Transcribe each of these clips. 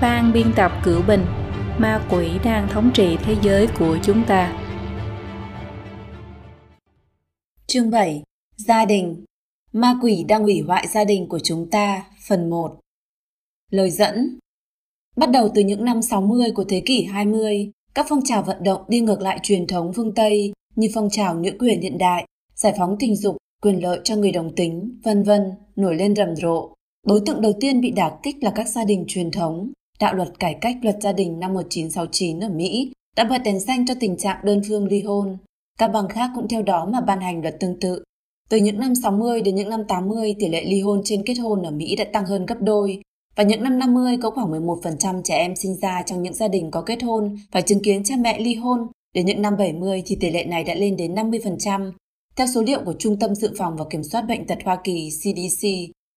Ban biên tập cửu bình Ma quỷ đang thống trị thế giới của chúng ta Chương 7 Gia đình Ma quỷ đang hủy hoại gia đình của chúng ta Phần 1 Lời dẫn Bắt đầu từ những năm 60 của thế kỷ 20, các phong trào vận động đi ngược lại truyền thống phương Tây như phong trào nữ quyền hiện đại, giải phóng tình dục, quyền lợi cho người đồng tính, vân vân nổi lên rầm rộ. Đối tượng đầu tiên bị đả kích là các gia đình truyền thống. Đạo luật cải cách luật gia đình năm 1969 ở Mỹ đã bật đèn xanh cho tình trạng đơn phương ly hôn. Các bang khác cũng theo đó mà ban hành luật tương tự. Từ những năm 60 đến những năm 80, tỷ lệ ly hôn trên kết hôn ở Mỹ đã tăng hơn gấp đôi. Và những năm 50 có khoảng 11% trẻ em sinh ra trong những gia đình có kết hôn phải chứng kiến cha mẹ ly hôn. Đến những năm 70 thì tỷ lệ này đã lên đến 50%. Theo số liệu của Trung tâm Dự phòng và Kiểm soát Bệnh tật Hoa Kỳ CDC,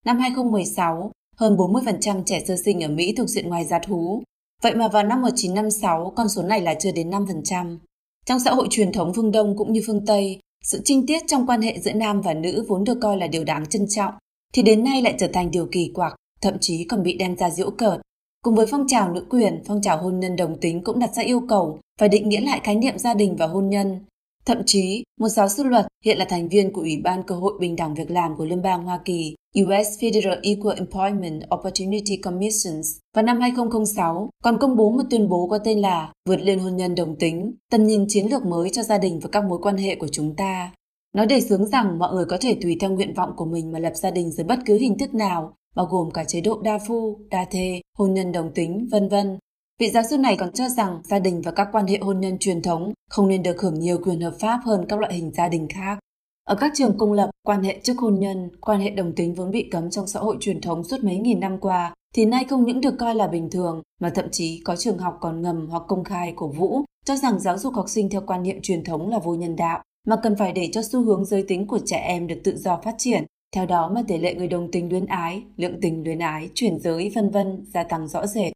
năm 2016, hơn 40% trẻ sơ sinh ở Mỹ thuộc diện ngoài giá thú. Vậy mà vào năm 1956, con số này là chưa đến 5%. Trong xã hội truyền thống phương Đông cũng như phương Tây, sự trinh tiết trong quan hệ giữa nam và nữ vốn được coi là điều đáng trân trọng, thì đến nay lại trở thành điều kỳ quặc, thậm chí còn bị đem ra diễu cợt. Cùng với phong trào nữ quyền, phong trào hôn nhân đồng tính cũng đặt ra yêu cầu phải định nghĩa lại khái niệm gia đình và hôn nhân. Thậm chí, một giáo sư luật hiện là thành viên của Ủy ban Cơ hội Bình đẳng Việc làm của Liên bang Hoa Kỳ, US Federal Equal Employment Opportunity Commissions vào năm 2006 còn công bố một tuyên bố có tên là Vượt lên hôn nhân đồng tính, tầm nhìn chiến lược mới cho gia đình và các mối quan hệ của chúng ta. Nó đề xướng rằng mọi người có thể tùy theo nguyện vọng của mình mà lập gia đình dưới bất cứ hình thức nào, bao gồm cả chế độ đa phu, đa thê, hôn nhân đồng tính, vân vân. Vị giáo sư này còn cho rằng gia đình và các quan hệ hôn nhân truyền thống không nên được hưởng nhiều quyền hợp pháp hơn các loại hình gia đình khác. Ở các trường công lập, quan hệ trước hôn nhân, quan hệ đồng tính vốn bị cấm trong xã hội truyền thống suốt mấy nghìn năm qua, thì nay không những được coi là bình thường, mà thậm chí có trường học còn ngầm hoặc công khai cổ vũ, cho rằng giáo dục học sinh theo quan niệm truyền thống là vô nhân đạo, mà cần phải để cho xu hướng giới tính của trẻ em được tự do phát triển. Theo đó mà tỷ lệ người đồng tính luyến ái, lượng tình luyến ái, chuyển giới vân vân gia tăng rõ rệt.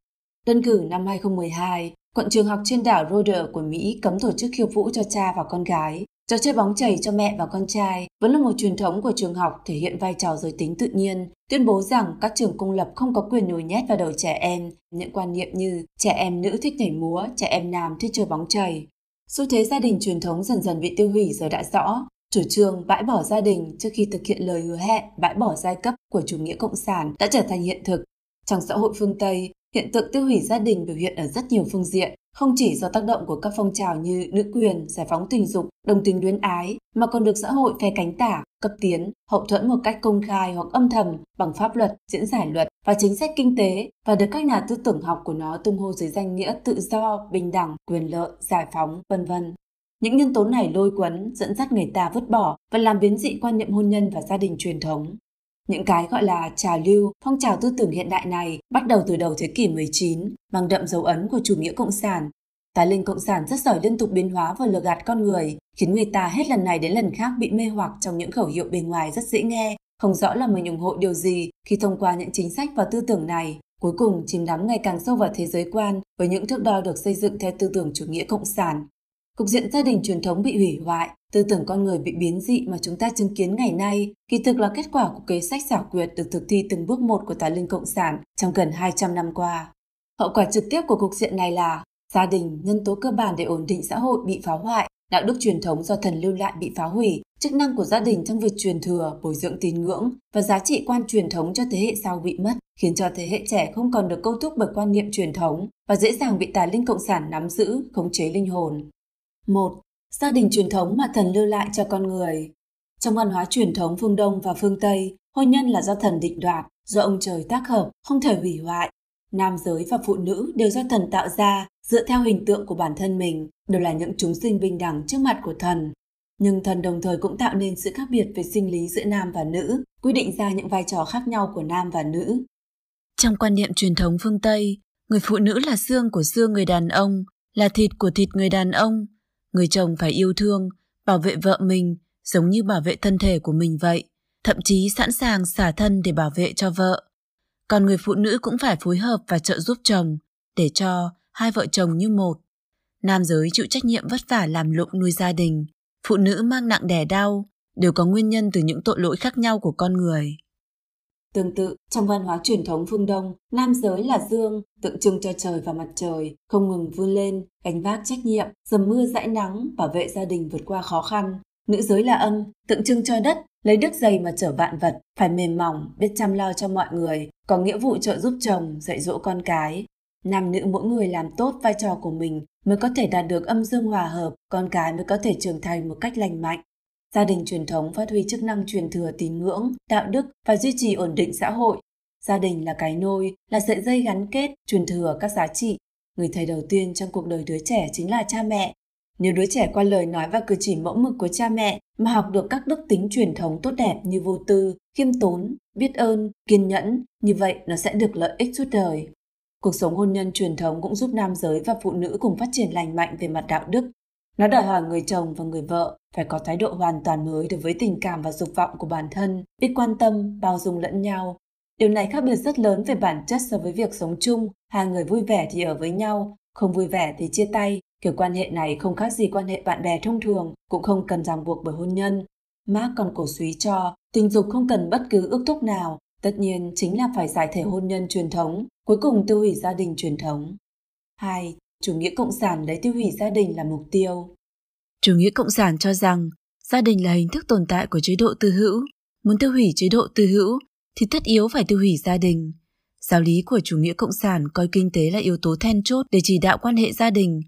Đơn cử năm 2012, quận trường học trên đảo Rhode của Mỹ cấm tổ chức khiêu vũ cho cha và con gái. Trò chơi bóng chảy cho mẹ và con trai vẫn là một truyền thống của trường học thể hiện vai trò giới tính tự nhiên, tuyên bố rằng các trường công lập không có quyền nhồi nhét vào đầu trẻ em những quan niệm như trẻ em nữ thích nhảy múa, trẻ em nam thích chơi bóng chảy. Xu thế gia đình truyền thống dần dần bị tiêu hủy giờ đã rõ. Chủ trương bãi bỏ gia đình trước khi thực hiện lời hứa hẹn bãi bỏ giai cấp của chủ nghĩa cộng sản đã trở thành hiện thực. Trong xã hội phương Tây, Hiện tượng tiêu hủy gia đình biểu hiện ở rất nhiều phương diện, không chỉ do tác động của các phong trào như nữ quyền, giải phóng tình dục, đồng tình luyến ái, mà còn được xã hội phe cánh tả, cấp tiến, hậu thuẫn một cách công khai hoặc âm thầm bằng pháp luật, diễn giải luật và chính sách kinh tế và được các nhà tư tưởng học của nó tung hô dưới danh nghĩa tự do, bình đẳng, quyền lợi, giải phóng, vân vân. Những nhân tố này lôi cuốn, dẫn dắt người ta vứt bỏ và làm biến dị quan niệm hôn nhân và gia đình truyền thống. Những cái gọi là trào lưu, phong trào tư tưởng hiện đại này bắt đầu từ đầu thế kỷ 19, mang đậm dấu ấn của chủ nghĩa cộng sản. Tà linh cộng sản rất giỏi liên tục biến hóa và lừa gạt con người, khiến người ta hết lần này đến lần khác bị mê hoặc trong những khẩu hiệu bề ngoài rất dễ nghe, không rõ là mình ủng hộ điều gì khi thông qua những chính sách và tư tưởng này. Cuối cùng chìm đắm ngày càng sâu vào thế giới quan với những thước đo được xây dựng theo tư tưởng chủ nghĩa cộng sản. Cục diện gia đình truyền thống bị hủy hoại, tư tưởng con người bị biến dị mà chúng ta chứng kiến ngày nay, kỳ thực là kết quả của kế sách xảo quyệt được thực thi từng bước một của tà linh cộng sản trong gần 200 năm qua. Hậu quả trực tiếp của cục diện này là gia đình, nhân tố cơ bản để ổn định xã hội bị phá hoại, đạo đức truyền thống do thần lưu lại bị phá hủy, chức năng của gia đình trong việc truyền thừa, bồi dưỡng tín ngưỡng và giá trị quan truyền thống cho thế hệ sau bị mất, khiến cho thế hệ trẻ không còn được câu thúc bởi quan niệm truyền thống và dễ dàng bị tà linh cộng sản nắm giữ, khống chế linh hồn. 1. Gia đình truyền thống mà thần lưu lại cho con người. Trong văn hóa truyền thống phương Đông và phương Tây, hôn nhân là do thần định đoạt, do ông trời tác hợp, không thể hủy hoại. Nam giới và phụ nữ đều do thần tạo ra, dựa theo hình tượng của bản thân mình, đều là những chúng sinh bình đẳng trước mặt của thần. Nhưng thần đồng thời cũng tạo nên sự khác biệt về sinh lý giữa nam và nữ, quy định ra những vai trò khác nhau của nam và nữ. Trong quan niệm truyền thống phương Tây, người phụ nữ là xương của xương người đàn ông, là thịt của thịt người đàn ông, người chồng phải yêu thương, bảo vệ vợ mình, giống như bảo vệ thân thể của mình vậy, thậm chí sẵn sàng xả thân để bảo vệ cho vợ. Còn người phụ nữ cũng phải phối hợp và trợ giúp chồng để cho hai vợ chồng như một. Nam giới chịu trách nhiệm vất vả làm lụng nuôi gia đình, phụ nữ mang nặng đẻ đau, đều có nguyên nhân từ những tội lỗi khác nhau của con người. Tương tự, trong văn hóa truyền thống phương Đông, nam giới là dương, tượng trưng cho trời và mặt trời, không ngừng vươn lên, gánh vác trách nhiệm, dầm mưa dãi nắng, bảo vệ gia đình vượt qua khó khăn. Nữ giới là âm, tượng trưng cho đất, lấy đức dày mà chở vạn vật, phải mềm mỏng, biết chăm lo cho mọi người, có nghĩa vụ trợ giúp chồng, dạy dỗ con cái. Nam nữ mỗi người làm tốt vai trò của mình mới có thể đạt được âm dương hòa hợp, con cái mới có thể trưởng thành một cách lành mạnh. Gia đình truyền thống phát huy chức năng truyền thừa tín ngưỡng, đạo đức và duy trì ổn định xã hội. Gia đình là cái nôi, là sợi dây gắn kết, truyền thừa các giá trị. Người thầy đầu tiên trong cuộc đời đứa trẻ chính là cha mẹ. Nếu đứa trẻ qua lời nói và cử chỉ mẫu mực của cha mẹ mà học được các đức tính truyền thống tốt đẹp như vô tư, khiêm tốn, biết ơn, kiên nhẫn, như vậy nó sẽ được lợi ích suốt đời. Cuộc sống hôn nhân truyền thống cũng giúp nam giới và phụ nữ cùng phát triển lành mạnh về mặt đạo đức. Nó đòi hỏi người chồng và người vợ phải có thái độ hoàn toàn mới đối với tình cảm và dục vọng của bản thân, biết quan tâm, bao dung lẫn nhau. Điều này khác biệt rất lớn về bản chất so với việc sống chung, hai người vui vẻ thì ở với nhau, không vui vẻ thì chia tay. Kiểu quan hệ này không khác gì quan hệ bạn bè thông thường, cũng không cần ràng buộc bởi hôn nhân. Mark còn cổ suý cho, tình dục không cần bất cứ ước thúc nào, tất nhiên chính là phải giải thể hôn nhân truyền thống, cuối cùng tiêu hủy gia đình truyền thống. 2. Chủ nghĩa cộng sản lấy tiêu hủy gia đình là mục tiêu. Chủ nghĩa cộng sản cho rằng gia đình là hình thức tồn tại của chế độ tư hữu. Muốn tiêu hủy chế độ tư hữu thì tất yếu phải tiêu hủy gia đình. Giáo lý của chủ nghĩa cộng sản coi kinh tế là yếu tố then chốt để chỉ đạo quan hệ gia đình.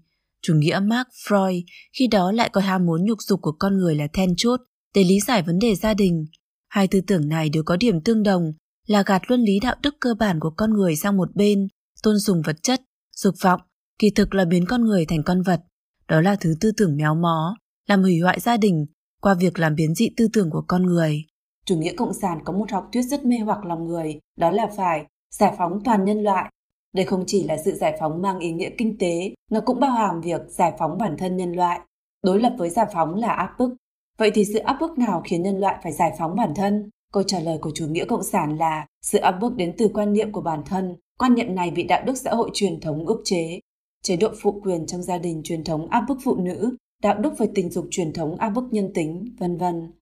Chủ nghĩa Mark Freud khi đó lại coi ham muốn nhục dục của con người là then chốt để lý giải vấn đề gia đình. Hai tư tưởng này đều có điểm tương đồng là gạt luân lý đạo đức cơ bản của con người sang một bên, tôn sùng vật chất, dục vọng, kỳ thực là biến con người thành con vật. Đó là thứ tư tưởng méo mó, làm hủy hoại gia đình qua việc làm biến dị tư tưởng của con người. Chủ nghĩa cộng sản có một học thuyết rất mê hoặc lòng người, đó là phải giải phóng toàn nhân loại. Đây không chỉ là sự giải phóng mang ý nghĩa kinh tế, nó cũng bao hàm việc giải phóng bản thân nhân loại. Đối lập với giải phóng là áp bức. Vậy thì sự áp bức nào khiến nhân loại phải giải phóng bản thân? Câu trả lời của chủ nghĩa cộng sản là sự áp bức đến từ quan niệm của bản thân. Quan niệm này bị đạo đức xã hội truyền thống ức chế. Chế độ phụ quyền trong gia đình truyền thống áp bức phụ nữ, đạo đức về tình dục truyền thống áp bức nhân tính, vân vân.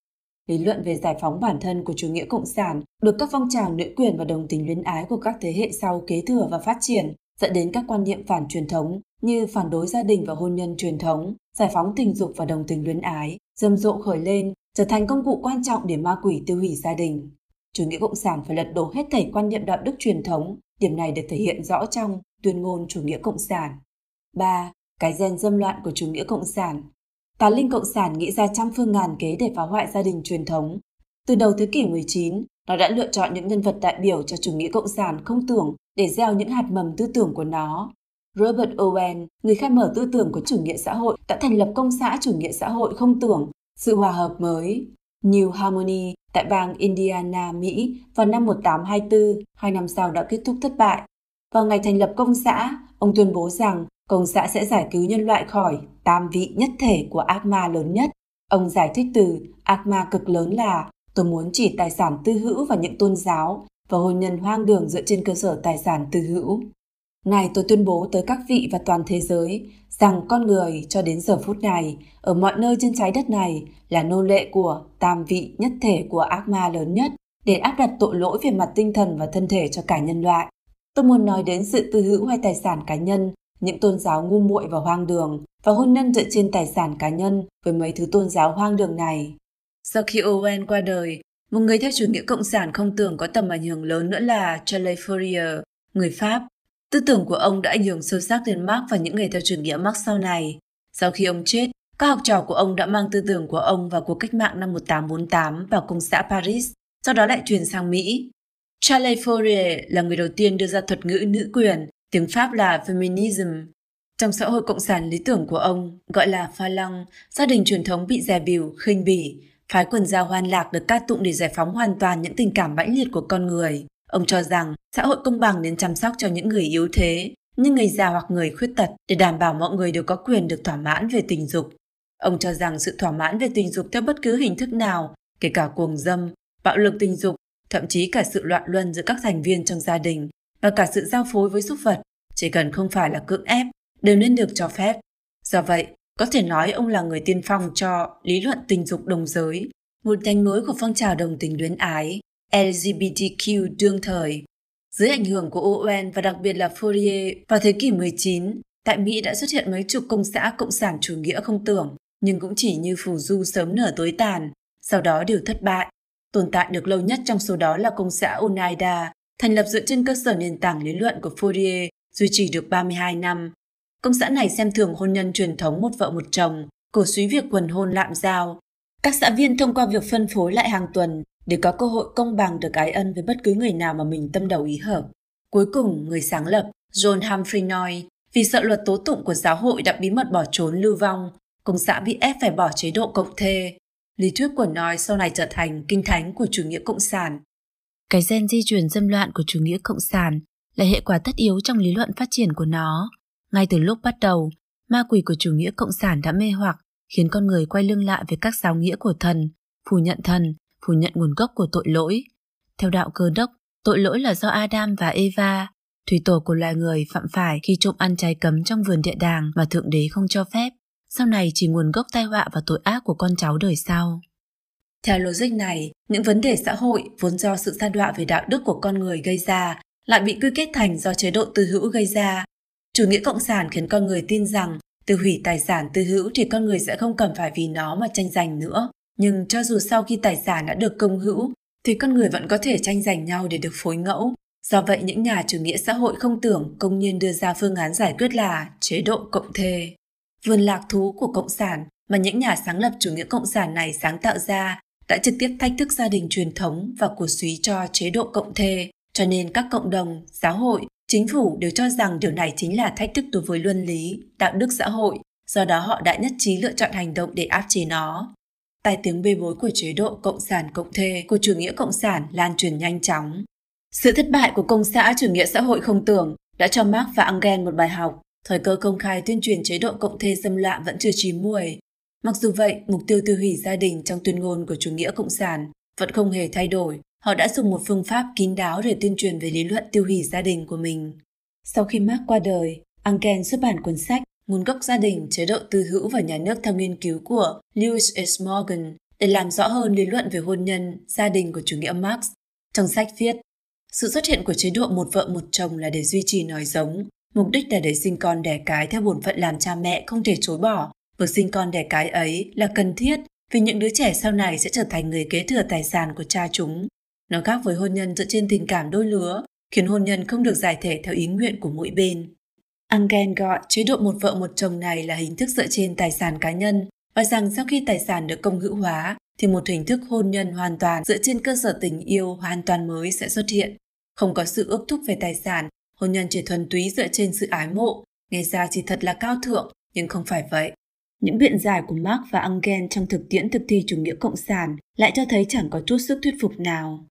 Lý luận về giải phóng bản thân của chủ nghĩa cộng sản được các phong trào nữ quyền và đồng tình luyến ái của các thế hệ sau kế thừa và phát triển, dẫn đến các quan niệm phản truyền thống như phản đối gia đình và hôn nhân truyền thống, giải phóng tình dục và đồng tình luyến ái, rầm rộ khởi lên, trở thành công cụ quan trọng để ma quỷ tiêu hủy gia đình. Chủ nghĩa cộng sản phải lật đổ hết thảy quan niệm đạo đức truyền thống, điểm này được thể hiện rõ trong tuyên ngôn chủ nghĩa cộng sản. 3. Cái gen dâm loạn của chủ nghĩa cộng sản Tà linh cộng sản nghĩ ra trăm phương ngàn kế để phá hoại gia đình truyền thống. Từ đầu thế kỷ 19, nó đã lựa chọn những nhân vật đại biểu cho chủ nghĩa cộng sản không tưởng để gieo những hạt mầm tư tưởng của nó. Robert Owen, người khai mở tư tưởng của chủ nghĩa xã hội, đã thành lập công xã chủ nghĩa xã hội không tưởng, sự hòa hợp mới. New Harmony tại bang Indiana, Mỹ vào năm 1824, hai năm sau đã kết thúc thất bại. Vào ngày thành lập công xã, ông tuyên bố rằng công xã sẽ giải cứu nhân loại khỏi tam vị nhất thể của ác ma lớn nhất. Ông giải thích từ, ác ma cực lớn là, tôi muốn chỉ tài sản tư hữu và những tôn giáo và hôn nhân hoang đường dựa trên cơ sở tài sản tư hữu. Này, tôi tuyên bố tới các vị và toàn thế giới rằng con người cho đến giờ phút này ở mọi nơi trên trái đất này là nô lệ của tam vị nhất thể của ác ma lớn nhất để áp đặt tội lỗi về mặt tinh thần và thân thể cho cả nhân loại. Tôi muốn nói đến sự tư hữu hay tài sản cá nhân những tôn giáo ngu muội và hoang đường và hôn nhân dựa trên tài sản cá nhân với mấy thứ tôn giáo hoang đường này. Sau khi Owen qua đời, một người theo chủ nghĩa cộng sản không tưởng có tầm ảnh hưởng lớn nữa là Charles Fourier, người Pháp. Tư tưởng của ông đã ảnh hưởng sâu sắc đến Marx và những người theo chủ nghĩa Marx sau này. Sau khi ông chết, các học trò của ông đã mang tư tưởng của ông vào cuộc cách mạng năm 1848 vào công xã Paris, sau đó lại truyền sang Mỹ. Charles Fourier là người đầu tiên đưa ra thuật ngữ nữ quyền Tiếng Pháp là feminism. Trong xã hội cộng sản lý tưởng của ông, gọi là pha lăng, gia đình truyền thống bị dè bỉu, khinh bỉ, phái quần giao hoan lạc được ca tụng để giải phóng hoàn toàn những tình cảm mãnh liệt của con người. Ông cho rằng xã hội công bằng nên chăm sóc cho những người yếu thế, như người già hoặc người khuyết tật để đảm bảo mọi người đều có quyền được thỏa mãn về tình dục. Ông cho rằng sự thỏa mãn về tình dục theo bất cứ hình thức nào, kể cả cuồng dâm, bạo lực tình dục, thậm chí cả sự loạn luân giữa các thành viên trong gia đình, và cả sự giao phối với súc vật, chỉ cần không phải là cưỡng ép, đều nên được cho phép. Do vậy, có thể nói ông là người tiên phong cho lý luận tình dục đồng giới, một nhánh mới của phong trào đồng tình luyến ái. LGBTQ đương thời. Dưới ảnh hưởng của Owen và đặc biệt là Fourier vào thế kỷ 19, tại Mỹ đã xuất hiện mấy chục công xã cộng sản chủ nghĩa không tưởng, nhưng cũng chỉ như phù du sớm nở tối tàn, sau đó đều thất bại. Tồn tại được lâu nhất trong số đó là công xã Oneida, thành lập dựa trên cơ sở nền tảng lý luận của Fourier, duy trì được 32 năm. Công xã này xem thường hôn nhân truyền thống một vợ một chồng, cổ suý việc quần hôn lạm giao. Các xã viên thông qua việc phân phối lại hàng tuần để có cơ hội công bằng được ái ân với bất cứ người nào mà mình tâm đầu ý hợp. Cuối cùng, người sáng lập, John Humphrey Noy, vì sợ luật tố tụng của giáo hội đã bí mật bỏ trốn lưu vong, công xã bị ép phải bỏ chế độ cộng thê. Lý thuyết của Noy sau này trở thành kinh thánh của chủ nghĩa cộng sản. Cái gen di truyền dâm loạn của chủ nghĩa cộng sản là hệ quả tất yếu trong lý luận phát triển của nó. Ngay từ lúc bắt đầu, ma quỷ của chủ nghĩa cộng sản đã mê hoặc, khiến con người quay lưng lại với các giáo nghĩa của thần, phủ nhận thần, phủ nhận nguồn gốc của tội lỗi. Theo đạo cơ đốc, tội lỗi là do Adam và Eva, thủy tổ của loài người phạm phải khi trộm ăn trái cấm trong vườn địa đàng mà Thượng Đế không cho phép. Sau này chỉ nguồn gốc tai họa và tội ác của con cháu đời sau. Theo logic này, những vấn đề xã hội vốn do sự sa đọa về đạo đức của con người gây ra lại bị quy kết thành do chế độ tư hữu gây ra. Chủ nghĩa cộng sản khiến con người tin rằng từ hủy tài sản tư hữu thì con người sẽ không cần phải vì nó mà tranh giành nữa. Nhưng cho dù sau khi tài sản đã được công hữu, thì con người vẫn có thể tranh giành nhau để được phối ngẫu. Do vậy, những nhà chủ nghĩa xã hội không tưởng công nhiên đưa ra phương án giải quyết là chế độ cộng thê. Vườn lạc thú của Cộng sản mà những nhà sáng lập chủ nghĩa Cộng sản này sáng tạo ra đã trực tiếp thách thức gia đình truyền thống và cổ suý cho chế độ cộng thê, cho nên các cộng đồng, giáo hội, chính phủ đều cho rằng điều này chính là thách thức đối với luân lý, đạo đức xã hội, do đó họ đã nhất trí lựa chọn hành động để áp chế nó. Tai tiếng bê bối của chế độ cộng sản cộng thê của chủ nghĩa cộng sản lan truyền nhanh chóng. Sự thất bại của công xã chủ nghĩa xã hội không tưởng đã cho Marx và Engels một bài học. Thời cơ công khai tuyên truyền chế độ cộng thê xâm loạn vẫn chưa chín muồi, Mặc dù vậy, mục tiêu tiêu hủy gia đình trong tuyên ngôn của chủ nghĩa cộng sản vẫn không hề thay đổi. Họ đã dùng một phương pháp kín đáo để tuyên truyền về lý luận tiêu hủy gia đình của mình. Sau khi Marx qua đời, Engels xuất bản cuốn sách Nguồn gốc gia đình, chế độ tư hữu và nhà nước theo nghiên cứu của Lewis S. Morgan để làm rõ hơn lý luận về hôn nhân, gia đình của chủ nghĩa Marx. Trong sách viết, sự xuất hiện của chế độ một vợ một chồng là để duy trì nòi giống, mục đích là để sinh con đẻ cái theo bổn phận làm cha mẹ không thể chối bỏ Việc sinh con đẻ cái ấy là cần thiết vì những đứa trẻ sau này sẽ trở thành người kế thừa tài sản của cha chúng. Nó khác với hôn nhân dựa trên tình cảm đôi lứa, khiến hôn nhân không được giải thể theo ý nguyện của mỗi bên. Engel gọi chế độ một vợ một chồng này là hình thức dựa trên tài sản cá nhân và rằng sau khi tài sản được công hữu hóa thì một hình thức hôn nhân hoàn toàn dựa trên cơ sở tình yêu hoàn toàn mới sẽ xuất hiện. Không có sự ước thúc về tài sản, hôn nhân chỉ thuần túy dựa trên sự ái mộ, nghe ra chỉ thật là cao thượng, nhưng không phải vậy. Những biện giải của Marx và Engels trong thực tiễn thực thi chủ nghĩa cộng sản lại cho thấy chẳng có chút sức thuyết phục nào.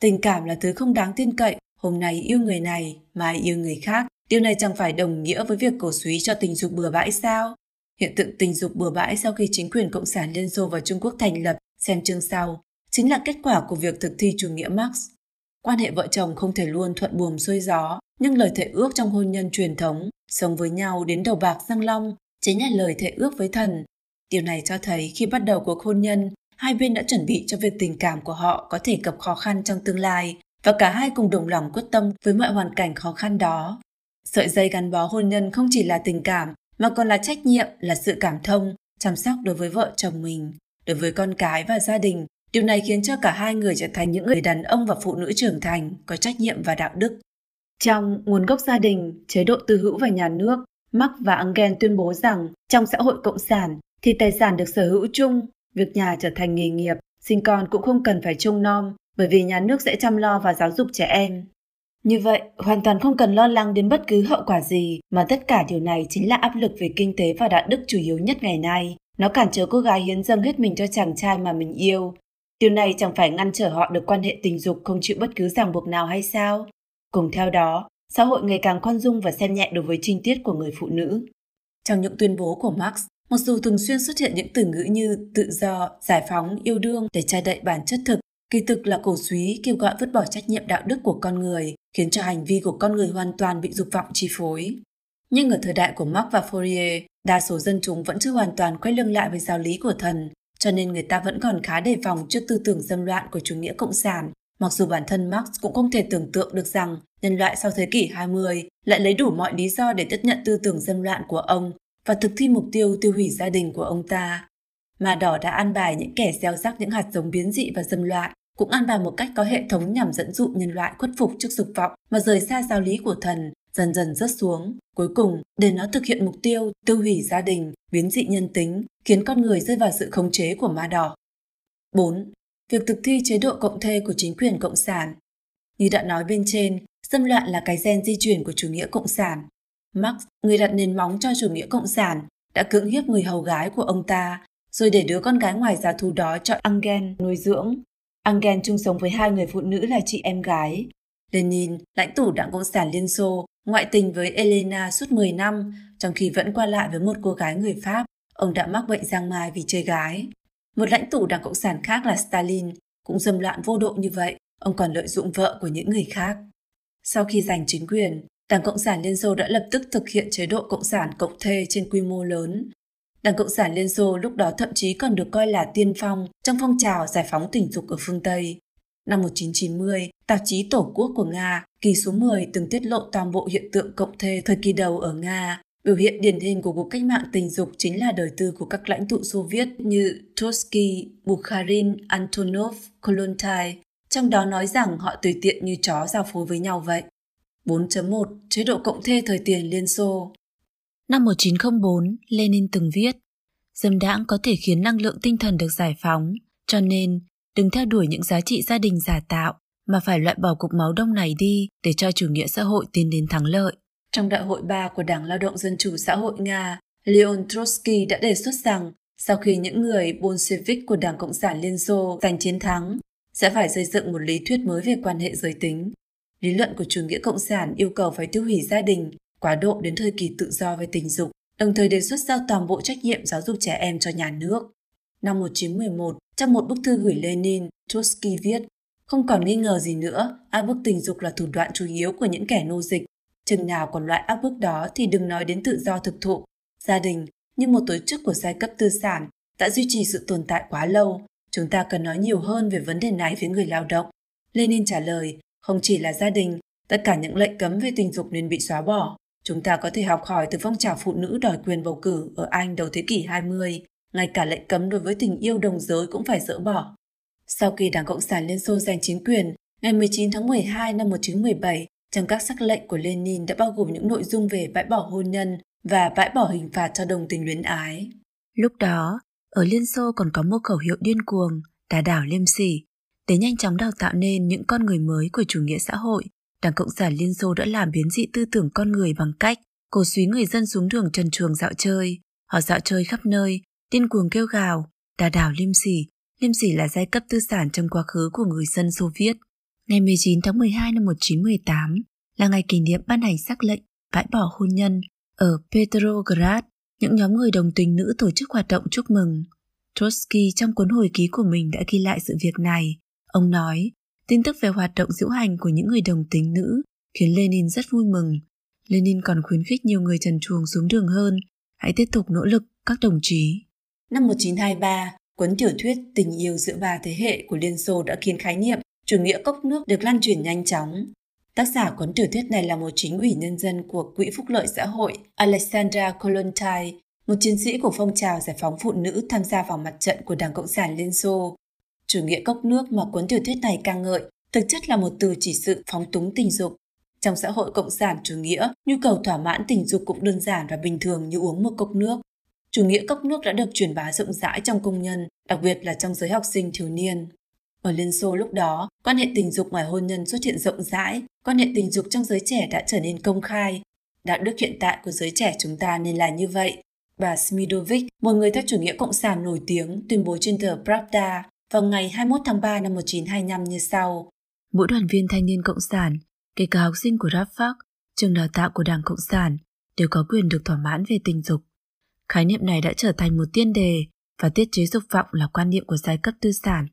Tình cảm là thứ không đáng tin cậy, hôm nay yêu người này, mai yêu người khác. Điều này chẳng phải đồng nghĩa với việc cổ suý cho tình dục bừa bãi sao? Hiện tượng tình dục bừa bãi sau khi chính quyền Cộng sản Liên Xô và Trung Quốc thành lập, xem chương sau, chính là kết quả của việc thực thi chủ nghĩa Marx. Quan hệ vợ chồng không thể luôn thuận buồm xuôi gió, nhưng lời thệ ước trong hôn nhân truyền thống, sống với nhau đến đầu bạc răng long, chính là lời thệ ước với thần. Điều này cho thấy khi bắt đầu cuộc hôn nhân, hai bên đã chuẩn bị cho việc tình cảm của họ có thể gặp khó khăn trong tương lai và cả hai cùng đồng lòng quyết tâm với mọi hoàn cảnh khó khăn đó. Sợi dây gắn bó hôn nhân không chỉ là tình cảm mà còn là trách nhiệm, là sự cảm thông, chăm sóc đối với vợ chồng mình, đối với con cái và gia đình. Điều này khiến cho cả hai người trở thành những người đàn ông và phụ nữ trưởng thành, có trách nhiệm và đạo đức. Trong nguồn gốc gia đình, chế độ tư hữu và nhà nước, Marx và Engel tuyên bố rằng trong xã hội cộng sản thì tài sản được sở hữu chung, việc nhà trở thành nghề nghiệp, sinh con cũng không cần phải trông nom bởi vì nhà nước sẽ chăm lo và giáo dục trẻ em. Như vậy, hoàn toàn không cần lo lắng đến bất cứ hậu quả gì, mà tất cả điều này chính là áp lực về kinh tế và đạo đức chủ yếu nhất ngày nay. Nó cản trở cô gái hiến dâng hết mình cho chàng trai mà mình yêu. Điều này chẳng phải ngăn trở họ được quan hệ tình dục không chịu bất cứ ràng buộc nào hay sao? Cùng theo đó, xã hội ngày càng khoan dung và xem nhẹ đối với trinh tiết của người phụ nữ. Trong những tuyên bố của Marx, mặc dù thường xuyên xuất hiện những từ ngữ như tự do, giải phóng, yêu đương để che đậy bản chất thực, kỳ thực là cổ suý kêu gọi vứt bỏ trách nhiệm đạo đức của con người, khiến cho hành vi của con người hoàn toàn bị dục vọng chi phối. Nhưng ở thời đại của Marx và Fourier, đa số dân chúng vẫn chưa hoàn toàn quay lưng lại với giáo lý của thần, cho nên người ta vẫn còn khá đề phòng trước tư tưởng dâm loạn của chủ nghĩa cộng sản Mặc dù bản thân Marx cũng không thể tưởng tượng được rằng nhân loại sau thế kỷ 20 lại lấy đủ mọi lý do để tiếp nhận tư tưởng dâm loạn của ông và thực thi mục tiêu tiêu hủy gia đình của ông ta. Mà đỏ đã an bài những kẻ gieo rắc những hạt giống biến dị và dâm loạn, cũng an bài một cách có hệ thống nhằm dẫn dụ nhân loại khuất phục trước dục vọng mà rời xa giáo lý của thần, dần dần rớt xuống. Cuối cùng, để nó thực hiện mục tiêu tiêu hủy gia đình, biến dị nhân tính, khiến con người rơi vào sự khống chế của ma đỏ. 4. Việc thực thi chế độ cộng thê của chính quyền cộng sản. Như đã nói bên trên, dâm loạn là cái gen di chuyển của chủ nghĩa cộng sản. Marx, người đặt nền móng cho chủ nghĩa cộng sản, đã cưỡng hiếp người hầu gái của ông ta, rồi để đứa con gái ngoài giá thú đó cho Engel nuôi dưỡng. Engel chung sống với hai người phụ nữ là chị em gái. Lenin, lãnh tụ Đảng Cộng sản Liên Xô, ngoại tình với Elena suốt 10 năm, trong khi vẫn qua lại với một cô gái người Pháp. Ông đã mắc bệnh giang mai vì chơi gái. Một lãnh tụ Đảng Cộng sản khác là Stalin, cũng dâm loạn vô độ như vậy, ông còn lợi dụng vợ của những người khác. Sau khi giành chính quyền, Đảng Cộng sản Liên Xô đã lập tức thực hiện chế độ Cộng sản cộng thê trên quy mô lớn. Đảng Cộng sản Liên Xô lúc đó thậm chí còn được coi là tiên phong trong phong trào giải phóng tình dục ở phương Tây. Năm 1990, tạp chí Tổ quốc của Nga, kỳ số 10 từng tiết lộ toàn bộ hiện tượng cộng thê thời kỳ đầu ở Nga. Biểu hiện điển hình của cuộc cách mạng tình dục chính là đời tư của các lãnh tụ Xô Viết như Trotsky, Bukharin, Antonov, Kollontai, trong đó nói rằng họ tùy tiện như chó giao phối với nhau vậy. 4.1 Chế độ cộng thê thời tiền Liên Xô Năm 1904, Lenin từng viết Dâm đãng có thể khiến năng lượng tinh thần được giải phóng, cho nên đừng theo đuổi những giá trị gia đình giả tạo, mà phải loại bỏ cục máu đông này đi để cho chủ nghĩa xã hội tiến đến thắng lợi. Trong đại hội 3 của Đảng Lao động Dân chủ xã hội Nga, Leon Trotsky đã đề xuất rằng sau khi những người Bolshevik của Đảng Cộng sản Liên Xô giành chiến thắng, sẽ phải xây dựng một lý thuyết mới về quan hệ giới tính. Lý luận của chủ nghĩa cộng sản yêu cầu phải tiêu hủy gia đình, quá độ đến thời kỳ tự do về tình dục, đồng thời đề xuất giao toàn bộ trách nhiệm giáo dục trẻ em cho nhà nước. Năm 1911, trong một bức thư gửi Lenin, Trotsky viết, không còn nghi ngờ gì nữa, áp bức tình dục là thủ đoạn chủ yếu của những kẻ nô dịch. Chừng nào còn loại áp bức đó thì đừng nói đến tự do thực thụ. Gia đình, như một tổ chức của giai cấp tư sản, đã duy trì sự tồn tại quá lâu. Chúng ta cần nói nhiều hơn về vấn đề này với người lao động. Lenin trả lời, không chỉ là gia đình, tất cả những lệnh cấm về tình dục nên bị xóa bỏ. Chúng ta có thể học hỏi từ phong trào phụ nữ đòi quyền bầu cử ở Anh đầu thế kỷ 20. Ngay cả lệnh cấm đối với tình yêu đồng giới cũng phải dỡ bỏ. Sau khi Đảng Cộng sản Liên Xô giành chính quyền, ngày 19 tháng 12 năm 1917, trong các sắc lệnh của Lenin đã bao gồm những nội dung về bãi bỏ hôn nhân và bãi bỏ hình phạt cho đồng tình luyến ái. Lúc đó, ở Liên Xô còn có một khẩu hiệu điên cuồng, đà đảo liêm sỉ, để nhanh chóng đào tạo nên những con người mới của chủ nghĩa xã hội. Đảng Cộng sản Liên Xô đã làm biến dị tư tưởng con người bằng cách cổ suý người dân xuống đường trần truồng dạo chơi. Họ dạo chơi khắp nơi, điên cuồng kêu gào, đà đảo liêm sỉ. Liêm sỉ là giai cấp tư sản trong quá khứ của người dân Xô Viết. Ngày 19 tháng 12 năm 1918 là ngày kỷ niệm ban hành sắc lệnh bãi bỏ hôn nhân ở Petrograd. Những nhóm người đồng tình nữ tổ chức hoạt động chúc mừng. Trotsky trong cuốn hồi ký của mình đã ghi lại sự việc này. Ông nói, tin tức về hoạt động diễu hành của những người đồng tính nữ khiến Lenin rất vui mừng. Lenin còn khuyến khích nhiều người trần truồng xuống đường hơn. Hãy tiếp tục nỗ lực, các đồng chí. Năm 1923, cuốn tiểu thuyết Tình yêu giữa ba thế hệ của Liên Xô đã khiến khái niệm chủ nghĩa cốc nước được lan truyền nhanh chóng. Tác giả cuốn tiểu thuyết này là một chính ủy nhân dân của Quỹ Phúc lợi Xã hội Alexandra Kolontai, một chiến sĩ của phong trào giải phóng phụ nữ tham gia vào mặt trận của Đảng Cộng sản Liên Xô. Chủ nghĩa cốc nước mà cuốn tiểu thuyết này ca ngợi thực chất là một từ chỉ sự phóng túng tình dục. Trong xã hội cộng sản chủ nghĩa, nhu cầu thỏa mãn tình dục cũng đơn giản và bình thường như uống một cốc nước. Chủ nghĩa cốc nước đã được truyền bá rộng rãi trong công nhân, đặc biệt là trong giới học sinh thiếu niên. Ở Liên Xô lúc đó, quan hệ tình dục ngoài hôn nhân xuất hiện rộng rãi, quan hệ tình dục trong giới trẻ đã trở nên công khai. Đạo đức hiện tại của giới trẻ chúng ta nên là như vậy. Bà Smidovic, một người theo chủ nghĩa cộng sản nổi tiếng, tuyên bố trên tờ Pravda vào ngày 21 tháng 3 năm 1925 như sau. Mỗi đoàn viên thanh niên cộng sản, kể cả học sinh của Rafak, trường đào tạo của Đảng Cộng sản, đều có quyền được thỏa mãn về tình dục. Khái niệm này đã trở thành một tiên đề và tiết chế dục vọng là quan niệm của giai cấp tư sản.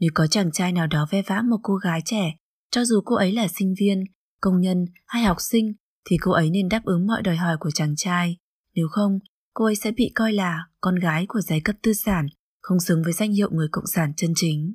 Nếu có chàng trai nào đó ve vã một cô gái trẻ, cho dù cô ấy là sinh viên, công nhân hay học sinh, thì cô ấy nên đáp ứng mọi đòi hỏi của chàng trai. Nếu không, cô ấy sẽ bị coi là con gái của giai cấp tư sản, không xứng với danh hiệu người cộng sản chân chính.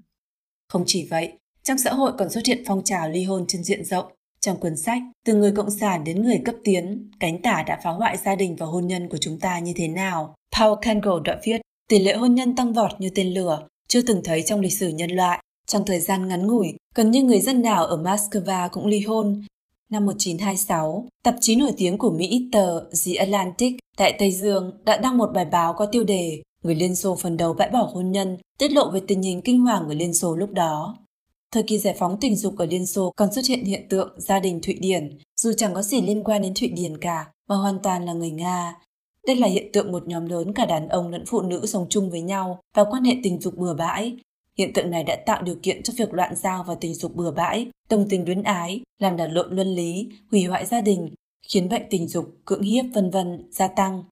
Không chỉ vậy, Trong xã hội còn xuất hiện phong trào ly hôn trên diện rộng. Trong cuốn sách, từ người cộng sản đến người cấp tiến, cánh tả đã phá hoại gia đình và hôn nhân của chúng ta như thế nào? Paul Kangol đã viết, tỷ lệ hôn nhân tăng vọt như tên lửa, chưa từng thấy trong lịch sử nhân loại. Trong thời gian ngắn ngủi, gần như người dân nào ở Moscow cũng ly hôn. Năm 1926, tạp chí nổi tiếng của Mỹ tờ The Atlantic tại Tây Dương đã đăng một bài báo có tiêu đề Người Liên Xô phần đầu bãi bỏ hôn nhân, tiết lộ về tình hình kinh hoàng ở Liên Xô lúc đó. Thời kỳ giải phóng tình dục ở Liên Xô còn xuất hiện hiện tượng gia đình Thụy Điển, dù chẳng có gì liên quan đến Thụy Điển cả, mà hoàn toàn là người Nga. Đây là hiện tượng một nhóm lớn cả đàn ông lẫn phụ nữ sống chung với nhau và quan hệ tình dục bừa bãi. Hiện tượng này đã tạo điều kiện cho việc loạn giao và tình dục bừa bãi, đồng tình luyến ái, làm đảo lộn luân lý, hủy hoại gia đình, khiến bệnh tình dục, cưỡng hiếp vân vân gia tăng.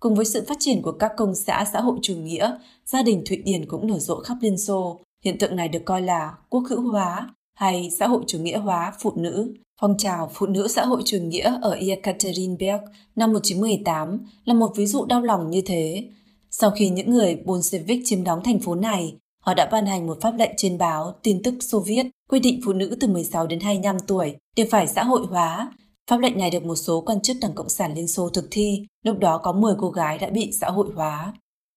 Cùng với sự phát triển của các công xã xã hội chủ nghĩa, gia đình Thụy Điển cũng nở rộ khắp Liên Xô. Hiện tượng này được coi là quốc hữu hóa hay xã hội chủ nghĩa hóa phụ nữ. Phong trào phụ nữ xã hội chủ nghĩa ở Yekaterinburg năm 1918 là một ví dụ đau lòng như thế. Sau khi những người Bolshevik chiếm đóng thành phố này, họ đã ban hành một pháp lệnh trên báo tin tức Xô Viết quy định phụ nữ từ 16 đến 25 tuổi đều phải xã hội hóa. Pháp lệnh này được một số quan chức Đảng Cộng sản Liên Xô thực thi, lúc đó có 10 cô gái đã bị xã hội hóa.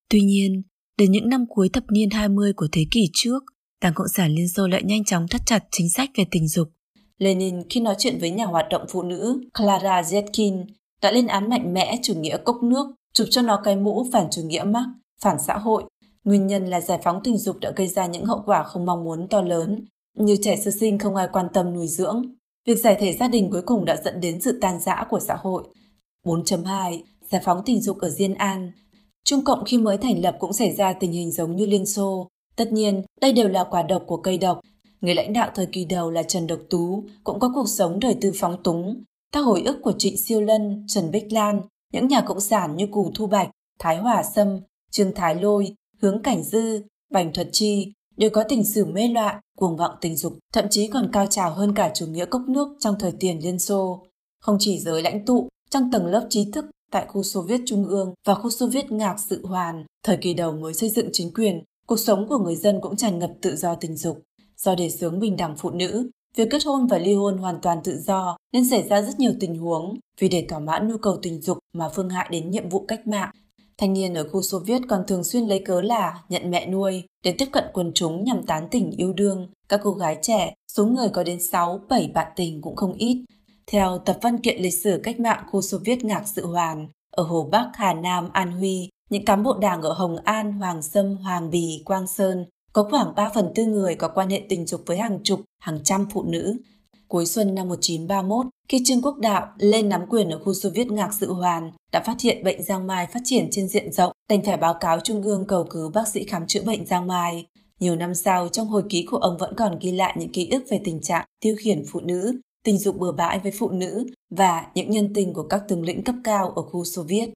Tuy nhiên, đến những năm cuối thập niên 20 của thế kỷ trước, Đảng Cộng sản Liên Xô lại nhanh chóng thắt chặt chính sách về tình dục. Lenin khi nói chuyện với nhà hoạt động phụ nữ Clara Zetkin đã lên án mạnh mẽ chủ nghĩa cốc nước, chụp cho nó cái mũ phản chủ nghĩa Marx, phản xã hội. Nguyên nhân là giải phóng tình dục đã gây ra những hậu quả không mong muốn to lớn, như trẻ sơ sinh không ai quan tâm nuôi dưỡng. Việc giải thể gia đình cuối cùng đã dẫn đến sự tan rã của xã hội. 4.2. Giải phóng tình dục ở Diên An Trung Cộng khi mới thành lập cũng xảy ra tình hình giống như Liên Xô. Tất nhiên, đây đều là quả độc của cây độc. Người lãnh đạo thời kỳ đầu là Trần Độc Tú cũng có cuộc sống đời tư phóng túng. Các hồi ức của Trịnh Siêu Lân, Trần Bích Lan, những nhà cộng sản như Cù Thu Bạch, Thái Hòa Sâm, Trương Thái Lôi, Hướng Cảnh Dư, Bành Thuật Chi đều có tình sử mê loạn, cuồng vọng tình dục, thậm chí còn cao trào hơn cả chủ nghĩa cốc nước trong thời tiền Liên Xô. Không chỉ giới lãnh tụ, trong tầng lớp trí thức tại khu Xô Viết Trung ương và khu Xô Viết Ngạc Sự Hoàn, thời kỳ đầu mới xây dựng chính quyền, cuộc sống của người dân cũng tràn ngập tự do tình dục. Do đề xướng bình đẳng phụ nữ, việc kết hôn và ly hôn hoàn toàn tự do nên xảy ra rất nhiều tình huống vì để thỏa mãn nhu cầu tình dục mà phương hại đến nhiệm vụ cách mạng. Thanh niên ở khu Xô Viết còn thường xuyên lấy cớ là nhận mẹ nuôi để tiếp cận quần chúng nhằm tán tỉnh yêu đương. Các cô gái trẻ, số người có đến 6, 7 bạn tình cũng không ít. Theo tập văn kiện lịch sử cách mạng khu Xô Viết Ngạc Sự Hoàn, ở Hồ Bắc, Hà Nam, An Huy, những cán bộ đảng ở Hồng An, Hoàng Sâm, Hoàng Bì, Quang Sơn có khoảng 3 phần tư người có quan hệ tình dục với hàng chục, hàng trăm phụ nữ. Cuối xuân năm 1931, khi Trương Quốc Đạo lên nắm quyền ở khu Xô Viết Ngạc Dự Hoàn, đã phát hiện bệnh giang mai phát triển trên diện rộng, đành phải báo cáo Trung ương cầu cứu bác sĩ khám chữa bệnh giang mai. Nhiều năm sau, trong hồi ký của ông vẫn còn ghi lại những ký ức về tình trạng tiêu khiển phụ nữ, tình dục bừa bãi với phụ nữ và những nhân tình của các tướng lĩnh cấp cao ở khu Xô Viết.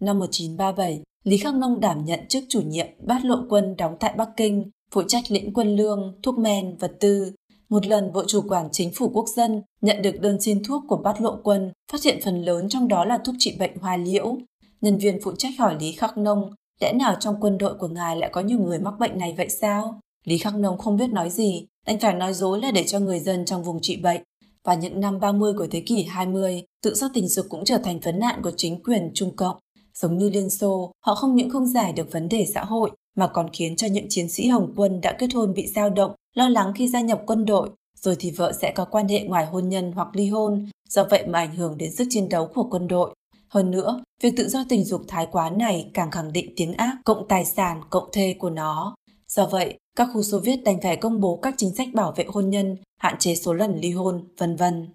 Năm 1937, Lý Khắc Nông đảm nhận chức chủ nhiệm bát lộ quân đóng tại Bắc Kinh, phụ trách lĩnh quân lương, thuốc men, vật tư. Một lần bộ chủ quản chính phủ quốc dân nhận được đơn xin thuốc của bát lộ quân, phát hiện phần lớn trong đó là thuốc trị bệnh hoa liễu. Nhân viên phụ trách hỏi Lý Khắc Nông, lẽ nào trong quân đội của ngài lại có nhiều người mắc bệnh này vậy sao? Lý Khắc Nông không biết nói gì, đành phải nói dối là để cho người dân trong vùng trị bệnh. Và những năm 30 của thế kỷ 20, tự do tình dục cũng trở thành vấn nạn của chính quyền Trung Cộng. Giống như Liên Xô, họ không những không giải được vấn đề xã hội, mà còn khiến cho những chiến sĩ Hồng quân đã kết hôn bị dao động, lo lắng khi gia nhập quân đội, rồi thì vợ sẽ có quan hệ ngoài hôn nhân hoặc ly hôn, do vậy mà ảnh hưởng đến sức chiến đấu của quân đội. Hơn nữa, việc tự do tình dục thái quá này càng khẳng định tiếng ác cộng tài sản cộng thê của nó. Do vậy, các khu Xô Viết đành phải công bố các chính sách bảo vệ hôn nhân, hạn chế số lần ly hôn, vân vân.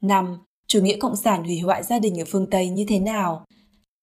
5. Chủ nghĩa cộng sản hủy hoại gia đình ở phương Tây như thế nào?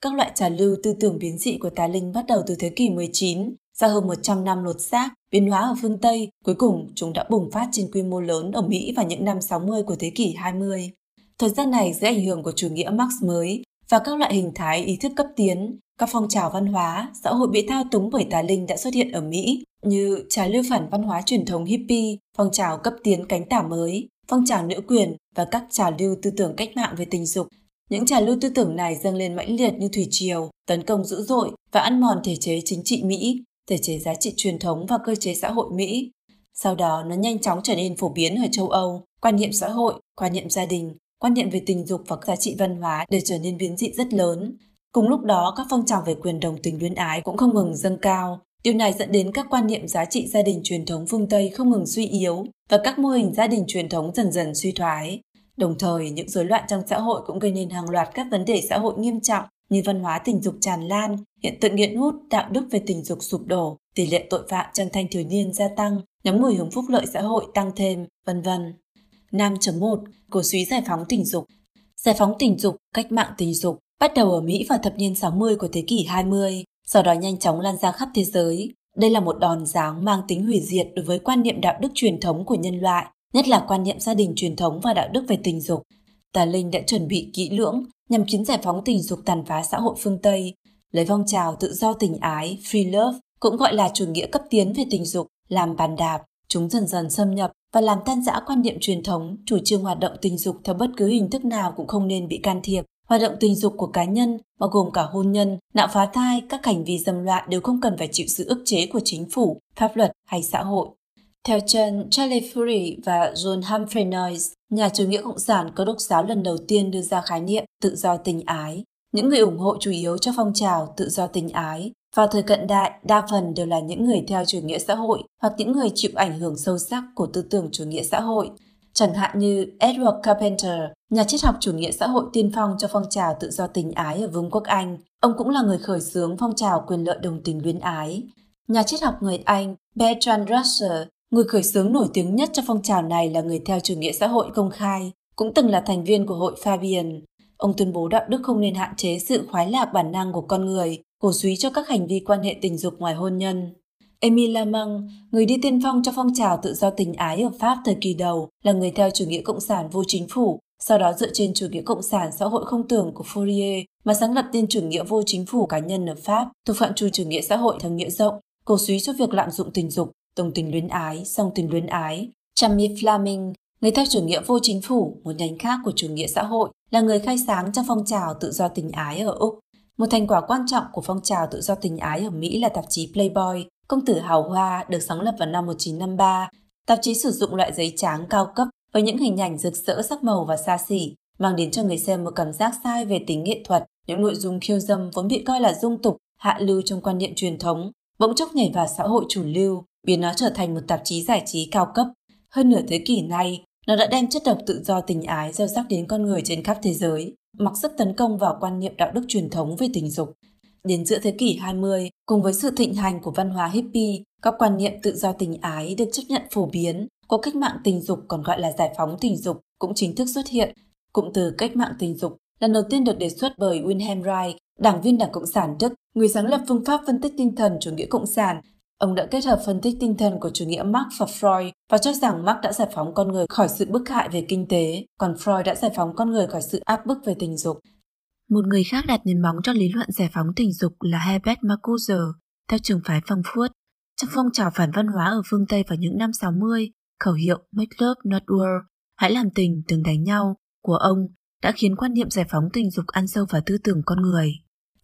Các loại trà lưu tư tưởng biến dị của tà linh bắt đầu từ thế kỷ 19, sau hơn 100 năm lột xác, biến hóa ở phương Tây, cuối cùng chúng đã bùng phát trên quy mô lớn ở Mỹ vào những năm 60 của thế kỷ 20. Thời gian này dưới ảnh hưởng của chủ nghĩa Marx mới và các loại hình thái ý thức cấp tiến, các phong trào văn hóa, xã hội bị thao túng bởi tà linh đã xuất hiện ở Mỹ như trà lưu phản văn hóa truyền thống hippie, phong trào cấp tiến cánh tả mới, phong trào nữ quyền và các trào lưu tư tưởng cách mạng về tình dục những trào lưu tư tưởng này dâng lên mãnh liệt như thủy triều, tấn công dữ dội và ăn mòn thể chế chính trị Mỹ, thể chế giá trị truyền thống và cơ chế xã hội Mỹ. Sau đó nó nhanh chóng trở nên phổ biến ở châu Âu, quan niệm xã hội, quan niệm gia đình, quan niệm về tình dục và giá trị văn hóa đều trở nên biến dị rất lớn. Cùng lúc đó, các phong trào về quyền đồng tình luyến ái cũng không ngừng dâng cao. Điều này dẫn đến các quan niệm giá trị gia đình truyền thống phương Tây không ngừng suy yếu và các mô hình gia đình truyền thống dần dần suy thoái. Đồng thời, những rối loạn trong xã hội cũng gây nên hàng loạt các vấn đề xã hội nghiêm trọng như văn hóa tình dục tràn lan, hiện tượng nghiện hút, đạo đức về tình dục sụp đổ, tỷ lệ tội phạm trong thanh thiếu niên gia tăng, nhóm người hưởng phúc lợi xã hội tăng thêm, vân vân. 5.1 Cổ suý giải phóng tình dục Giải phóng tình dục, cách mạng tình dục bắt đầu ở Mỹ vào thập niên 60 của thế kỷ 20, sau đó nhanh chóng lan ra khắp thế giới. Đây là một đòn giáng mang tính hủy diệt đối với quan niệm đạo đức truyền thống của nhân loại, nhất là quan niệm gia đình truyền thống và đạo đức về tình dục. Tà Linh đã chuẩn bị kỹ lưỡng nhằm khiến giải phóng tình dục tàn phá xã hội phương Tây, lấy phong trào tự do tình ái, free love, cũng gọi là chủ nghĩa cấp tiến về tình dục, làm bàn đạp. Chúng dần dần xâm nhập và làm tan rã quan niệm truyền thống, chủ trương hoạt động tình dục theo bất cứ hình thức nào cũng không nên bị can thiệp. Hoạt động tình dục của cá nhân, bao gồm cả hôn nhân, nạo phá thai, các hành vi dâm loạn đều không cần phải chịu sự ức chế của chính phủ, pháp luật hay xã hội. Theo chân Charlie Fury và John Humphrey Noyes, nhà chủ nghĩa cộng sản có đốc giáo lần đầu tiên đưa ra khái niệm tự do tình ái. Những người ủng hộ chủ yếu cho phong trào tự do tình ái vào thời cận đại, đa phần đều là những người theo chủ nghĩa xã hội hoặc những người chịu ảnh hưởng sâu sắc của tư tưởng chủ nghĩa xã hội. Chẳng hạn như Edward Carpenter, nhà triết học chủ nghĩa xã hội tiên phong cho phong trào tự do tình ái ở Vương quốc Anh. Ông cũng là người khởi xướng phong trào quyền lợi đồng tình luyến ái. Nhà triết học người Anh Bertrand Russell, người khởi xướng nổi tiếng nhất cho phong trào này là người theo chủ nghĩa xã hội công khai, cũng từng là thành viên của hội Fabian. Ông tuyên bố đạo đức không nên hạn chế sự khoái lạc bản năng của con người, cổ suý cho các hành vi quan hệ tình dục ngoài hôn nhân. Emile Lamang, người đi tiên phong cho phong trào tự do tình ái ở Pháp thời kỳ đầu, là người theo chủ nghĩa cộng sản vô chính phủ, sau đó dựa trên chủ nghĩa cộng sản xã hội không tưởng của Fourier mà sáng lập tiên chủ nghĩa vô chính phủ cá nhân ở Pháp, thuộc phạm trù chủ nghĩa xã hội theo nghĩa rộng, cổ suý cho việc lạm dụng tình dục, đồng tình luyến ái, song tình luyến ái. Chammy Fleming, người theo chủ nghĩa vô chính phủ, một nhánh khác của chủ nghĩa xã hội, là người khai sáng trong phong trào tự do tình ái ở Úc. Một thành quả quan trọng của phong trào tự do tình ái ở Mỹ là tạp chí Playboy, công tử hào hoa được sáng lập vào năm 1953. Tạp chí sử dụng loại giấy trắng cao cấp với những hình ảnh rực rỡ sắc màu và xa xỉ, mang đến cho người xem một cảm giác sai về tính nghệ thuật. Những nội dung khiêu dâm vốn bị coi là dung tục, hạ lưu trong quan niệm truyền thống, bỗng chốc nhảy vào xã hội chủ lưu, biến nó trở thành một tạp chí giải trí cao cấp. Hơn nửa thế kỷ nay, nó đã đem chất độc tự do tình ái gieo sắc đến con người trên khắp thế giới mặc sức tấn công vào quan niệm đạo đức truyền thống về tình dục. Đến giữa thế kỷ 20, cùng với sự thịnh hành của văn hóa hippie, các quan niệm tự do tình ái được chấp nhận phổ biến, cuộc cách mạng tình dục còn gọi là giải phóng tình dục cũng chính thức xuất hiện. Cụm từ cách mạng tình dục lần đầu tiên được đề xuất bởi Wilhelm Reich, đảng viên Đảng Cộng sản Đức, người sáng lập phương pháp phân tích tinh thần chủ nghĩa cộng sản Ông đã kết hợp phân tích tinh thần của chủ nghĩa Marx và Freud và cho rằng Marx đã giải phóng con người khỏi sự bức hại về kinh tế, còn Freud đã giải phóng con người khỏi sự áp bức về tình dục. Một người khác đặt nền móng cho lý luận giải phóng tình dục là Herbert Marcuse, theo trường phái Frankfurt. Trong phong trào phản văn hóa ở phương Tây vào những năm 60, khẩu hiệu Make Love Not War, hãy làm tình, đừng đánh nhau, của ông đã khiến quan niệm giải phóng tình dục ăn sâu vào tư tưởng con người.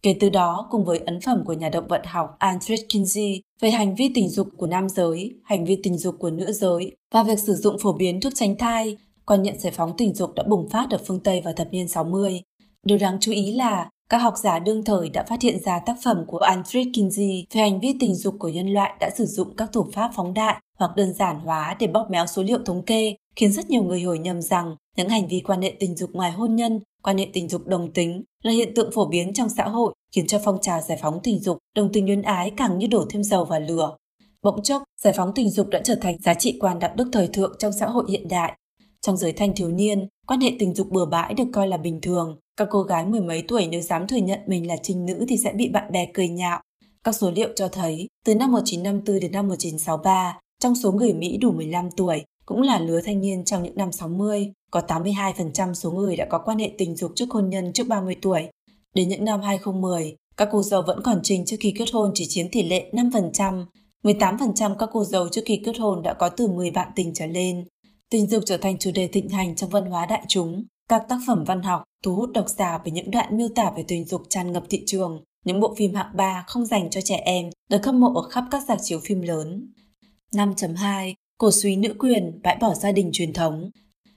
Kể từ đó, cùng với ấn phẩm của nhà động vật học Andrew Kinsey về hành vi tình dục của nam giới, hành vi tình dục của nữ giới và việc sử dụng phổ biến thuốc tránh thai, quan nhận giải phóng tình dục đã bùng phát ở phương Tây vào thập niên 60. Điều đáng chú ý là các học giả đương thời đã phát hiện ra tác phẩm của Andrew Kinsey về hành vi tình dục của nhân loại đã sử dụng các thủ pháp phóng đại hoặc đơn giản hóa để bóp méo số liệu thống kê, khiến rất nhiều người hồi nhầm rằng những hành vi quan hệ tình dục ngoài hôn nhân quan hệ tình dục đồng tính là hiện tượng phổ biến trong xã hội, khiến cho phong trào giải phóng tình dục, đồng tình luyến ái càng như đổ thêm dầu vào lửa. Bỗng chốc, giải phóng tình dục đã trở thành giá trị quan đạo đức thời thượng trong xã hội hiện đại. Trong giới thanh thiếu niên, quan hệ tình dục bừa bãi được coi là bình thường. Các cô gái mười mấy tuổi nếu dám thừa nhận mình là trinh nữ thì sẽ bị bạn bè cười nhạo. Các số liệu cho thấy, từ năm 1954 đến năm 1963 trong số người Mỹ đủ 15 tuổi cũng là lứa thanh niên trong những năm 60, có 82% số người đã có quan hệ tình dục trước hôn nhân trước 30 tuổi. Đến những năm 2010, các cô dâu vẫn còn trình trước khi kết hôn chỉ chiếm tỷ lệ 5%, 18% các cô dâu trước khi kết hôn đã có từ 10 bạn tình trở lên. Tình dục trở thành chủ đề thịnh hành trong văn hóa đại chúng. Các tác phẩm văn học thu hút độc giả với những đoạn miêu tả về tình dục tràn ngập thị trường. Những bộ phim hạng 3 không dành cho trẻ em được hâm mộ ở khắp các rạp chiếu phim lớn. 5.2 cổ suý nữ quyền, bãi bỏ gia đình truyền thống.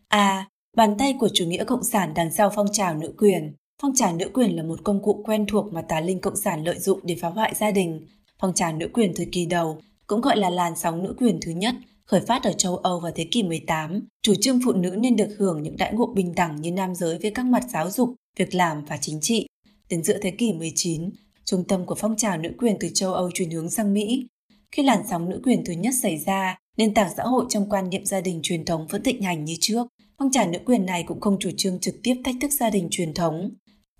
A. Bàn tay của chủ nghĩa cộng sản đằng sau phong trào nữ quyền. Phong trào nữ quyền là một công cụ quen thuộc mà tà linh cộng sản lợi dụng để phá hoại gia đình. Phong trào nữ quyền thời kỳ đầu, cũng gọi là làn sóng nữ quyền thứ nhất, khởi phát ở châu Âu vào thế kỷ 18, chủ trương phụ nữ nên được hưởng những đãi ngộ bình đẳng như nam giới về các mặt giáo dục, việc làm và chính trị. Đến giữa thế kỷ 19, trung tâm của phong trào nữ quyền từ châu Âu chuyển hướng sang Mỹ. Khi làn sóng nữ quyền thứ nhất xảy ra, nền tảng xã hội trong quan niệm gia đình truyền thống vẫn thịnh hành như trước. Phong trào nữ quyền này cũng không chủ trương trực tiếp thách thức gia đình truyền thống.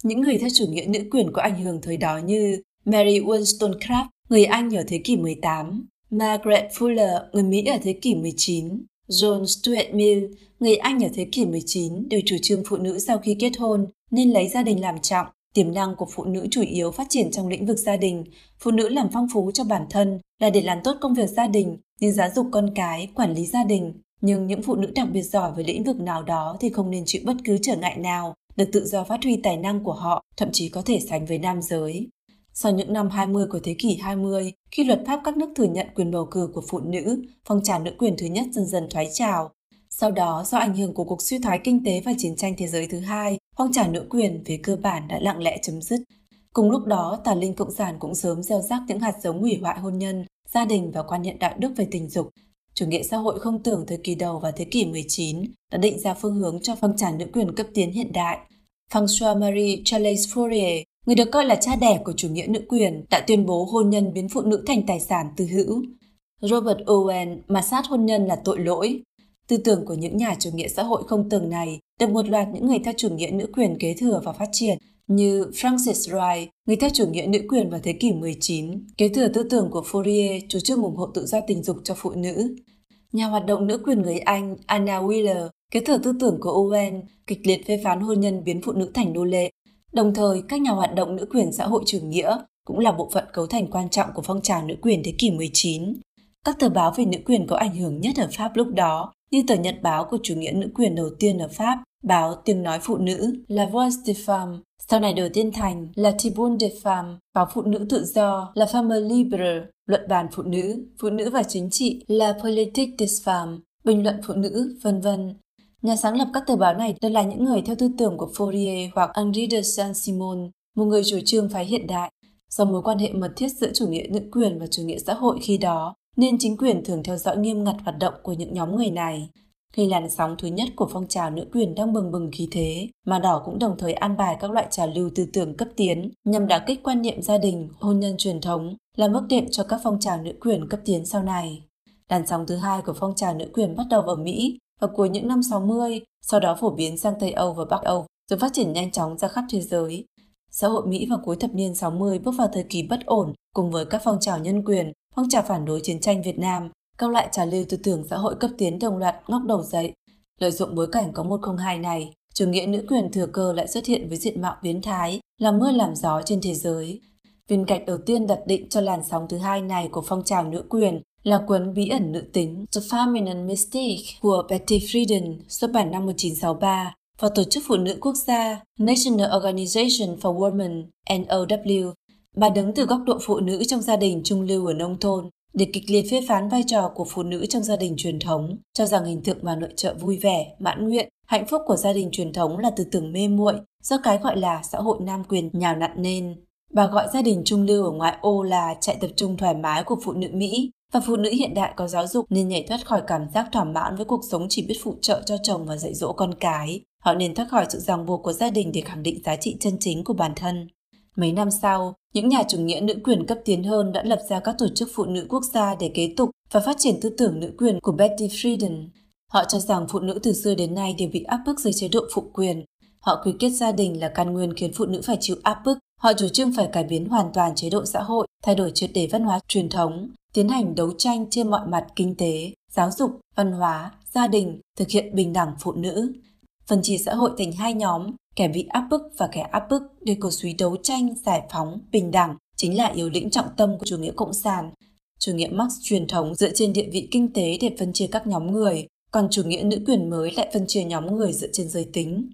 Những người theo chủ nghĩa nữ quyền có ảnh hưởng thời đó như Mary Wollstonecraft, người Anh ở thế kỷ 18, Margaret Fuller, người Mỹ ở thế kỷ 19, John Stuart Mill, người Anh ở thế kỷ 19 đều chủ trương phụ nữ sau khi kết hôn nên lấy gia đình làm trọng. Tiềm năng của phụ nữ chủ yếu phát triển trong lĩnh vực gia đình. Phụ nữ làm phong phú cho bản thân là để làm tốt công việc gia đình như giáo dục con cái, quản lý gia đình. Nhưng những phụ nữ đặc biệt giỏi về lĩnh vực nào đó thì không nên chịu bất cứ trở ngại nào, được tự do phát huy tài năng của họ, thậm chí có thể sánh với nam giới. Sau những năm 20 của thế kỷ 20, khi luật pháp các nước thừa nhận quyền bầu cử của phụ nữ, phong trào nữ quyền thứ nhất dần dần thoái trào. Sau đó, do ảnh hưởng của cuộc suy thoái kinh tế và chiến tranh thế giới thứ hai, phong trào nữ quyền về cơ bản đã lặng lẽ chấm dứt. Cùng lúc đó, tà linh cộng sản cũng sớm gieo rắc những hạt giống hủy hoại hôn nhân, gia đình và quan niệm đạo đức về tình dục. Chủ nghĩa xã hội không tưởng thời kỳ đầu và thế kỷ 19 đã định ra phương hướng cho phong trào nữ quyền cấp tiến hiện đại. François-Marie Charles Fourier Người được coi là cha đẻ của chủ nghĩa nữ quyền đã tuyên bố hôn nhân biến phụ nữ thành tài sản tư hữu. Robert Owen mà sát hôn nhân là tội lỗi. Tư tưởng của những nhà chủ nghĩa xã hội không tường này được một loạt những người theo chủ nghĩa nữ quyền kế thừa và phát triển như Francis Wright, người theo chủ nghĩa nữ quyền vào thế kỷ 19, kế thừa tư tưởng của Fourier chủ trương ủng hộ tự do tình dục cho phụ nữ. Nhà hoạt động nữ quyền người Anh Anna Wheeler kế thừa tư tưởng của Owen, kịch liệt phê phán hôn nhân biến phụ nữ thành nô lệ Đồng thời, các nhà hoạt động nữ quyền xã hội chủ nghĩa cũng là bộ phận cấu thành quan trọng của phong trào nữ quyền thế kỷ 19. Các tờ báo về nữ quyền có ảnh hưởng nhất ở Pháp lúc đó, như tờ nhật báo của chủ nghĩa nữ quyền đầu tiên ở Pháp, báo Tiếng nói phụ nữ La Voix des Femmes, sau này đổi tên thành La Tribune des Femmes, báo phụ nữ tự do La Femme Libre, luận bàn phụ nữ, phụ nữ và chính trị La Politique des Femmes, bình luận phụ nữ, vân vân. Nhà sáng lập các tờ báo này đều là những người theo tư tưởng của Fourier hoặc Henri de Saint-Simon, một người chủ trương phái hiện đại. Do mối quan hệ mật thiết giữa chủ nghĩa nữ quyền và chủ nghĩa xã hội khi đó, nên chính quyền thường theo dõi nghiêm ngặt hoạt động của những nhóm người này. Khi làn sóng thứ nhất của phong trào nữ quyền đang bừng bừng khí thế, mà đỏ cũng đồng thời an bài các loại trào lưu tư tưởng cấp tiến nhằm đả kích quan niệm gia đình, hôn nhân truyền thống, làm bước đệm cho các phong trào nữ quyền cấp tiến sau này. Làn sóng thứ hai của phong trào nữ quyền bắt đầu ở Mỹ vào cuối những năm 60, sau đó phổ biến sang Tây Âu và Bắc Âu, rồi phát triển nhanh chóng ra khắp thế giới. Xã hội Mỹ vào cuối thập niên 60 bước vào thời kỳ bất ổn cùng với các phong trào nhân quyền, phong trào phản đối chiến tranh Việt Nam, các loại trào lưu tư tưởng xã hội cấp tiến đồng loạt ngóc đầu dậy. Lợi dụng bối cảnh có 102 này, chủ nghĩa nữ quyền thừa cơ lại xuất hiện với diện mạo biến thái, làm mưa làm gió trên thế giới. Viên gạch đầu tiên đặt định cho làn sóng thứ hai này của phong trào nữ quyền là cuốn bí ẩn nữ tính The Feminine Mystique của Betty Friedan xuất bản năm 1963 và Tổ chức Phụ nữ Quốc gia National Organization for Women NOW. Bà đứng từ góc độ phụ nữ trong gia đình trung lưu ở nông thôn để kịch liệt phê phán vai trò của phụ nữ trong gia đình truyền thống, cho rằng hình tượng bà nội trợ vui vẻ, mãn nguyện, hạnh phúc của gia đình truyền thống là tư tưởng mê muội do cái gọi là xã hội nam quyền nhào nặn nên. Bà gọi gia đình trung lưu ở ngoại ô là chạy tập trung thoải mái của phụ nữ Mỹ và phụ nữ hiện đại có giáo dục nên nhảy thoát khỏi cảm giác thỏa mãn với cuộc sống chỉ biết phụ trợ cho chồng và dạy dỗ con cái. Họ nên thoát khỏi sự ràng buộc của gia đình để khẳng định giá trị chân chính của bản thân. Mấy năm sau, những nhà chủ nghĩa nữ quyền cấp tiến hơn đã lập ra các tổ chức phụ nữ quốc gia để kế tục và phát triển tư tưởng nữ quyền của Betty Friedan. Họ cho rằng phụ nữ từ xưa đến nay đều bị áp bức dưới chế độ phụ quyền. Họ quy kết gia đình là căn nguyên khiến phụ nữ phải chịu áp bức. Họ chủ trương phải cải biến hoàn toàn chế độ xã hội, thay đổi triệt để văn hóa truyền thống, tiến hành đấu tranh trên mọi mặt kinh tế, giáo dục, văn hóa, gia đình, thực hiện bình đẳng phụ nữ. Phân chia xã hội thành hai nhóm, kẻ bị áp bức và kẻ áp bức để cổ suý đấu tranh, giải phóng, bình đẳng chính là yếu lĩnh trọng tâm của chủ nghĩa cộng sản. Chủ nghĩa Marx truyền thống dựa trên địa vị kinh tế để phân chia các nhóm người, còn chủ nghĩa nữ quyền mới lại phân chia nhóm người dựa trên giới tính.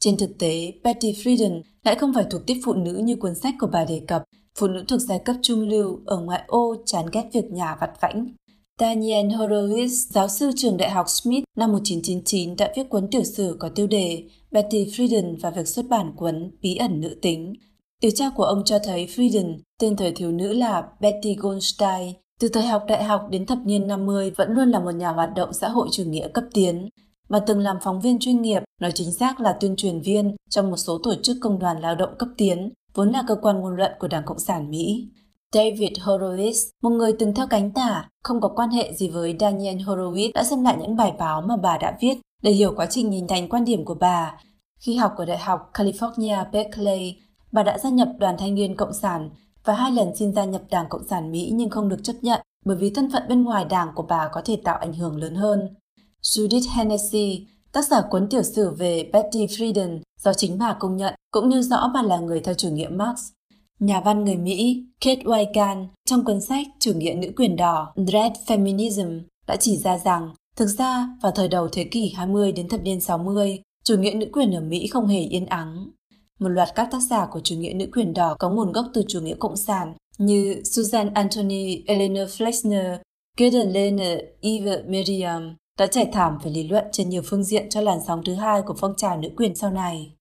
Trên thực tế, Betty Friedan lại không phải thuộc tiếp phụ nữ như cuốn sách của bà đề cập, phụ nữ thuộc giai cấp trung lưu ở ngoại ô chán ghét việc nhà vặt vãnh. Daniel Horowitz, giáo sư trường đại học Smith năm 1999 đã viết cuốn tiểu sử có tiêu đề Betty Friedan và việc xuất bản cuốn Bí ẩn nữ tính. Điều tra của ông cho thấy Friedan, tên thời thiếu nữ là Betty Goldstein, từ thời học đại học đến thập niên 50 vẫn luôn là một nhà hoạt động xã hội chủ nghĩa cấp tiến. và từng làm phóng viên chuyên nghiệp, nói chính xác là tuyên truyền viên trong một số tổ chức công đoàn lao động cấp tiến, vốn là cơ quan ngôn luận của Đảng Cộng sản Mỹ. David Horowitz, một người từng theo cánh tả, không có quan hệ gì với Daniel Horowitz đã xem lại những bài báo mà bà đã viết để hiểu quá trình hình thành quan điểm của bà. Khi học ở Đại học California Berkeley, bà đã gia nhập đoàn thanh niên Cộng sản và hai lần xin gia nhập Đảng Cộng sản Mỹ nhưng không được chấp nhận bởi vì thân phận bên ngoài đảng của bà có thể tạo ảnh hưởng lớn hơn. Judith Hennessy, tác giả cuốn tiểu sử về Betty Friedan do chính bà công nhận, cũng như rõ bà là người theo chủ nghĩa Marx. Nhà văn người Mỹ Kate Wigan trong cuốn sách Chủ nghĩa nữ quyền đỏ Dread Feminism đã chỉ ra rằng thực ra vào thời đầu thế kỷ 20 đến thập niên 60, chủ nghĩa nữ quyền ở Mỹ không hề yên ắng. Một loạt các tác giả của chủ nghĩa nữ quyền đỏ có nguồn gốc từ chủ nghĩa cộng sản như Susan Anthony, Eleanor Flexner, Gideon Lehner, Eva Miriam đã trải thảm về lý luận trên nhiều phương diện cho làn sóng thứ hai của phong trào nữ quyền sau này.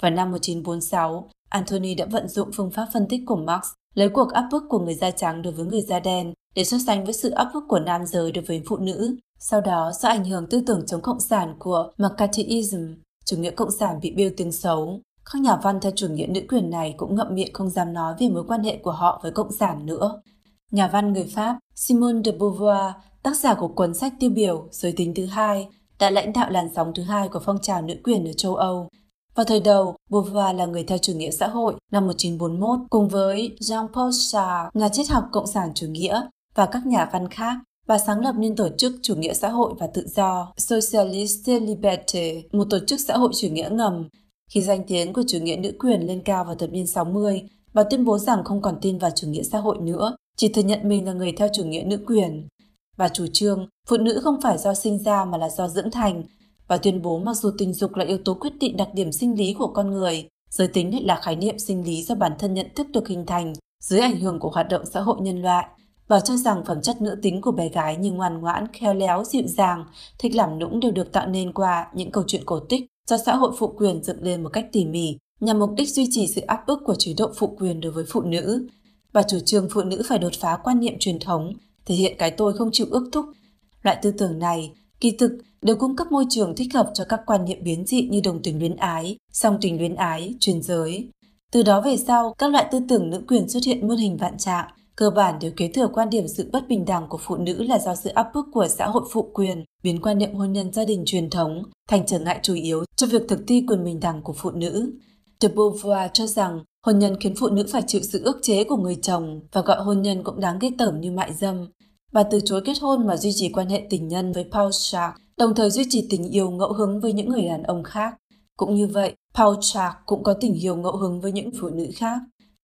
Vào năm 1946, Anthony đã vận dụng phương pháp phân tích của Marx lấy cuộc áp bức của người da trắng đối với người da đen để so sánh với sự áp bức của nam giới đối với phụ nữ. Sau đó, do ảnh hưởng tư tưởng chống cộng sản của McCarthyism, chủ nghĩa cộng sản bị biêu tiếng xấu. Các nhà văn theo chủ nghĩa nữ quyền này cũng ngậm miệng không dám nói về mối quan hệ của họ với cộng sản nữa. Nhà văn người Pháp Simone de Beauvoir, tác giả của cuốn sách tiêu biểu Giới tính thứ hai, đã lãnh đạo làn sóng thứ hai của phong trào nữ quyền ở châu Âu. Vào thời đầu, Beauvoir là người theo chủ nghĩa xã hội năm 1941 cùng với Jean-Paul Sartre, nhà triết học cộng sản chủ nghĩa và các nhà văn khác và sáng lập nên tổ chức chủ nghĩa xã hội và tự do Socialiste Liberté, một tổ chức xã hội chủ nghĩa ngầm khi danh tiếng của chủ nghĩa nữ quyền lên cao vào thập niên 60, bà tuyên bố rằng không còn tin vào chủ nghĩa xã hội nữa, chỉ thừa nhận mình là người theo chủ nghĩa nữ quyền. Và chủ trương, phụ nữ không phải do sinh ra mà là do dưỡng thành, và tuyên bố mặc dù tình dục là yếu tố quyết định đặc điểm sinh lý của con người, giới tính lại là khái niệm sinh lý do bản thân nhận thức được hình thành dưới ảnh hưởng của hoạt động xã hội nhân loại, và cho rằng phẩm chất nữ tính của bé gái như ngoan ngoãn, khéo léo, dịu dàng, thích làm nũng đều được tạo nên qua những câu chuyện cổ tích do xã hội phụ quyền dựng lên một cách tỉ mỉ nhằm mục đích duy trì sự áp bức của chế độ phụ quyền đối với phụ nữ và chủ trương phụ nữ phải đột phá quan niệm truyền thống, thể hiện cái tôi không chịu ước thúc. Loại tư tưởng này, kỳ thực, đều cung cấp môi trường thích hợp cho các quan niệm biến dị như đồng tình luyến ái, song tình luyến ái, truyền giới. Từ đó về sau, các loại tư tưởng nữ quyền xuất hiện muôn hình vạn trạng, cơ bản đều kế thừa quan điểm sự bất bình đẳng của phụ nữ là do sự áp bức của xã hội phụ quyền, biến quan niệm hôn nhân gia đình truyền thống thành trở ngại chủ yếu cho việc thực thi quyền bình đẳng của phụ nữ. De Beauvoir cho rằng hôn nhân khiến phụ nữ phải chịu sự ước chế của người chồng và gọi hôn nhân cũng đáng ghê tởm như mại dâm. Bà từ chối kết hôn mà duy trì quan hệ tình nhân với Paul Sharp, đồng thời duy trì tình yêu ngẫu hứng với những người đàn ông khác. Cũng như vậy, Paul Chak cũng có tình yêu ngẫu hứng với những phụ nữ khác.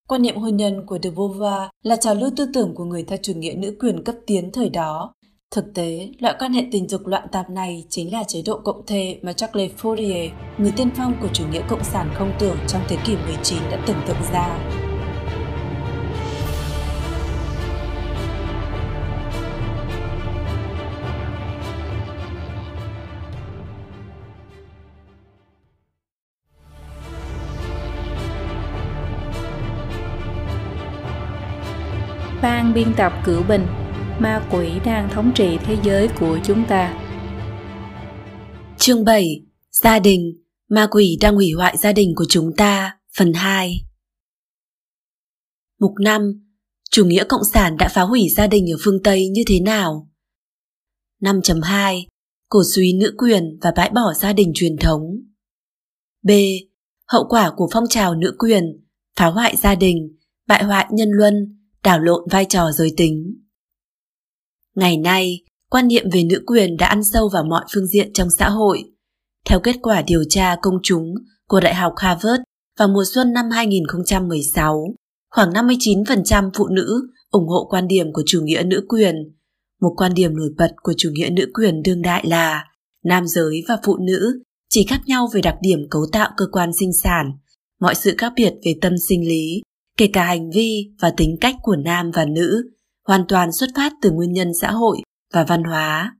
Quan niệm hôn nhân của de Beauvoir là trào lưu tư tưởng của người theo chủ nghĩa nữ quyền cấp tiến thời đó. Thực tế, loại quan hệ tình dục loạn tạp này chính là chế độ cộng thê mà Charles Fourier, người tiên phong của chủ nghĩa cộng sản không tưởng trong thế kỷ 19 đã tưởng tượng ra. Ban biên tập cửu bình ma quỷ đang thống trị thế giới của chúng ta. Chương 7 gia đình. Ma quỷ đang hủy hoại gia đình của chúng ta. Phần 2 mục 5 chủ nghĩa cộng sản đã phá hủy gia đình ở phương Tây như thế nào? 5.2 cổ suý nữ quyền và bãi bỏ gia đình truyền thống. B. Hậu quả của phong trào nữ quyền, phá hoại gia đình, bại hoại nhân luân, đảo lộn vai trò giới tính. Ngày nay, quan niệm về nữ quyền đã ăn sâu vào mọi phương diện trong xã hội. Theo kết quả điều tra công chúng của Đại học Harvard vào mùa xuân năm 2016, khoảng 59% phụ nữ ủng hộ quan điểm của chủ nghĩa nữ quyền. Một quan điểm nổi bật của chủ nghĩa nữ quyền đương đại là nam giới và phụ nữ chỉ khác nhau về đặc điểm cấu tạo cơ quan sinh sản, mọi sự khác biệt về tâm sinh lý kể cả hành vi và tính cách của nam và nữ hoàn toàn xuất phát từ nguyên nhân xã hội và văn hóa.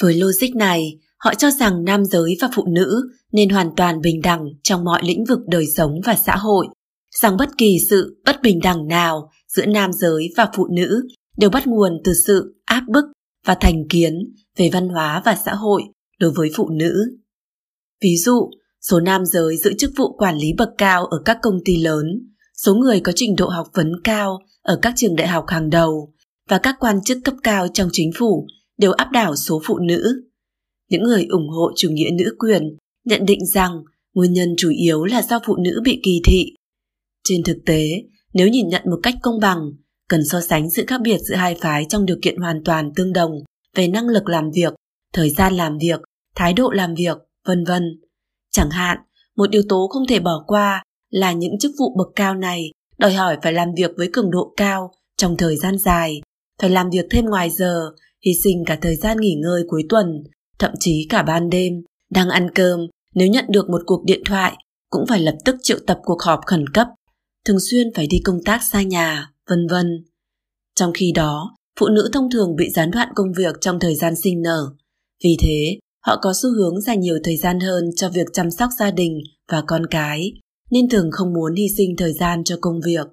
Với logic này, họ cho rằng nam giới và phụ nữ nên hoàn toàn bình đẳng trong mọi lĩnh vực đời sống và xã hội, rằng bất kỳ sự bất bình đẳng nào giữa nam giới và phụ nữ đều bắt nguồn từ sự áp bức và thành kiến về văn hóa và xã hội đối với phụ nữ. Ví dụ, số nam giới giữ chức vụ quản lý bậc cao ở các công ty lớn, số người có trình độ học vấn cao ở các trường đại học hàng đầu và các quan chức cấp cao trong chính phủ đều áp đảo số phụ nữ. Những người ủng hộ chủ nghĩa nữ quyền nhận định rằng nguyên nhân chủ yếu là do phụ nữ bị kỳ thị. Trên thực tế, nếu nhìn nhận một cách công bằng, cần so sánh sự khác biệt giữa hai phái trong điều kiện hoàn toàn tương đồng về năng lực làm việc, thời gian làm việc, thái độ làm việc, vân vân. Chẳng hạn, một yếu tố không thể bỏ qua là những chức vụ bậc cao này đòi hỏi phải làm việc với cường độ cao trong thời gian dài, phải làm việc thêm ngoài giờ, hy sinh cả thời gian nghỉ ngơi cuối tuần, thậm chí cả ban đêm, đang ăn cơm, nếu nhận được một cuộc điện thoại, cũng phải lập tức triệu tập cuộc họp khẩn cấp, thường xuyên phải đi công tác xa nhà, vân vân. Trong khi đó, phụ nữ thông thường bị gián đoạn công việc trong thời gian sinh nở. Vì thế, họ có xu hướng dành nhiều thời gian hơn cho việc chăm sóc gia đình và con cái, nên thường không muốn hy sinh thời gian cho công việc.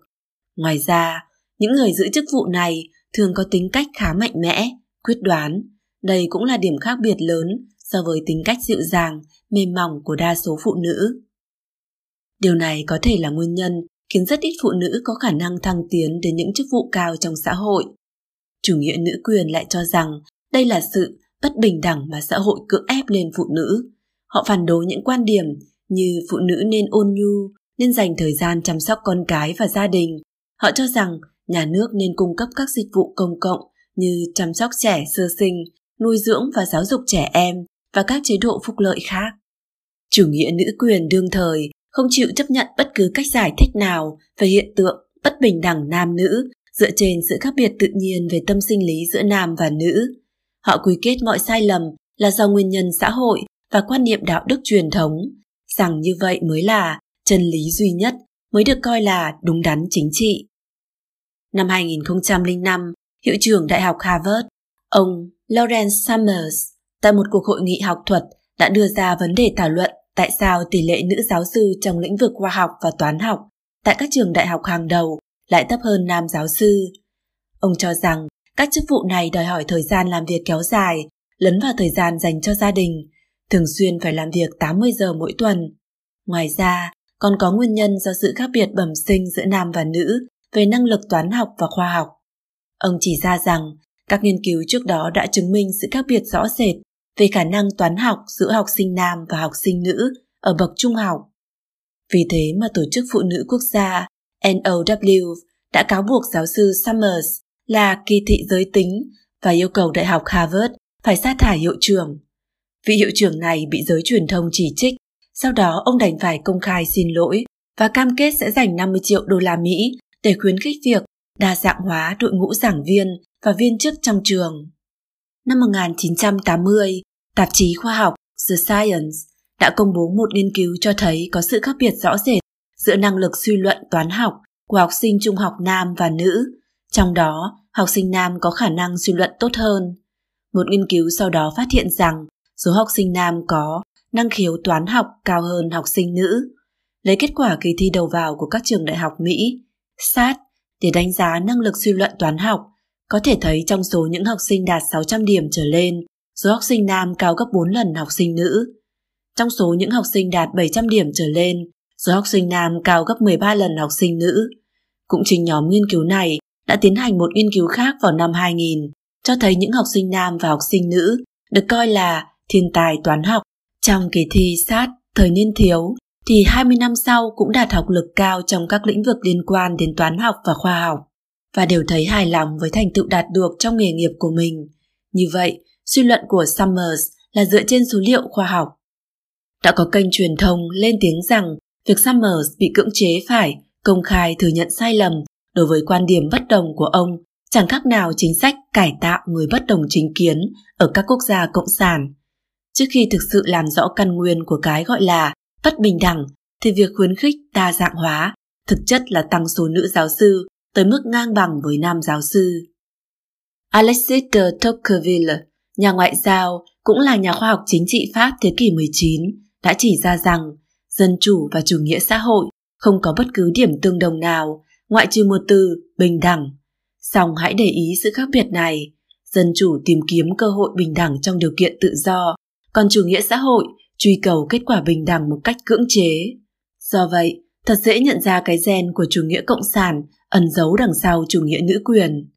Ngoài ra, những người giữ chức vụ này thường có tính cách khá mạnh mẽ, quyết đoán. Đây cũng là điểm khác biệt lớn so với tính cách dịu dàng, mềm mỏng của đa số phụ nữ. Điều này có thể là nguyên nhân khiến rất ít phụ nữ có khả năng thăng tiến đến những chức vụ cao trong xã hội. Chủ nghĩa nữ quyền lại cho rằng đây là sự bất bình đẳng mà xã hội cưỡng ép lên phụ nữ. Họ phản đối những quan điểm như phụ nữ nên ôn nhu, nên dành thời gian chăm sóc con cái và gia đình. Họ cho rằng nhà nước nên cung cấp các dịch vụ công cộng như chăm sóc trẻ sơ sinh, nuôi dưỡng và giáo dục trẻ em và các chế độ phúc lợi khác. Chủ nghĩa nữ quyền đương thời không chịu chấp nhận bất cứ cách giải thích nào về hiện tượng bất bình đẳng nam nữ dựa trên sự khác biệt tự nhiên về tâm sinh lý giữa nam và nữ. Họ quy kết mọi sai lầm là do nguyên nhân xã hội và quan niệm đạo đức truyền thống, rằng như vậy mới là chân lý duy nhất, mới được coi là đúng đắn chính trị. Năm 2005, hiệu trưởng Đại học Harvard, ông Lawrence Summers, tại một cuộc hội nghị học thuật đã đưa ra vấn đề thảo luận tại sao tỷ lệ nữ giáo sư trong lĩnh vực khoa học và toán học tại các trường đại học hàng đầu lại thấp hơn nam giáo sư. Ông cho rằng các chức vụ này đòi hỏi thời gian làm việc kéo dài, lấn vào thời gian dành cho gia đình, thường xuyên phải làm việc 80 giờ mỗi tuần. Ngoài ra, còn có nguyên nhân do sự khác biệt bẩm sinh giữa nam và nữ về năng lực toán học và khoa học. Ông chỉ ra rằng các nghiên cứu trước đó đã chứng minh sự khác biệt rõ rệt về khả năng toán học giữa học sinh nam và học sinh nữ ở bậc trung học. Vì thế mà Tổ chức Phụ nữ Quốc gia NOW đã cáo buộc giáo sư Summers là kỳ thị giới tính và yêu cầu Đại học Harvard phải sa thải hiệu trưởng. Vị hiệu trưởng này bị giới truyền thông chỉ trích, sau đó ông đành phải công khai xin lỗi và cam kết sẽ dành 50 triệu đô la Mỹ để khuyến khích việc đa dạng hóa đội ngũ giảng viên và viên chức trong trường. Năm 1980, tạp chí khoa học The Science đã công bố một nghiên cứu cho thấy có sự khác biệt rõ rệt giữa năng lực suy luận toán học của học sinh trung học nam và nữ, trong đó học sinh nam có khả năng suy luận tốt hơn. Một nghiên cứu sau đó phát hiện rằng số học sinh nam có năng khiếu toán học cao hơn học sinh nữ. Lấy kết quả kỳ thi đầu vào của các trường đại học Mỹ, SAT, để đánh giá năng lực suy luận toán học, có thể thấy trong số những học sinh đạt 600 điểm trở lên, số học sinh nam cao gấp 4 lần học sinh nữ. Trong số những học sinh đạt 700 điểm trở lên, số học sinh nam cao gấp 13 lần học sinh nữ. Cũng chính nhóm nghiên cứu này đã tiến hành một nghiên cứu khác vào năm 2000, cho thấy những học sinh nam và học sinh nữ được coi là thiên tài toán học. Trong kỳ thi sát thời niên thiếu, thì 20 năm sau cũng đạt học lực cao trong các lĩnh vực liên quan đến toán học và khoa học và đều thấy hài lòng với thành tựu đạt được trong nghề nghiệp của mình. Như vậy, suy luận của Summers là dựa trên số liệu khoa học. Đã có kênh truyền thông lên tiếng rằng việc Summers bị cưỡng chế phải công khai thừa nhận sai lầm đối với quan điểm bất đồng của ông chẳng khác nào chính sách cải tạo người bất đồng chính kiến ở các quốc gia cộng sản. Trước khi thực sự làm rõ căn nguyên của cái gọi là bất bình đẳng thì việc khuyến khích đa dạng hóa thực chất là tăng số nữ giáo sư tới mức ngang bằng với nam giáo sư. Alexis de Tocqueville, nhà ngoại giao, cũng là nhà khoa học chính trị Pháp thế kỷ 19, đã chỉ ra rằng dân chủ và chủ nghĩa xã hội không có bất cứ điểm tương đồng nào ngoại trừ một từ bình đẳng. Song hãy để ý sự khác biệt này. Dân chủ tìm kiếm cơ hội bình đẳng trong điều kiện tự do, còn chủ nghĩa xã hội truy cầu kết quả bình đẳng một cách cưỡng chế. Do vậy, thật dễ nhận ra cái gen của chủ nghĩa cộng sản ẩn giấu đằng sau chủ nghĩa nữ quyền.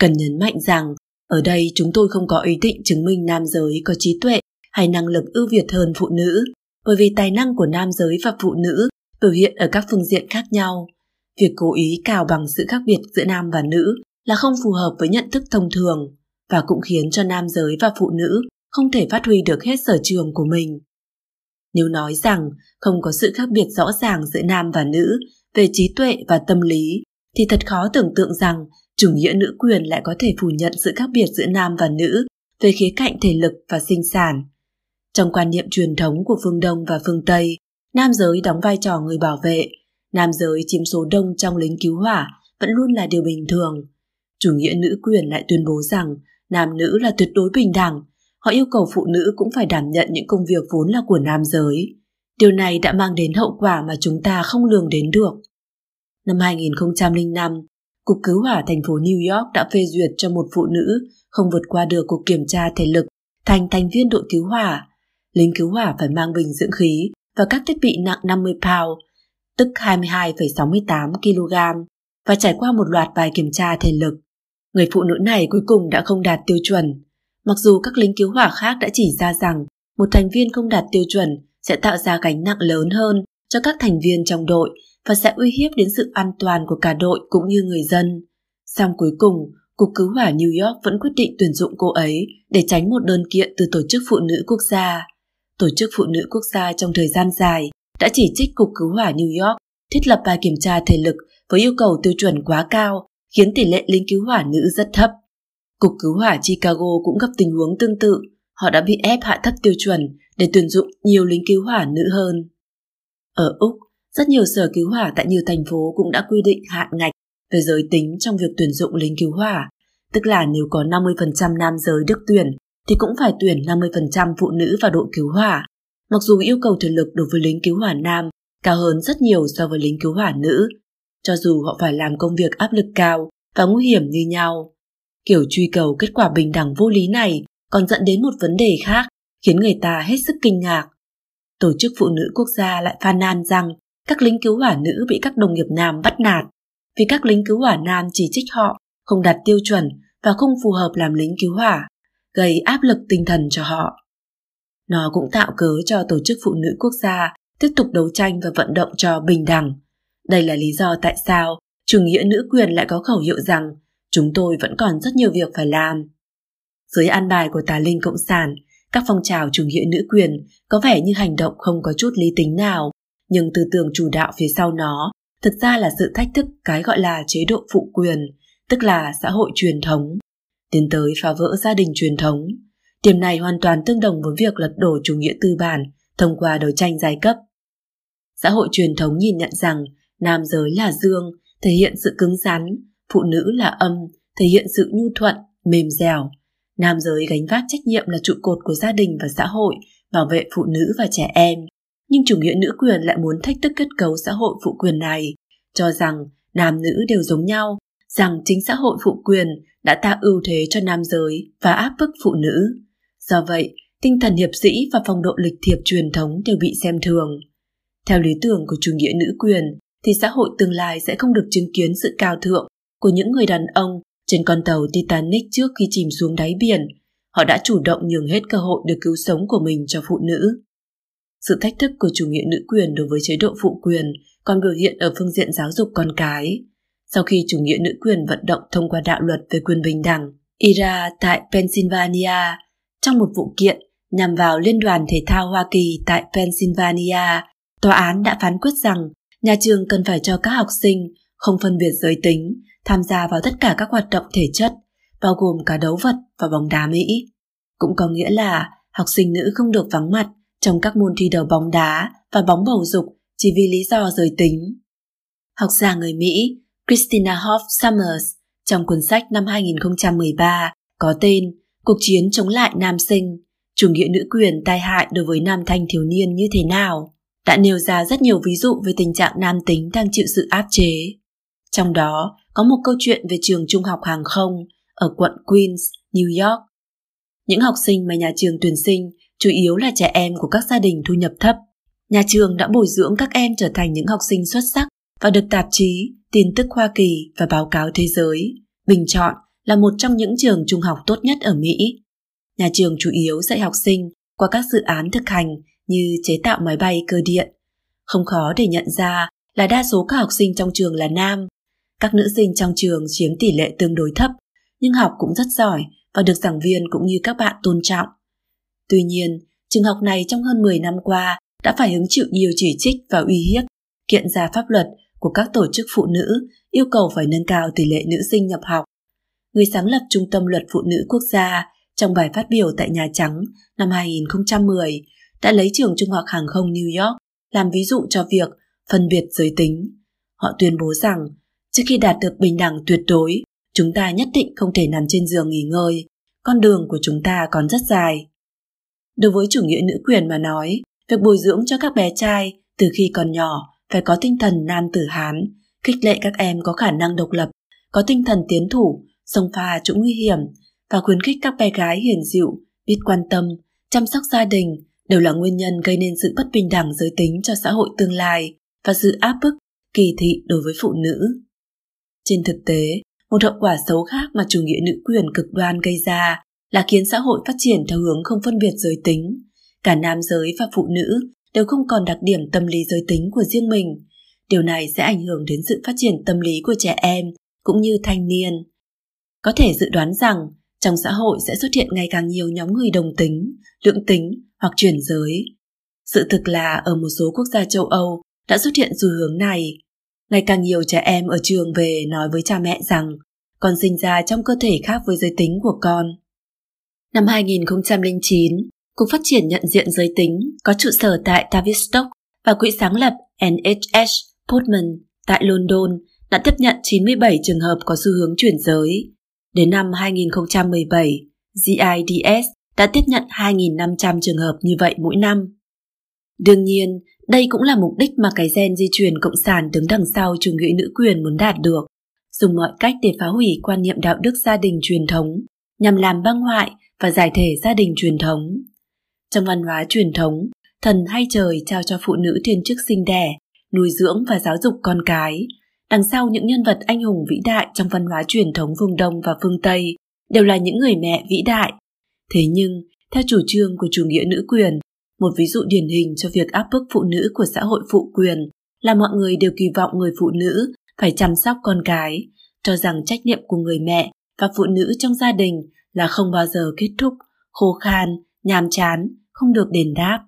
Cần nhấn mạnh rằng, ở đây chúng tôi không có ý định chứng minh nam giới có trí tuệ hay năng lực ưu việt hơn phụ nữ, bởi vì tài năng của nam giới và phụ nữ biểu hiện ở các phương diện khác nhau. Việc cố ý cào bằng sự khác biệt giữa nam và nữ là không phù hợp với nhận thức thông thường và cũng khiến cho nam giới và phụ nữ không thể phát huy được hết sở trường của mình. Nếu nói rằng không có sự khác biệt rõ ràng giữa nam và nữ về trí tuệ và tâm lý, thì thật khó tưởng tượng rằng chủ nghĩa nữ quyền lại có thể phủ nhận sự khác biệt giữa nam và nữ về khía cạnh thể lực và sinh sản. Trong quan niệm truyền thống của phương Đông và phương Tây, nam giới đóng vai trò người bảo vệ, nam giới chiếm số đông trong lính cứu hỏa vẫn luôn là điều bình thường. Chủ nghĩa nữ quyền lại tuyên bố rằng nam nữ là tuyệt đối bình đẳng, họ yêu cầu phụ nữ cũng phải đảm nhận những công việc vốn là của nam giới. Điều này đã mang đến hậu quả mà chúng ta không lường đến được. Năm 2005, Cục Cứu hỏa thành phố New York đã phê duyệt cho một phụ nữ không vượt qua được cuộc kiểm tra thể lực thành thành viên đội cứu hỏa. Lính cứu hỏa phải mang bình dưỡng khí và các thiết bị nặng 50 pound, tức 22,68 kg, và trải qua một loạt bài kiểm tra thể lực. Người phụ nữ này cuối cùng đã không đạt tiêu chuẩn. Mặc dù các lính cứu hỏa khác đã chỉ ra rằng một thành viên không đạt tiêu chuẩn sẽ tạo ra gánh nặng lớn hơn cho các thành viên trong đội và sẽ uy hiếp đến sự an toàn của cả đội cũng như người dân. Song cuối cùng, Cục Cứu hỏa New York vẫn quyết định tuyển dụng cô ấy để tránh một đơn kiện từ Tổ chức Phụ nữ Quốc gia. Tổ chức Phụ nữ Quốc gia trong thời gian dài đã chỉ trích Cục Cứu hỏa New York thiết lập bài kiểm tra thể lực với yêu cầu tiêu chuẩn quá cao, khiến tỷ lệ lính cứu hỏa nữ rất thấp. Cục Cứu hỏa Chicago cũng gặp tình huống tương tự, họ đã bị ép hạ thấp tiêu chuẩn để tuyển dụng nhiều lính cứu hỏa nữ hơn. Ở Úc, rất nhiều sở cứu hỏa tại nhiều thành phố cũng đã quy định hạn ngạch về giới tính trong việc tuyển dụng lính cứu hỏa, tức là nếu có 50% nam giới được tuyển thì cũng phải tuyển 50% phụ nữ vào đội cứu hỏa. Mặc dù yêu cầu thể lực đối với lính cứu hỏa nam cao hơn rất nhiều so với lính cứu hỏa nữ, cho dù họ phải làm công việc áp lực cao và nguy hiểm như nhau. Kiểu truy cầu kết quả bình đẳng vô lý này còn dẫn đến một vấn đề khác khiến người ta hết sức kinh ngạc. Tổ chức Phụ nữ Quốc gia lại phàn nàn rằng các lính cứu hỏa nữ bị các đồng nghiệp nam bắt nạt vì các lính cứu hỏa nam chỉ trích họ không đạt tiêu chuẩn và không phù hợp làm lính cứu hỏa, gây áp lực tinh thần cho họ. Nó cũng tạo cớ cho Tổ chức Phụ nữ Quốc gia tiếp tục đấu tranh và vận động cho bình đẳng. Đây là lý do tại sao chủ nghĩa nữ quyền lại có khẩu hiệu rằng chúng tôi vẫn còn rất nhiều việc phải làm. Dưới an bài của tà linh cộng sản, các phong trào chủ nghĩa nữ quyền có vẻ như hành động không có chút lý tính nào, nhưng tư tưởng chủ đạo phía sau nó thực ra là sự thách thức cái gọi là chế độ phụ quyền, tức là xã hội truyền thống, tiến tới phá vỡ gia đình truyền thống. Điểm này hoàn toàn tương đồng với việc lật đổ chủ nghĩa tư bản thông qua đấu tranh giai cấp. Xã hội truyền thống nhìn nhận rằng nam giới là dương, thể hiện sự cứng rắn, phụ nữ là âm, thể hiện sự nhu thuận, mềm dẻo. Nam giới gánh vác trách nhiệm là trụ cột của gia đình và xã hội, bảo vệ phụ nữ và trẻ em nhưng chủ nghĩa nữ quyền lại muốn thách thức kết cấu xã hội phụ quyền này, cho rằng nam nữ đều giống nhau, rằng chính xã hội phụ quyền đã tạo ưu thế cho nam giới và áp bức phụ nữ. Do vậy, tinh thần hiệp sĩ và phong độ lịch thiệp truyền thống đều bị xem thường. Theo lý tưởng của chủ nghĩa nữ quyền, thì xã hội tương lai sẽ không được chứng kiến sự cao thượng của những người đàn ông trên con tàu Titanic trước khi chìm xuống đáy biển. Họ đã chủ động nhường hết cơ hội được cứu sống của mình cho phụ nữ. Sự thách thức của chủ nghĩa nữ quyền đối với chế độ phụ quyền còn biểu hiện ở phương diện giáo dục con cái. Sau khi chủ nghĩa nữ quyền vận động thông qua đạo luật về quyền bình đẳng, IRA tại Pennsylvania, trong một vụ kiện nhằm vào Liên đoàn Thể thao Hoa Kỳ tại Pennsylvania, tòa án đã phán quyết rằng nhà trường cần phải cho các học sinh không phân biệt giới tính tham gia vào tất cả các hoạt động thể chất, bao gồm cả đấu vật và bóng đá Mỹ. Cũng có nghĩa là học sinh nữ không được vắng mặt trong các môn thi đấu bóng đá và bóng bầu dục chỉ vì lý do giới tính. Học giả người Mỹ Christina Hoff Summers Trong cuốn sách năm 2013 có tên Cuộc chiến chống lại nam sinh, chủ nghĩa nữ quyền tai hại đối với nam thanh thiếu niên như thế nào, đã nêu ra rất nhiều ví dụ về tình trạng nam tính đang chịu sự áp chế. Trong đó có một câu chuyện về trường trung học hàng không ở quận Queens, New York. Những học sinh mà nhà trường tuyển sinh chủ yếu là trẻ em của các gia đình thu nhập thấp. Nhà trường đã bồi dưỡng các em trở thành những học sinh xuất sắc và được tạp chí, tin tức Hoa Kỳ và báo cáo thế giới bình chọn là một trong những trường trung học tốt nhất ở Mỹ. Nhà trường chủ yếu dạy học sinh qua các dự án thực hành như chế tạo máy bay cơ điện. Không khó để nhận ra là đa số các học sinh trong trường là nam. Các nữ sinh trong trường chiếm tỷ lệ tương đối thấp, nhưng học cũng rất giỏi và được giảng viên cũng như các bạn tôn trọng. Tuy nhiên, trường học này trong hơn 10 năm qua đã phải hứng chịu nhiều chỉ trích và uy hiếp, kiện ra pháp luật của các tổ chức phụ nữ yêu cầu phải nâng cao tỷ lệ nữ sinh nhập học. Người sáng lập Trung tâm Luật Phụ nữ Quốc gia trong bài phát biểu tại Nhà Trắng năm 2010 đã lấy trường trung học hàng không New York làm ví dụ cho việc phân biệt giới tính. Họ tuyên bố rằng trước khi đạt được bình đẳng tuyệt đối, chúng ta nhất định không thể nằm trên giường nghỉ ngơi, con đường của chúng ta còn rất dài. Đối với chủ nghĩa nữ quyền mà nói, việc bồi dưỡng cho các bé trai từ khi còn nhỏ phải có tinh thần nam tử hán, khích lệ các em có khả năng độc lập, có tinh thần tiến thủ, sông pha chỗ nguy hiểm và khuyến khích các bé gái hiền dịu, biết quan tâm, chăm sóc gia đình đều là nguyên nhân gây nên sự bất bình đẳng giới tính cho xã hội tương lai và sự áp bức, kỳ thị đối với phụ nữ. Trên thực tế, một hậu quả xấu khác mà chủ nghĩa nữ quyền cực đoan gây ra là khiến xã hội phát triển theo hướng không phân biệt giới tính. Cả nam giới và phụ nữ đều không còn đặc điểm tâm lý giới tính của riêng mình. Điều này sẽ ảnh hưởng đến sự phát triển tâm lý của trẻ em cũng như thanh niên. Có thể dự đoán rằng trong xã hội sẽ xuất hiện ngày càng nhiều nhóm người đồng tính, lưỡng tính hoặc chuyển giới. Sự thực là ở một số quốc gia châu Âu đã xuất hiện xu hướng này. Ngày càng nhiều trẻ em ở trường về nói với cha mẹ rằng con sinh ra trong cơ thể khác với giới tính của con. Năm 2009, Cục Phát triển Nhận diện Giới tính có trụ sở tại Tavistock và quỹ sáng lập NHS Portman tại London đã tiếp nhận 97 trường hợp có xu hướng chuyển giới. Đến năm 2017, GIDS đã tiếp nhận 2.500 trường hợp như vậy mỗi năm. Đương nhiên, đây cũng là mục đích mà cái gen di truyền cộng sản đứng đằng sau chủ nghĩa nữ quyền muốn đạt được, dùng mọi cách để phá hủy quan niệm đạo đức gia đình truyền thống, nhằm làm băng hoại và giải thể gia đình truyền thống. Trong văn hóa truyền thống, thần hay trời trao cho phụ nữ thiên chức sinh đẻ, nuôi dưỡng và giáo dục con cái. Đằng sau những nhân vật anh hùng vĩ đại trong văn hóa truyền thống phương Đông và phương Tây đều là những người mẹ vĩ đại. Thế nhưng, theo chủ trương của chủ nghĩa nữ quyền, một ví dụ điển hình cho việc áp bức phụ nữ của xã hội phụ quyền là mọi người đều kỳ vọng người phụ nữ phải chăm sóc con cái, cho rằng trách nhiệm của người mẹ và phụ nữ trong gia đình là không bao giờ kết thúc, khô khan, nhàm chán, không được đền đáp.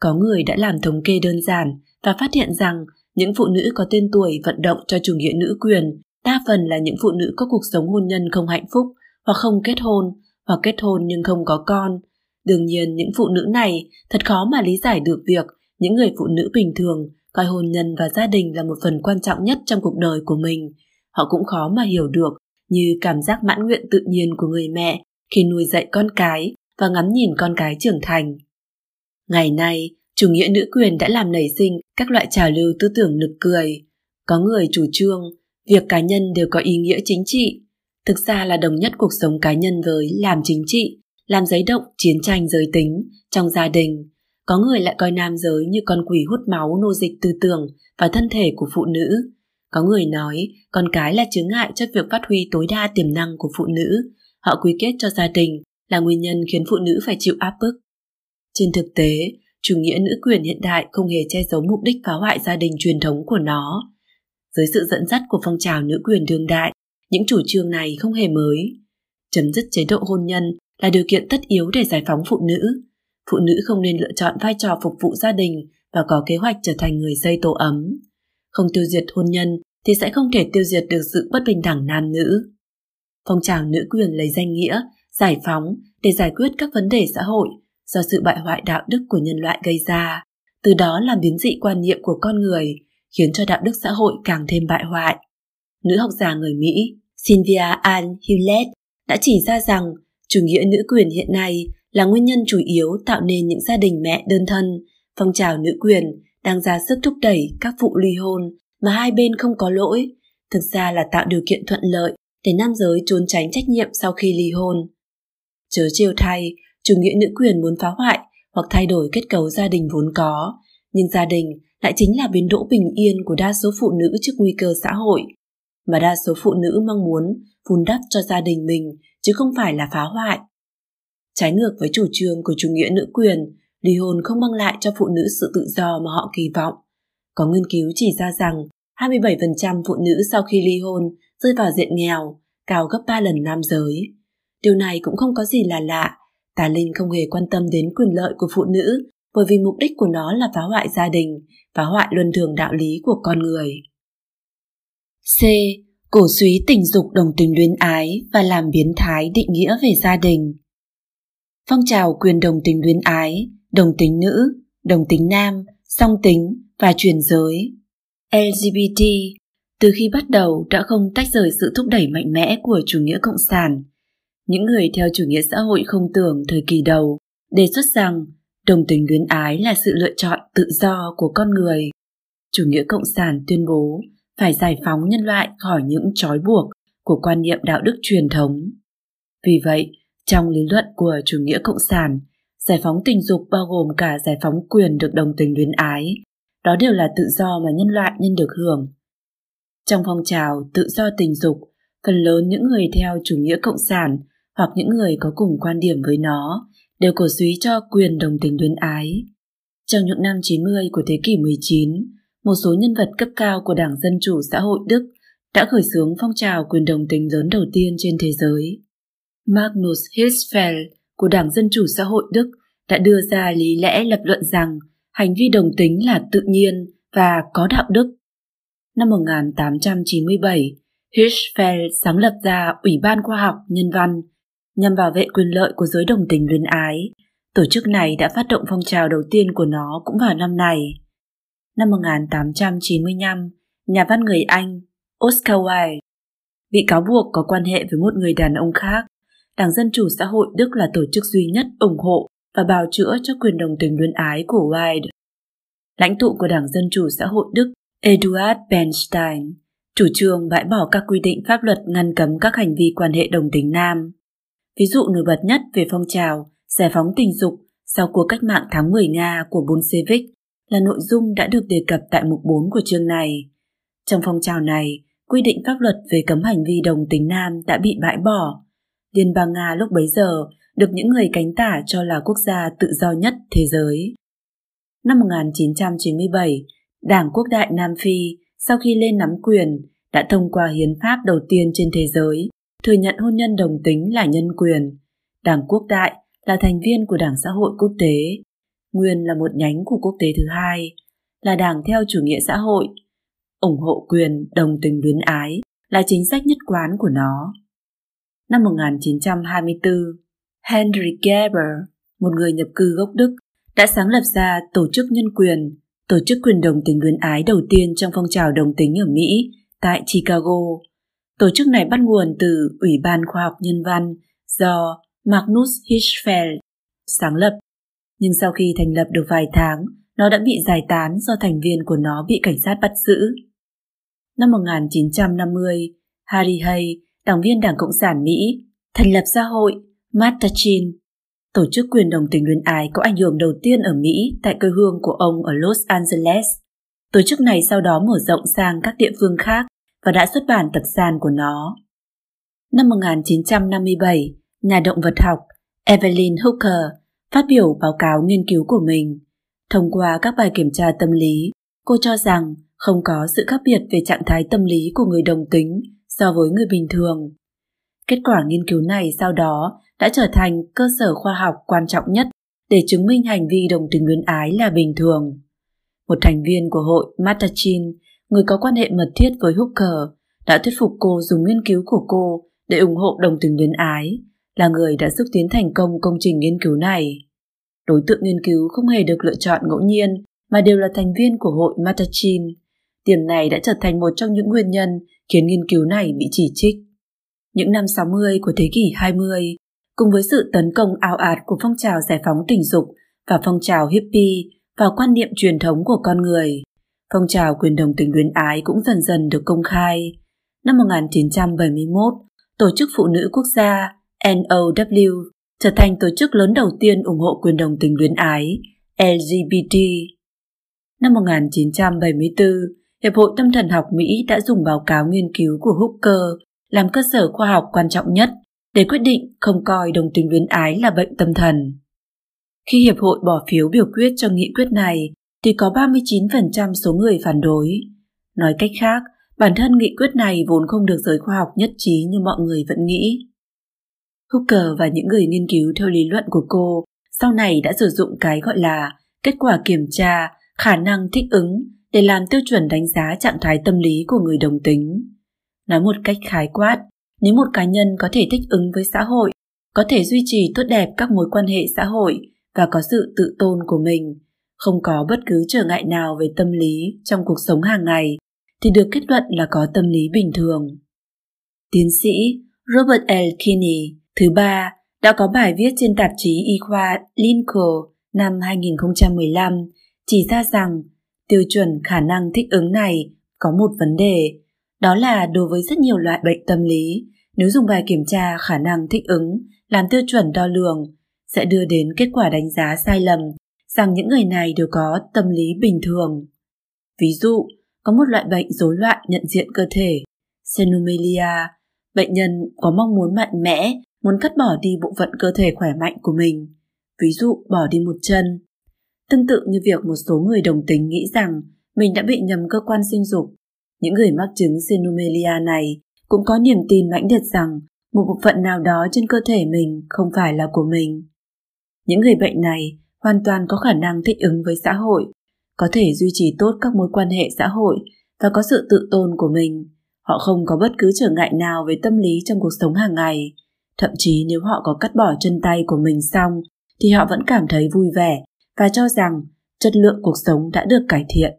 Có người đã làm thống kê đơn giản và phát hiện rằng những phụ nữ có tên tuổi vận động cho chủ nghĩa nữ quyền đa phần là những phụ nữ có cuộc sống hôn nhân không hạnh phúc hoặc không kết hôn hoặc kết hôn nhưng không có con. Đương nhiên những phụ nữ này thật khó mà lý giải được việc những người phụ nữ bình thường coi hôn nhân và gia đình là một phần quan trọng nhất trong cuộc đời của mình. Họ cũng khó mà hiểu được như cảm giác mãn nguyện tự nhiên của người mẹ khi nuôi dạy con cái và ngắm nhìn con cái trưởng thành. Ngày nay, chủ nghĩa nữ quyền đã làm nảy sinh các loại trào lưu tư tưởng nực cười. Có người chủ trương, việc cá nhân đều có ý nghĩa chính trị. Thực ra là đồng nhất cuộc sống cá nhân với làm chính trị, làm giấy động chiến tranh giới tính trong gia đình. Có người lại coi nam giới như con quỷ hút máu nô dịch tư tưởng và thân thể của phụ nữ. Có người nói con cái là chướng ngại cho việc phát huy tối đa tiềm năng của phụ nữ. Họ quy kết cho gia đình là nguyên nhân khiến phụ nữ phải chịu áp bức. Trên thực tế, chủ nghĩa nữ quyền hiện đại không hề che giấu mục đích phá hoại gia đình truyền thống của nó. Dưới sự dẫn dắt của phong trào nữ quyền đương đại, những chủ trương này không hề mới. Chấm dứt chế độ hôn nhân là điều kiện tất yếu để giải phóng phụ nữ. Phụ nữ không nên lựa chọn vai trò phục vụ gia đình và có kế hoạch trở thành người dây tổ ấm. Không tiêu diệt hôn nhân thì sẽ không thể tiêu diệt được sự bất bình đẳng nam nữ. Phong trào nữ quyền lấy danh nghĩa giải phóng để giải quyết các vấn đề xã hội do sự bại hoại đạo đức của nhân loại gây ra, từ đó làm biến dị quan niệm của con người, khiến cho đạo đức xã hội càng thêm bại hoại. Nữ học giả người Mỹ Sylvia Ann Hewlett đã chỉ ra rằng chủ nghĩa nữ quyền hiện nay là nguyên nhân chủ yếu tạo nên những gia đình mẹ đơn thân, phong trào nữ quyền đang ra sức thúc đẩy các vụ ly hôn mà hai bên không có lỗi, thực ra là tạo điều kiện thuận lợi để nam giới trốn tránh trách nhiệm sau khi ly hôn. Chớ trêu thay, chủ nghĩa nữ quyền muốn phá hoại hoặc thay đổi kết cấu gia đình vốn có, nhưng gia đình lại chính là biến đỗ bình yên của đa số phụ nữ trước nguy cơ xã hội. Mà đa số phụ nữ mong muốn vun đắp cho gia đình mình chứ không phải là phá hoại. Trái ngược với chủ trương của chủ nghĩa nữ quyền, ly hôn không mang lại cho phụ nữ sự tự do mà họ kỳ vọng. Có nghiên cứu chỉ ra rằng 27% phụ nữ sau khi ly hôn rơi vào diện nghèo, cao gấp 3 lần nam giới. Điều này cũng không có gì là lạ, Tà Linh không hề quan tâm đến quyền lợi của phụ nữ bởi vì mục đích của nó là phá hoại gia đình, phá hoại luân thường đạo lý của con người. C. Cổ suý tình dục đồng tình luyến ái và làm biến thái định nghĩa về gia đình. Phong trào quyền đồng tình luyến ái, đồng tính nữ, đồng tính nam, song tính và truyền giới. LGBT từ khi bắt đầu đã không tách rời sự thúc đẩy mạnh mẽ của chủ nghĩa cộng sản. Những người theo chủ nghĩa xã hội không tưởng thời kỳ đầu đề xuất rằng đồng tình luyến ái là sự lựa chọn tự do của con người. Chủ nghĩa cộng sản tuyên bố phải giải phóng nhân loại khỏi những trói buộc của quan niệm đạo đức truyền thống. Vì vậy, trong lý luận của chủ nghĩa cộng sản, giải phóng tình dục bao gồm cả giải phóng quyền được đồng tình luyến ái. Đó đều là tự do mà nhân loại nên được hưởng. Trong phong trào tự do tình dục, phần lớn những người theo chủ nghĩa cộng sản hoặc những người có cùng quan điểm với nó đều cổ suý cho quyền đồng tình luyến ái. Trong những năm 90 của thế kỷ 19, một số nhân vật cấp cao của Đảng Dân Chủ Xã hội Đức đã khởi xướng phong trào quyền đồng tính lớn đầu tiên trên thế giới. Magnus Hirschfeld của Đảng Dân Chủ Xã hội Đức đã đưa ra lý lẽ lập luận rằng hành vi đồng tính là tự nhiên và có đạo đức. Năm 1897, Hirschfeld sáng lập ra Ủy ban Khoa học Nhân văn nhằm bảo vệ quyền lợi của giới đồng tình luyến ái. Tổ chức này đã phát động phong trào đầu tiên của nó cũng vào năm này. Năm 1895, nhà văn người Anh Oscar Wilde bị cáo buộc có quan hệ với một người đàn ông khác. Đảng Dân Chủ Xã hội Đức là tổ chức duy nhất ủng hộ và bào chữa cho quyền đồng tình luyến ái của Wilde. Lãnh tụ của Đảng Dân Chủ Xã hội Đức Eduard Bernstein chủ trương bãi bỏ các quy định pháp luật ngăn cấm các hành vi quan hệ đồng tính nam. Ví dụ nổi bật nhất về phong trào giải phóng tình dục sau cuộc cách mạng tháng 10 Nga của Bolshevik là nội dung đã được đề cập tại mục 4 của chương này. Trong phong trào này, quy định pháp luật về cấm hành vi đồng tính nam đã bị bãi bỏ. Liên bang Nga lúc bấy giờ được những người cánh tả cho là quốc gia tự do nhất thế giới. Năm 1997, Đảng Quốc đại Nam Phi sau khi lên nắm quyền đã thông qua hiến pháp đầu tiên trên thế giới thừa nhận hôn nhân đồng tính là nhân quyền. Đảng Quốc đại là thành viên của Đảng Xã hội Quốc tế. Nguyên là một nhánh của quốc tế thứ hai, là đảng theo chủ nghĩa xã hội. ủng hộ quyền đồng tình luyến ái là chính sách nhất quán của nó. Năm 1924, Henry Gerber, một người nhập cư gốc Đức, đã sáng lập ra Tổ chức Nhân quyền, tổ chức quyền đồng tình luyến ái đầu tiên trong phong trào đồng tính ở Mỹ tại Chicago. Tổ chức này bắt nguồn từ Ủy ban Khoa học Nhân văn do Magnus Hirschfeld sáng lập. Nhưng sau khi thành lập được vài tháng, nó đã bị giải tán do thành viên của nó bị cảnh sát bắt giữ. Năm 1950, Harry Hay, đảng viên Đảng Cộng sản Mỹ, thành lập xã hội Mattachin, tổ chức quyền đồng tình luyến ái có ảnh hưởng đầu tiên ở Mỹ tại quê hương của ông ở Los Angeles. Tổ chức này sau đó mở rộng sang các địa phương khác và đã xuất bản tập san của nó. Năm 1957, nhà động vật học Evelyn Hooker phát biểu báo cáo nghiên cứu của mình. Thông qua các bài kiểm tra tâm lý, cô cho rằng không có sự khác biệt về trạng thái tâm lý của người đồng tính so với người bình thường. Kết quả nghiên cứu này sau đó đã trở thành cơ sở khoa học quan trọng nhất để chứng minh hành vi đồng tính luyến ái là bình thường. Một thành viên của hội Matachin, người có quan hệ mật thiết với Hooker, đã thuyết phục cô dùng nghiên cứu của cô để ủng hộ đồng tính luyến ái, là người đã xúc tiến thành công công trình nghiên cứu này. Đối tượng nghiên cứu không hề được lựa chọn ngẫu nhiên mà đều là thành viên của hội Matachin. Điểm này đã trở thành một trong những nguyên nhân khiến nghiên cứu này bị chỉ trích. những năm 60 của thế kỷ 20, cùng với sự tấn công ảo ạt của phong trào giải phóng tình dục và phong trào hippie vào quan niệm truyền thống của con người, phong trào quyền đồng tính luyến ái cũng dần dần được công khai. Năm 1971, Tổ chức Phụ nữ Quốc gia NOW trở thành tổ chức lớn đầu tiên ủng hộ quyền đồng tính luyến ái LGBT. Năm 1974, Hiệp hội Tâm thần học Mỹ đã dùng báo cáo nghiên cứu của Hooker làm cơ sở khoa học quan trọng nhất để quyết định không coi đồng tính luyến ái là bệnh tâm thần. Khi Hiệp hội bỏ phiếu biểu quyết cho nghị quyết này, thì có 39% số người phản đối. Nói cách khác, bản thân nghị quyết này vốn không được giới khoa học nhất trí như mọi người vẫn nghĩ. Hooker và những người nghiên cứu theo lý luận của cô sau này đã sử dụng cái gọi là kết quả kiểm tra khả năng thích ứng để làm tiêu chuẩn đánh giá trạng thái tâm lý của người đồng tính. Nói một cách khái quát, nếu một cá nhân có thể thích ứng với xã hội, có thể duy trì tốt đẹp các mối quan hệ xã hội và có sự tự tôn của mình, không có bất cứ trở ngại nào về tâm lý trong cuộc sống hàng ngày, thì được kết luận là có tâm lý bình thường. Tiến sĩ Robert L. Kinney thứ ba đã có bài viết trên tạp chí y khoa Lincoln năm 2015 chỉ ra rằng tiêu chuẩn khả năng thích ứng này có một vấn đề, đó là đối với rất nhiều loại bệnh tâm lý, nếu dùng bài kiểm tra khả năng thích ứng làm tiêu chuẩn đo lường sẽ đưa đến kết quả đánh giá sai lầm rằng những người này đều có tâm lý bình thường. Ví dụ, có một loại bệnh rối loạn nhận diện cơ thể, Xenomelia, bệnh nhân có mong muốn mạnh mẽ, muốn cắt bỏ đi bộ phận cơ thể khỏe mạnh của mình, ví dụ bỏ đi một chân. Tương tự như việc một số người đồng tính nghĩ rằng mình đã bị nhầm cơ quan sinh dục, những người mắc chứng Xenomelia này cũng có niềm tin mãnh liệt rằng một bộ phận nào đó trên cơ thể mình không phải là của mình. Những người bệnh này hoàn toàn có khả năng thích ứng với xã hội, có thể duy trì tốt các mối quan hệ xã hội và có sự tự tôn của mình. Họ không có bất cứ trở ngại nào về tâm lý trong cuộc sống hàng ngày. Thậm chí nếu họ có cắt bỏ chân tay của mình xong, thì họ vẫn cảm thấy vui vẻ và cho rằng chất lượng cuộc sống đã được cải thiện.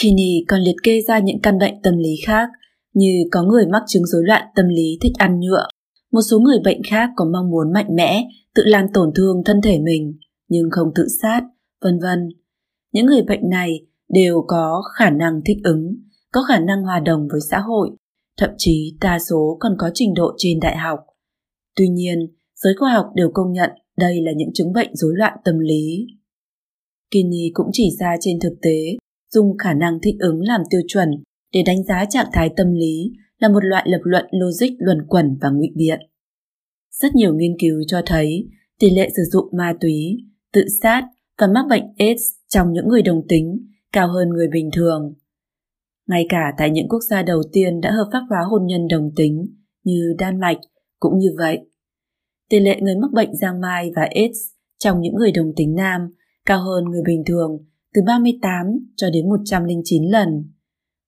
Kinney còn liệt kê ra những căn bệnh tâm lý khác như có người mắc chứng rối loạn tâm lý thích ăn nhựa, một số người bệnh khác có mong muốn mạnh mẽ, tự làm tổn thương thân thể mình nhưng không tự sát, vân vân. Những người bệnh này đều có khả năng thích ứng, có khả năng hòa đồng với xã hội, thậm chí đa số còn có trình độ trên đại học. Tuy nhiên, giới khoa học đều công nhận đây là những chứng bệnh rối loạn tâm lý. Kinney cũng chỉ ra trên thực tế, dùng khả năng thích ứng làm tiêu chuẩn để đánh giá trạng thái tâm lý là một loại lập luận logic luẩn quẩn và ngụy biện. Rất nhiều nghiên cứu cho thấy tỷ lệ sử dụng ma túy, tự sát và mắc bệnh AIDS trong những người đồng tính cao hơn người bình thường. Ngay cả tại những quốc gia đầu tiên đã hợp pháp hóa hôn nhân đồng tính như Đan Mạch cũng như vậy. Tỷ lệ người mắc bệnh giang mai và AIDS trong những người đồng tính nam cao hơn người bình thường từ 38 cho đến 109 lần.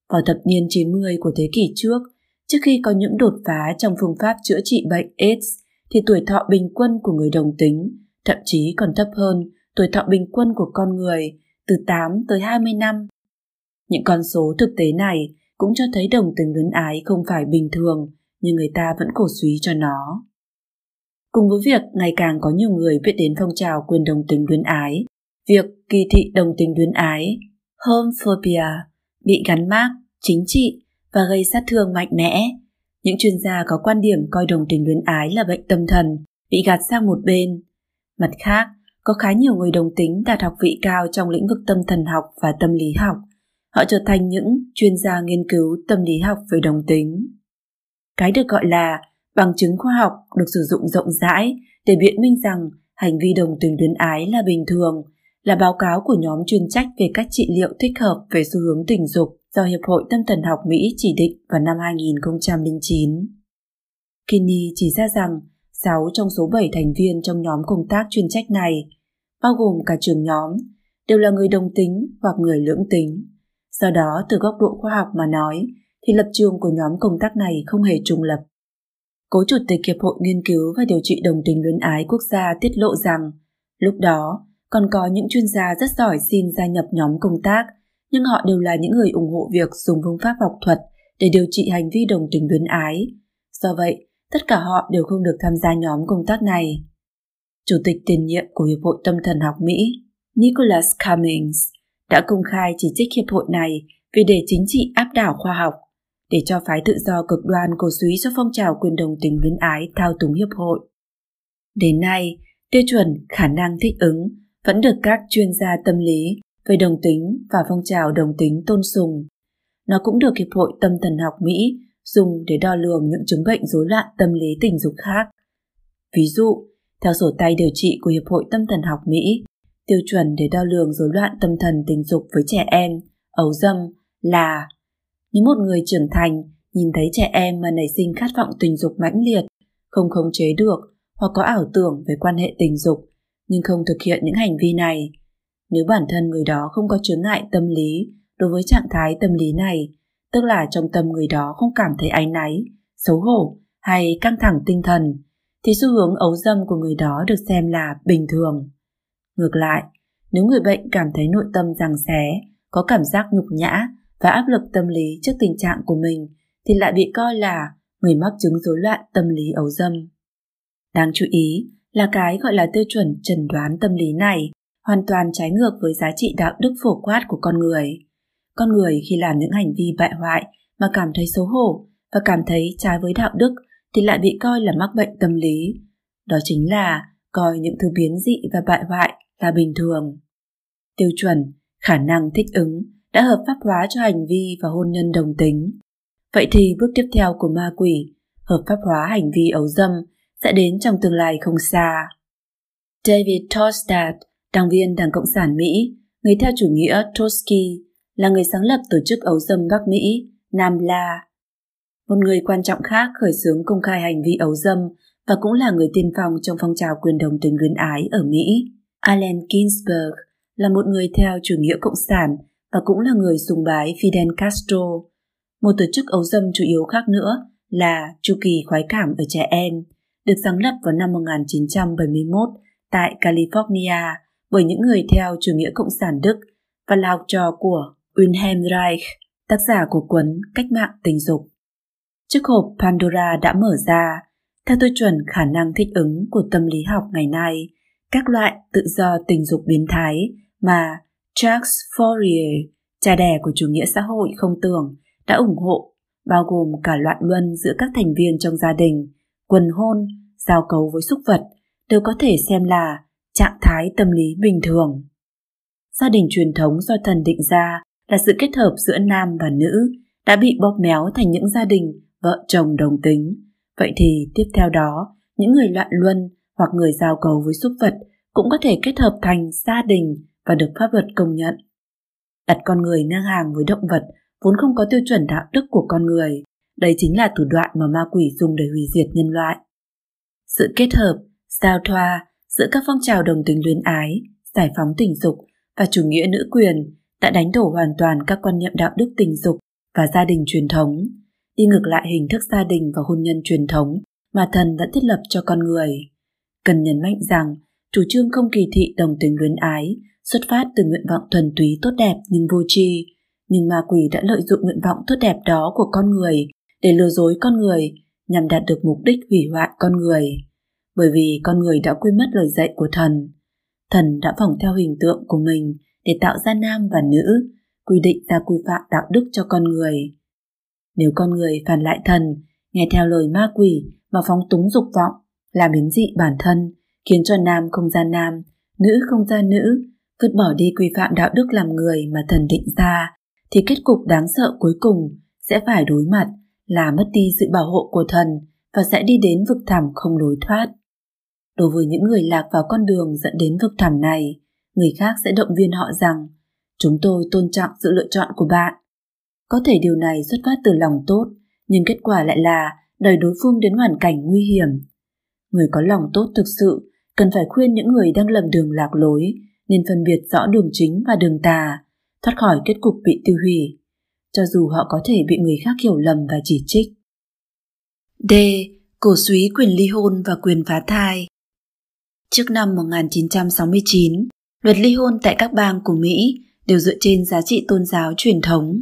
Vào thập niên 90 của thế kỷ trước, trước khi có những đột phá trong phương pháp chữa trị bệnh AIDS, thì tuổi thọ bình quân của người đồng tính thậm chí còn thấp hơn tuổi thọ bình quân của con người từ 8 tới 20 năm. Những con số thực tế này cũng cho thấy đồng tính luyến ái không phải bình thường, nhưng người ta vẫn cổ suý cho nó. Cùng với việc ngày càng có nhiều người biết đến phong trào quyền đồng tính luyến ái, việc kỳ thị đồng tính luyến ái, homophobia, bị gắn mác, chính trị và gây sát thương mạnh mẽ. Những chuyên gia có quan điểm coi đồng tình luyến ái là bệnh tâm thần, bị gạt sang một bên. Mặt khác, có khá nhiều người đồng tính đạt học vị cao trong lĩnh vực tâm thần học và tâm lý học. Họ trở thành những chuyên gia nghiên cứu tâm lý học về đồng tính. Cái được gọi là bằng chứng khoa học được sử dụng rộng rãi để biện minh rằng hành vi đồng tình luyến ái là bình thường, là báo cáo của nhóm chuyên trách về các trị liệu thích hợp về xu hướng tình dục do Hiệp hội Tâm thần học Mỹ chỉ định vào năm 2009. Kinney chỉ ra rằng 6 trong số 7 thành viên trong nhóm công tác chuyên trách này, bao gồm cả trưởng nhóm, đều là người đồng tính hoặc người lưỡng tính. Do đó, từ góc độ khoa học mà nói, thì lập trường của nhóm công tác này không hề trùng lập. Cố Chủ tịch Hiệp hội Nghiên cứu và Điều trị đồng tính luyến ái quốc gia tiết lộ rằng, lúc đó còn có những chuyên gia rất giỏi xin gia nhập nhóm công tác, nhưng họ đều là những người ủng hộ việc dùng phương pháp học thuật để điều trị hành vi đồng tính luyến ái. Do vậy, tất cả họ đều không được tham gia nhóm công tác này. Chủ tịch tiền nhiệm của Hiệp hội Tâm thần học Mỹ, Nicholas Cummings, đã công khai chỉ trích hiệp hội này vì để chính trị áp đảo khoa học, để cho phái tự do cực đoan cổ suý cho phong trào quyền đồng tính luyến ái thao túng hiệp hội. Đến nay, tiêu chuẩn khả năng thích ứng vẫn được các chuyên gia tâm lý về đồng tính và phong trào đồng tính tôn sùng. Nó cũng được Hiệp hội Tâm thần học Mỹ dùng để đo lường những chứng bệnh rối loạn tâm lý tình dục khác. Ví dụ, theo sổ tay điều trị của Hiệp hội Tâm thần học Mỹ, tiêu chuẩn để đo lường rối loạn tâm thần tình dục với trẻ em, ấu dâm là nếu một người trưởng thành nhìn thấy trẻ em mà nảy sinh khát vọng tình dục mãnh liệt, không khống chế được hoặc có ảo tưởng về quan hệ tình dục nhưng không thực hiện những hành vi này, nếu bản thân người đó không có chướng ngại tâm lý đối với trạng thái tâm lý này, tức là trong tâm người đó không cảm thấy áy náy, xấu hổ hay căng thẳng tinh thần, thì xu hướng ấu dâm của người đó được xem là bình thường. Ngược lại, nếu người bệnh cảm thấy nội tâm rằng xé, có cảm giác nhục nhã và áp lực tâm lý trước tình trạng của mình, thì lại bị coi là người mắc chứng rối loạn tâm lý ấu dâm. Đáng chú ý là cái gọi là tiêu chuẩn trần đoán tâm lý này hoàn toàn trái ngược với giá trị đạo đức phổ quát của con người. Con người khi làm những hành vi bại hoại mà cảm thấy xấu hổ và cảm thấy trái với đạo đức thì lại bị coi là mắc bệnh tâm lý. Đó chính là coi những thứ biến dị và bại hoại là bình thường. Tiêu chuẩn, khả năng thích ứng đã hợp pháp hóa cho hành vi và hôn nhân đồng tính. Vậy thì bước tiếp theo của ma quỷ, hợp pháp hóa hành vi ấu dâm sẽ đến trong tương lai không xa. David Tostad, đảng viên Đảng Cộng sản Mỹ, người theo chủ nghĩa Trotsky, là người sáng lập tổ chức ấu dâm Bắc Mỹ, Nam La. Một người quan trọng khác khởi xướng công khai hành vi ấu dâm và cũng là người tiên phong trong phong trào quyền đồng tình luyến ái ở Mỹ. Allen Ginsberg là một người theo chủ nghĩa cộng sản và cũng là người sùng bái Fidel Castro. Một tổ chức ấu dâm chủ yếu khác nữa là chu kỳ khoái cảm ở trẻ em, được sáng lập vào năm 1971 tại California bởi những người theo chủ nghĩa cộng sản Đức và là học trò của Wilhelm Reich, tác giả của cuốn Cách mạng tình dục. Chiếc hộp Pandora đã mở ra, theo tiêu chuẩn khả năng thích ứng của tâm lý học ngày nay, các loại tự do tình dục biến thái mà Jacques Fourier, cha đẻ của chủ nghĩa xã hội không tưởng, đã ủng hộ, bao gồm cả loạn luân giữa các thành viên trong gia đình, quần hôn, giao cấu với súc vật, đều có thể xem là trạng thái tâm lý bình thường. Gia đình truyền thống do thần định ra là sự kết hợp giữa nam và nữ đã bị bóp méo thành những gia đình vợ chồng đồng tính. Vậy thì tiếp theo đó, những người loạn luân hoặc người giao cầu với súc vật cũng có thể kết hợp thành gia đình và được pháp luật công nhận. Đặt con người ngang hàng với động vật vốn không có tiêu chuẩn đạo đức của con người. Đây chính là thủ đoạn mà ma quỷ dùng để hủy diệt nhân loại. Sự kết hợp, giao thoa giữa các phong trào đồng tính luyến ái, giải phóng tình dục và chủ nghĩa nữ quyền đã đánh đổ hoàn toàn các quan niệm đạo đức tình dục và gia đình truyền thống, đi ngược lại hình thức gia đình và hôn nhân truyền thống mà thần đã thiết lập cho con người. Cần nhấn mạnh rằng, chủ trương không kỳ thị đồng tính luyến ái xuất phát từ nguyện vọng thuần túy tốt đẹp nhưng vô tri, nhưng ma quỷ đã lợi dụng nguyện vọng tốt đẹp đó của con người để lừa dối con người nhằm đạt được mục đích hủy hoại con người. Bởi vì con người đã quên mất lời dạy của thần. Thần đã phỏng theo hình tượng của mình để tạo ra nam và nữ, quy định ra quy phạm đạo đức cho con người. Nếu con người phản lại thần, nghe theo lời ma quỷ mà phóng túng dục vọng, làm biến dị bản thân, khiến cho nam không ra nam, nữ không ra nữ, vứt bỏ đi quy phạm đạo đức làm người mà thần định ra, thì kết cục đáng sợ cuối cùng sẽ phải đối mặt là mất đi sự bảo hộ của thần và sẽ đi đến vực thẳm không lối thoát. Đối với những người lạc vào con đường dẫn đến vực thẳm này, người khác sẽ động viên họ rằng chúng tôi tôn trọng sự lựa chọn của bạn. Có thể điều này xuất phát từ lòng tốt, nhưng kết quả lại là đẩy đối phương đến hoàn cảnh nguy hiểm. Người có lòng tốt thực sự cần phải khuyên những người đang lầm đường lạc lối nên phân biệt rõ đường chính và đường tà, thoát khỏi kết cục bị tiêu hủy, cho dù họ có thể bị người khác hiểu lầm và chỉ trích. D. Cổ suý quyền ly hôn và quyền phá thai Trước năm 1969, luật ly hôn tại các bang của Mỹ đều dựa trên giá trị tôn giáo truyền thống.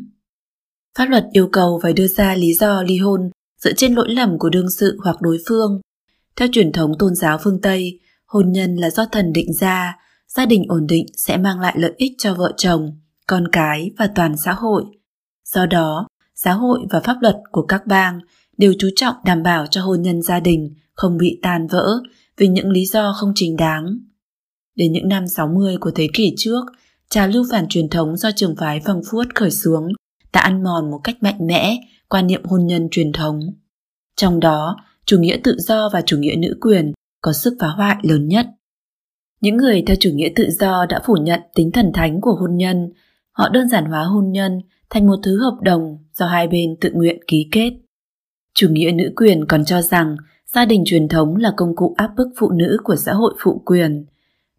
Pháp luật yêu cầu phải đưa ra lý do ly hôn dựa trên lỗi lầm của đương sự hoặc đối phương. Theo truyền thống tôn giáo phương Tây, hôn nhân là do thần định ra, gia đình ổn định sẽ mang lại lợi ích cho vợ chồng, con cái và toàn xã hội. Do đó, xã hội và pháp luật của các bang đều chú trọng đảm bảo cho hôn nhân gia đình không bị tan vỡ vì những lý do không chính đáng. Đến những năm 60 của thế kỷ trước, trà lưu phản truyền thống do trường phái vòng phuốt khởi xuống đã ăn mòn một cách mạnh mẽ quan niệm hôn nhân truyền thống. Trong đó, chủ nghĩa tự do và chủ nghĩa nữ quyền có sức phá hoại lớn nhất. Những người theo chủ nghĩa tự do đã phủ nhận tính thần thánh của hôn nhân, họ đơn giản hóa hôn nhân thành một thứ hợp đồng do hai bên tự nguyện ký kết. Chủ nghĩa nữ quyền còn cho rằng gia đình truyền thống là công cụ áp bức phụ nữ của xã hội phụ quyền.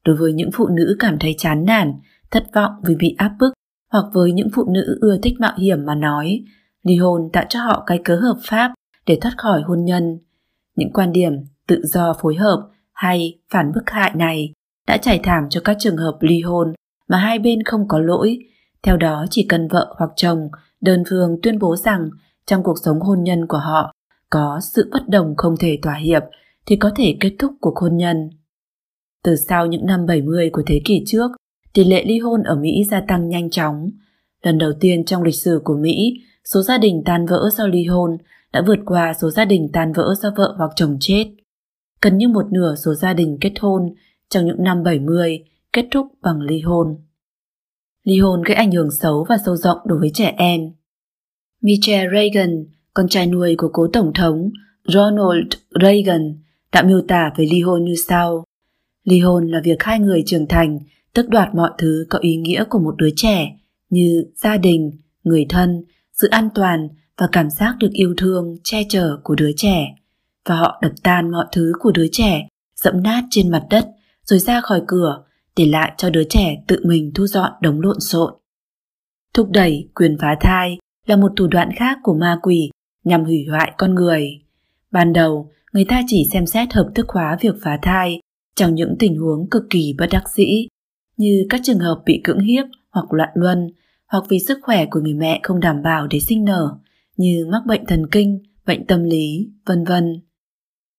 Đối với những phụ nữ cảm thấy chán nản, thất vọng vì bị áp bức hoặc với những phụ nữ ưa thích mạo hiểm mà nói, ly hôn tạo cho họ cái cớ hợp pháp để thoát khỏi hôn nhân. Những quan điểm tự do phối hợp hay phản bức hại này đã trải thảm cho các trường hợp ly hôn mà hai bên không có lỗi. Theo đó chỉ cần vợ hoặc chồng đơn phương tuyên bố rằng trong cuộc sống hôn nhân của họ có sự bất đồng không thể thỏa hiệp thì có thể kết thúc cuộc hôn nhân. Từ sau những năm 70 của thế kỷ trước, tỷ lệ ly hôn ở Mỹ gia tăng nhanh chóng. Lần đầu tiên trong lịch sử của Mỹ, số gia đình tan vỡ do ly hôn đã vượt qua số gia đình tan vỡ do vợ hoặc chồng chết. Gần như một nửa số gia đình kết hôn trong những năm 70 kết thúc bằng ly hôn. Ly hôn gây ảnh hưởng xấu và sâu rộng đối với trẻ em. michelle Reagan, con trai nuôi của cố tổng thống Ronald Reagan, đã miêu tả về ly hôn như sau. Ly hôn là việc hai người trưởng thành tước đoạt mọi thứ có ý nghĩa của một đứa trẻ như gia đình, người thân, sự an toàn và cảm giác được yêu thương, che chở của đứa trẻ. Và họ đập tan mọi thứ của đứa trẻ, dẫm nát trên mặt đất rồi ra khỏi cửa, để lại cho đứa trẻ tự mình thu dọn đống lộn xộn. Thúc đẩy quyền phá thai là một thủ đoạn khác của ma quỷ nhằm hủy hoại con người. Ban đầu, người ta chỉ xem xét hợp thức hóa việc phá thai trong những tình huống cực kỳ bất đắc dĩ, như các trường hợp bị cưỡng hiếp hoặc loạn luân, hoặc vì sức khỏe của người mẹ không đảm bảo để sinh nở, như mắc bệnh thần kinh, bệnh tâm lý, vân vân.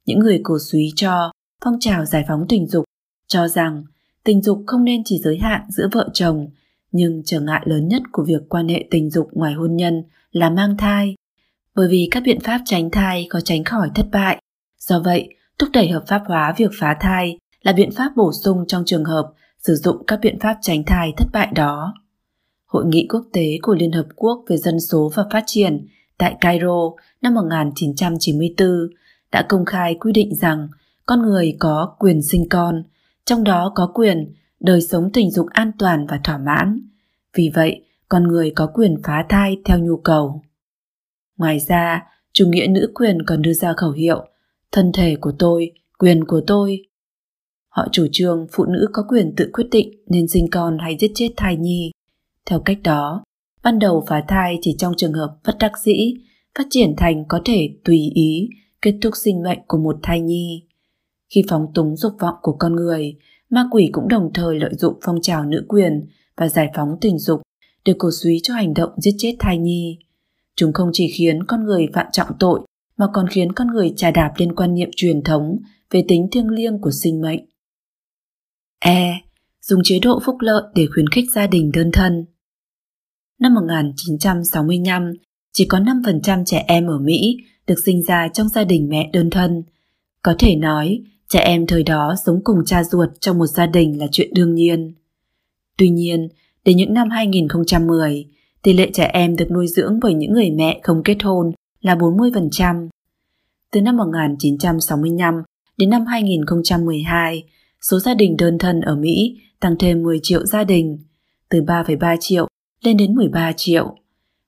Những người cổ suý cho phong trào giải phóng tình dục cho rằng tình dục không nên chỉ giới hạn giữa vợ chồng, nhưng trở ngại lớn nhất của việc quan hệ tình dục ngoài hôn nhân là mang thai, bởi vì các biện pháp tránh thai có tránh khỏi thất bại. Do vậy, thúc đẩy hợp pháp hóa việc phá thai là biện pháp bổ sung trong trường hợp sử dụng các biện pháp tránh thai thất bại đó. Hội nghị quốc tế của Liên Hợp Quốc về Dân số và Phát triển tại Cairo năm 1994 đã công khai quy định rằng con người có quyền sinh con, trong đó có quyền đời sống tình dục an toàn và thỏa mãn. Vì vậy, con người có quyền phá thai theo nhu cầu. Ngoài ra, chủ nghĩa nữ quyền còn đưa ra khẩu hiệu thân thể của tôi, quyền của tôi. Họ chủ trương phụ nữ có quyền tự quyết định nên sinh con hay giết chết thai nhi. Theo cách đó, ban đầu phá thai chỉ trong trường hợp bất đắc dĩ, phát triển thành có thể tùy ý kết thúc sinh mệnh của một thai nhi. Khi phóng túng dục vọng của con người, ma quỷ cũng đồng thời lợi dụng phong trào nữ quyền và giải phóng tình dục để cổ suý cho hành động giết chết thai nhi. Chúng không chỉ khiến con người phạm trọng tội mà còn khiến con người trà đạp lên quan niệm truyền thống về tính thiêng liêng của sinh mệnh. E. Dùng chế độ phúc lợi để khuyến khích gia đình đơn thân. Năm 1965, chỉ có 5% trẻ em ở Mỹ được sinh ra trong gia đình mẹ đơn thân. Có thể nói, trẻ em thời đó sống cùng cha ruột trong một gia đình là chuyện đương nhiên. Tuy nhiên, đến những năm 2010, tỷ lệ trẻ em được nuôi dưỡng bởi những người mẹ không kết hôn là 40%. Từ năm 1965 đến năm 2012, số gia đình đơn thân ở Mỹ tăng thêm 10 triệu gia đình, từ 3,3 triệu lên đến 13 triệu.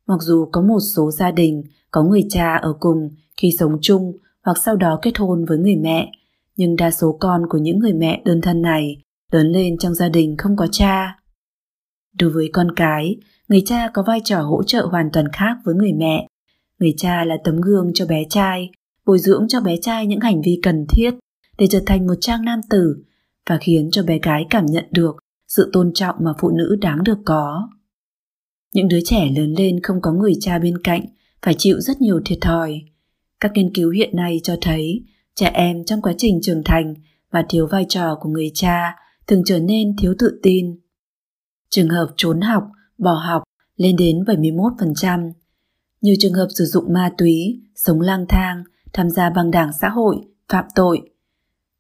Mặc dù có một số gia đình có người cha ở cùng khi sống chung hoặc sau đó kết hôn với người mẹ, nhưng đa số con của những người mẹ đơn thân này lớn lên trong gia đình không có cha. Đối với con cái, người cha có vai trò hỗ trợ hoàn toàn khác với người mẹ. Người cha là tấm gương cho bé trai, bồi dưỡng cho bé trai những hành vi cần thiết để trở thành một trang nam tử và khiến cho bé gái cảm nhận được sự tôn trọng mà phụ nữ đáng được có. Những đứa trẻ lớn lên không có người cha bên cạnh phải chịu rất nhiều thiệt thòi. Các nghiên cứu hiện nay cho thấy trẻ em trong quá trình trưởng thành và thiếu vai trò của người cha thường trở nên thiếu tự tin. Trường hợp trốn học, bỏ học lên đến 71%. Nhiều trường hợp sử dụng ma túy, sống lang thang, tham gia băng đảng xã hội, phạm tội.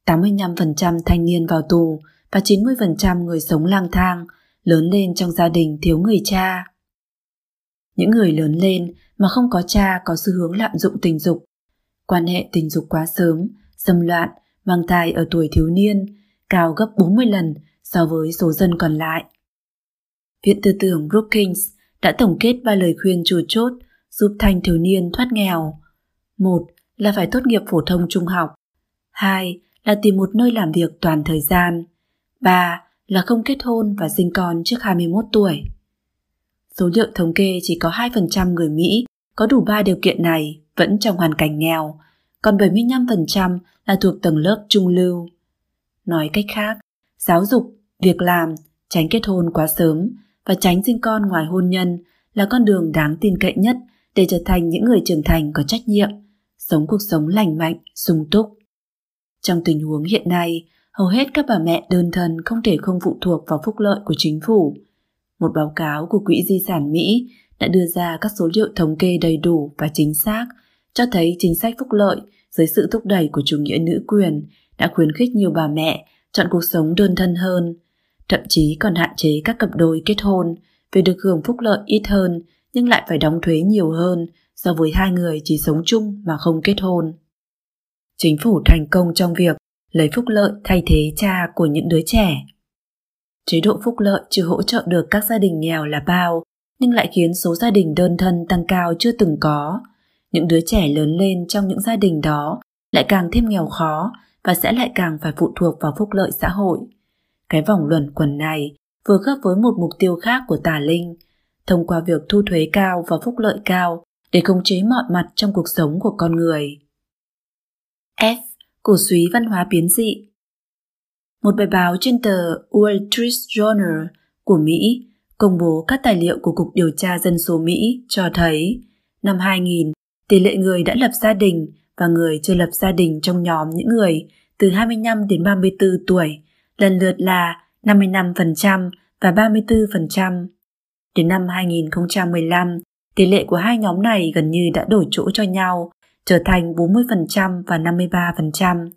85% thanh niên vào tù và 90% người sống lang thang lớn lên trong gia đình thiếu người cha. Những người lớn lên mà không có cha có xu hướng lạm dụng tình dục, quan hệ tình dục quá sớm, xâm loạn, mang thai ở tuổi thiếu niên, cao gấp 40 lần so với số dân còn lại. Viện tư tưởng Brookings đã tổng kết ba lời khuyên chủ chốt giúp thanh thiếu niên thoát nghèo. Một là phải tốt nghiệp phổ thông trung học. Hai là tìm một nơi làm việc toàn thời gian. Ba là không kết hôn và sinh con trước 21 tuổi. Số liệu thống kê chỉ có 2% người Mỹ có đủ ba điều kiện này vẫn trong hoàn cảnh nghèo, còn 75% là thuộc tầng lớp trung lưu. Nói cách khác, giáo dục, việc làm, tránh kết hôn quá sớm và tránh sinh con ngoài hôn nhân là con đường đáng tin cậy nhất để trở thành những người trưởng thành có trách nhiệm, sống cuộc sống lành mạnh, sung túc. Trong tình huống hiện nay, hầu hết các bà mẹ đơn thân không thể không phụ thuộc vào phúc lợi của chính phủ. Một báo cáo của Quỹ Di sản Mỹ đã đưa ra các số liệu thống kê đầy đủ và chính xác, cho thấy chính sách phúc lợi dưới sự thúc đẩy của chủ nghĩa nữ quyền đã khuyến khích nhiều bà mẹ chọn cuộc sống đơn thân hơn, thậm chí còn hạn chế các cặp đôi kết hôn vì được hưởng phúc lợi ít hơn nhưng lại phải đóng thuế nhiều hơn so với hai người chỉ sống chung mà không kết hôn. Chính phủ thành công trong việc lấy phúc lợi thay thế cha của những đứa trẻ. Chế độ phúc lợi chưa hỗ trợ được các gia đình nghèo là bao, nhưng lại khiến số gia đình đơn thân tăng cao chưa từng có. Những đứa trẻ lớn lên trong những gia đình đó lại càng thêm nghèo khó và sẽ lại càng phải phụ thuộc vào phúc lợi xã hội. Cái vòng luẩn quẩn này vừa khớp với một mục tiêu khác của tà linh, thông qua việc thu thuế cao và phúc lợi cao để khống chế mọi mặt trong cuộc sống của con người. F. Cổ suý văn hóa biến dị Một bài báo trên tờ Wall Street Journal của Mỹ công bố các tài liệu của Cục Điều tra Dân số Mỹ cho thấy năm 2000, tỷ lệ người đã lập gia đình và người chưa lập gia đình trong nhóm những người từ 25 đến 34 tuổi lần lượt là 55% và 34%. Đến năm 2015, tỷ lệ của hai nhóm này gần như đã đổi chỗ cho nhau, trở thành 40% và 53%.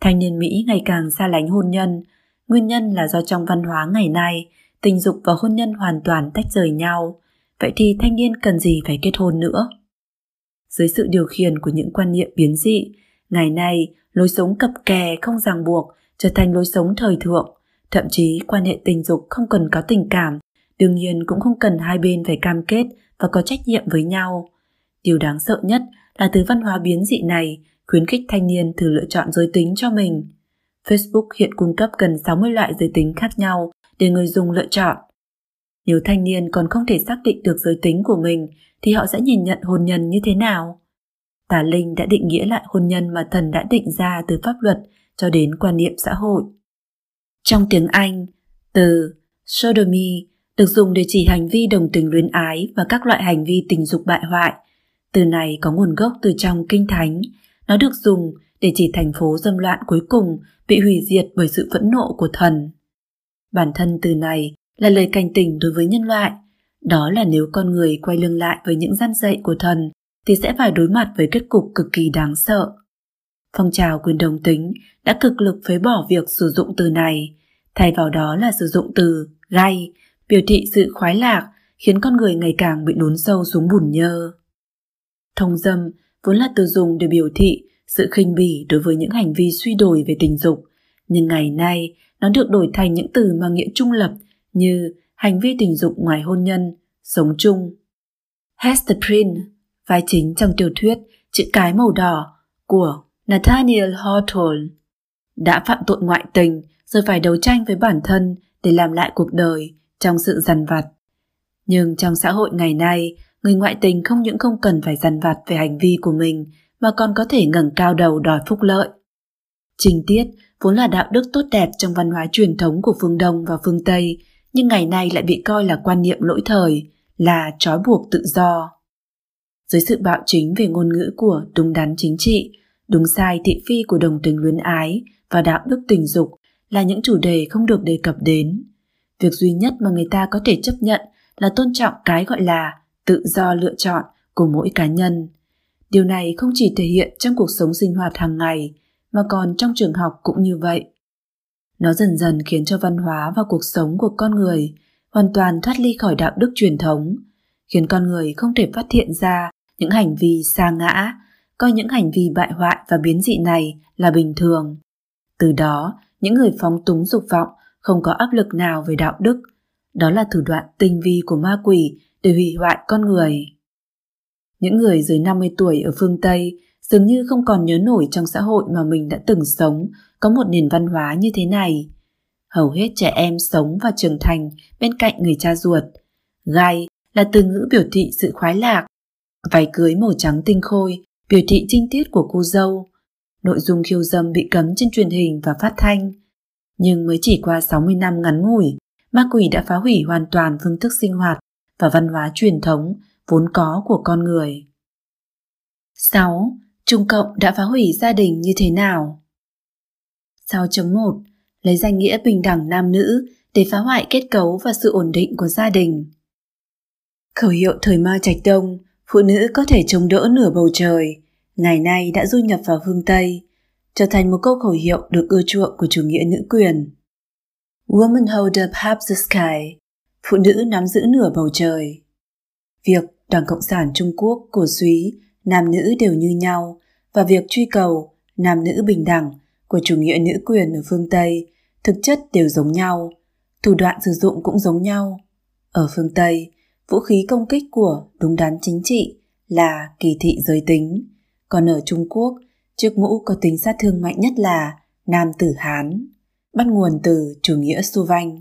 Thanh niên Mỹ ngày càng xa lánh hôn nhân, nguyên nhân là do trong văn hóa ngày nay, tình dục và hôn nhân hoàn toàn tách rời nhau. Vậy thì thanh niên cần gì phải kết hôn nữa? Dưới sự điều khiển của những quan niệm biến dị, ngày nay lối sống cập kè không ràng buộc trở thành lối sống thời thượng, thậm chí quan hệ tình dục không cần có tình cảm, đương nhiên cũng không cần hai bên phải cam kết và có trách nhiệm với nhau. Điều đáng sợ nhất là từ văn hóa biến dị này khuyến khích thanh niên thử lựa chọn giới tính cho mình. Facebook hiện cung cấp gần 60 loại giới tính khác nhau để người dùng lựa chọn. Nếu thanh niên còn không thể xác định được giới tính của mình thì họ sẽ nhìn nhận hôn nhân như thế nào? Tà Linh đã định nghĩa lại hôn nhân mà thần đã định ra từ pháp luật cho đến quan niệm xã hội. Trong tiếng Anh, từ sodomy được dùng để chỉ hành vi đồng tình luyến ái và các loại hành vi tình dục bại hoại. Từ này có nguồn gốc từ trong Kinh Thánh. Nó được dùng để chỉ thành phố dâm loạn cuối cùng bị hủy diệt bởi sự phẫn nộ của thần. Bản thân từ này là lời cảnh tỉnh đối với nhân loại. Đó là nếu con người quay lưng lại với những gian dạy của thần thì sẽ phải đối mặt với kết cục cực kỳ đáng sợ. Phong trào quyền đồng tính đã cực lực phế bỏ việc sử dụng từ này, thay vào đó là sử dụng từ gay, biểu thị sự khoái lạc, khiến con người ngày càng bị đốn sâu xuống bùn nhơ. Thông dâm vốn là từ dùng để biểu thị sự khinh bỉ đối với những hành vi suy đồi về tình dục, nhưng ngày nay nó được đổi thành những từ mang nghĩa trung lập như hành vi tình dục ngoài hôn nhân, sống chung. Hester Prynne, vai chính trong tiểu thuyết Chữ cái màu đỏ của Nathaniel Hawthorne đã phạm tội ngoại tình rồi phải đấu tranh với bản thân để làm lại cuộc đời trong sự dằn vặt. Nhưng trong xã hội ngày nay, người ngoại tình không những không cần phải dằn vặt về hành vi của mình mà còn có thể ngẩng cao đầu đòi phúc lợi. Trình tiết vốn là đạo đức tốt đẹp trong văn hóa truyền thống của phương Đông và phương Tây, nhưng ngày nay lại bị coi là quan niệm lỗi thời, là trói buộc tự do. dưới sự bạo chính về ngôn ngữ của đúng đắn chính trị, đúng sai thị phi của đồng tình luyến ái và đạo đức tình dục là những chủ đề không được đề cập đến. Việc duy nhất mà người ta có thể chấp nhận là tôn trọng cái gọi là tự do lựa chọn của mỗi cá nhân. Điều này không chỉ thể hiện trong cuộc sống sinh hoạt hàng ngày mà còn trong trường học cũng như vậy. Nó dần dần khiến cho văn hóa và cuộc sống của con người hoàn toàn thoát ly khỏi đạo đức truyền thống, khiến con người không thể phát hiện ra những hành vi xa ngã, coi những hành vi bại hoại và biến dị này là bình thường. Từ đó, những người phóng túng dục vọng không có áp lực nào về đạo đức. Đó là thủ đoạn tinh vi của ma quỷ để hủy hoại con người. Những người dưới 50 tuổi ở phương Tây dường như không còn nhớ nổi trong xã hội mà mình đã từng sống có một nền văn hóa như thế này. Hầu hết trẻ em sống và trưởng thành bên cạnh người cha ruột. Gai là từ ngữ biểu thị sự khoái lạc. Váy cưới màu trắng tinh khôi biểu thị trinh tiết của cô dâu. Nội dung khiêu dâm bị cấm trên truyền hình và phát thanh. Nhưng mới chỉ qua 60 năm ngắn ngủi, ma quỷ đã phá hủy hoàn toàn phương thức sinh hoạt và văn hóa truyền thống vốn có của con người. 6. Trung Cộng đã phá hủy gia đình như thế nào? 6.1 Lấy danh nghĩa bình đẳng nam nữ để phá hoại kết cấu và sự ổn định của gia đình. Khẩu hiệu thời Mao trạch đông, phụ nữ có thể chống đỡ nửa bầu trời, ngày nay đã du nhập vào phương Tây, trở thành một câu khẩu hiệu được ưa chuộng của chủ nghĩa nữ quyền. Woman hold up half the sky, phụ nữ nắm giữ nửa bầu trời. Việc Đảng Cộng sản Trung Quốc cổ suý nam nữ đều như nhau và việc truy cầu nam nữ bình đẳng của chủ nghĩa nữ quyền ở phương Tây thực chất đều giống nhau, thủ đoạn sử dụng cũng giống nhau. Ở phương Tây, vũ khí công kích của đúng đắn chính trị là kỳ thị giới tính, còn ở Trung Quốc, chiếc mũ có tính sát thương mạnh nhất là nam tử Hán, bắt nguồn từ chủ nghĩa Xu Vanh.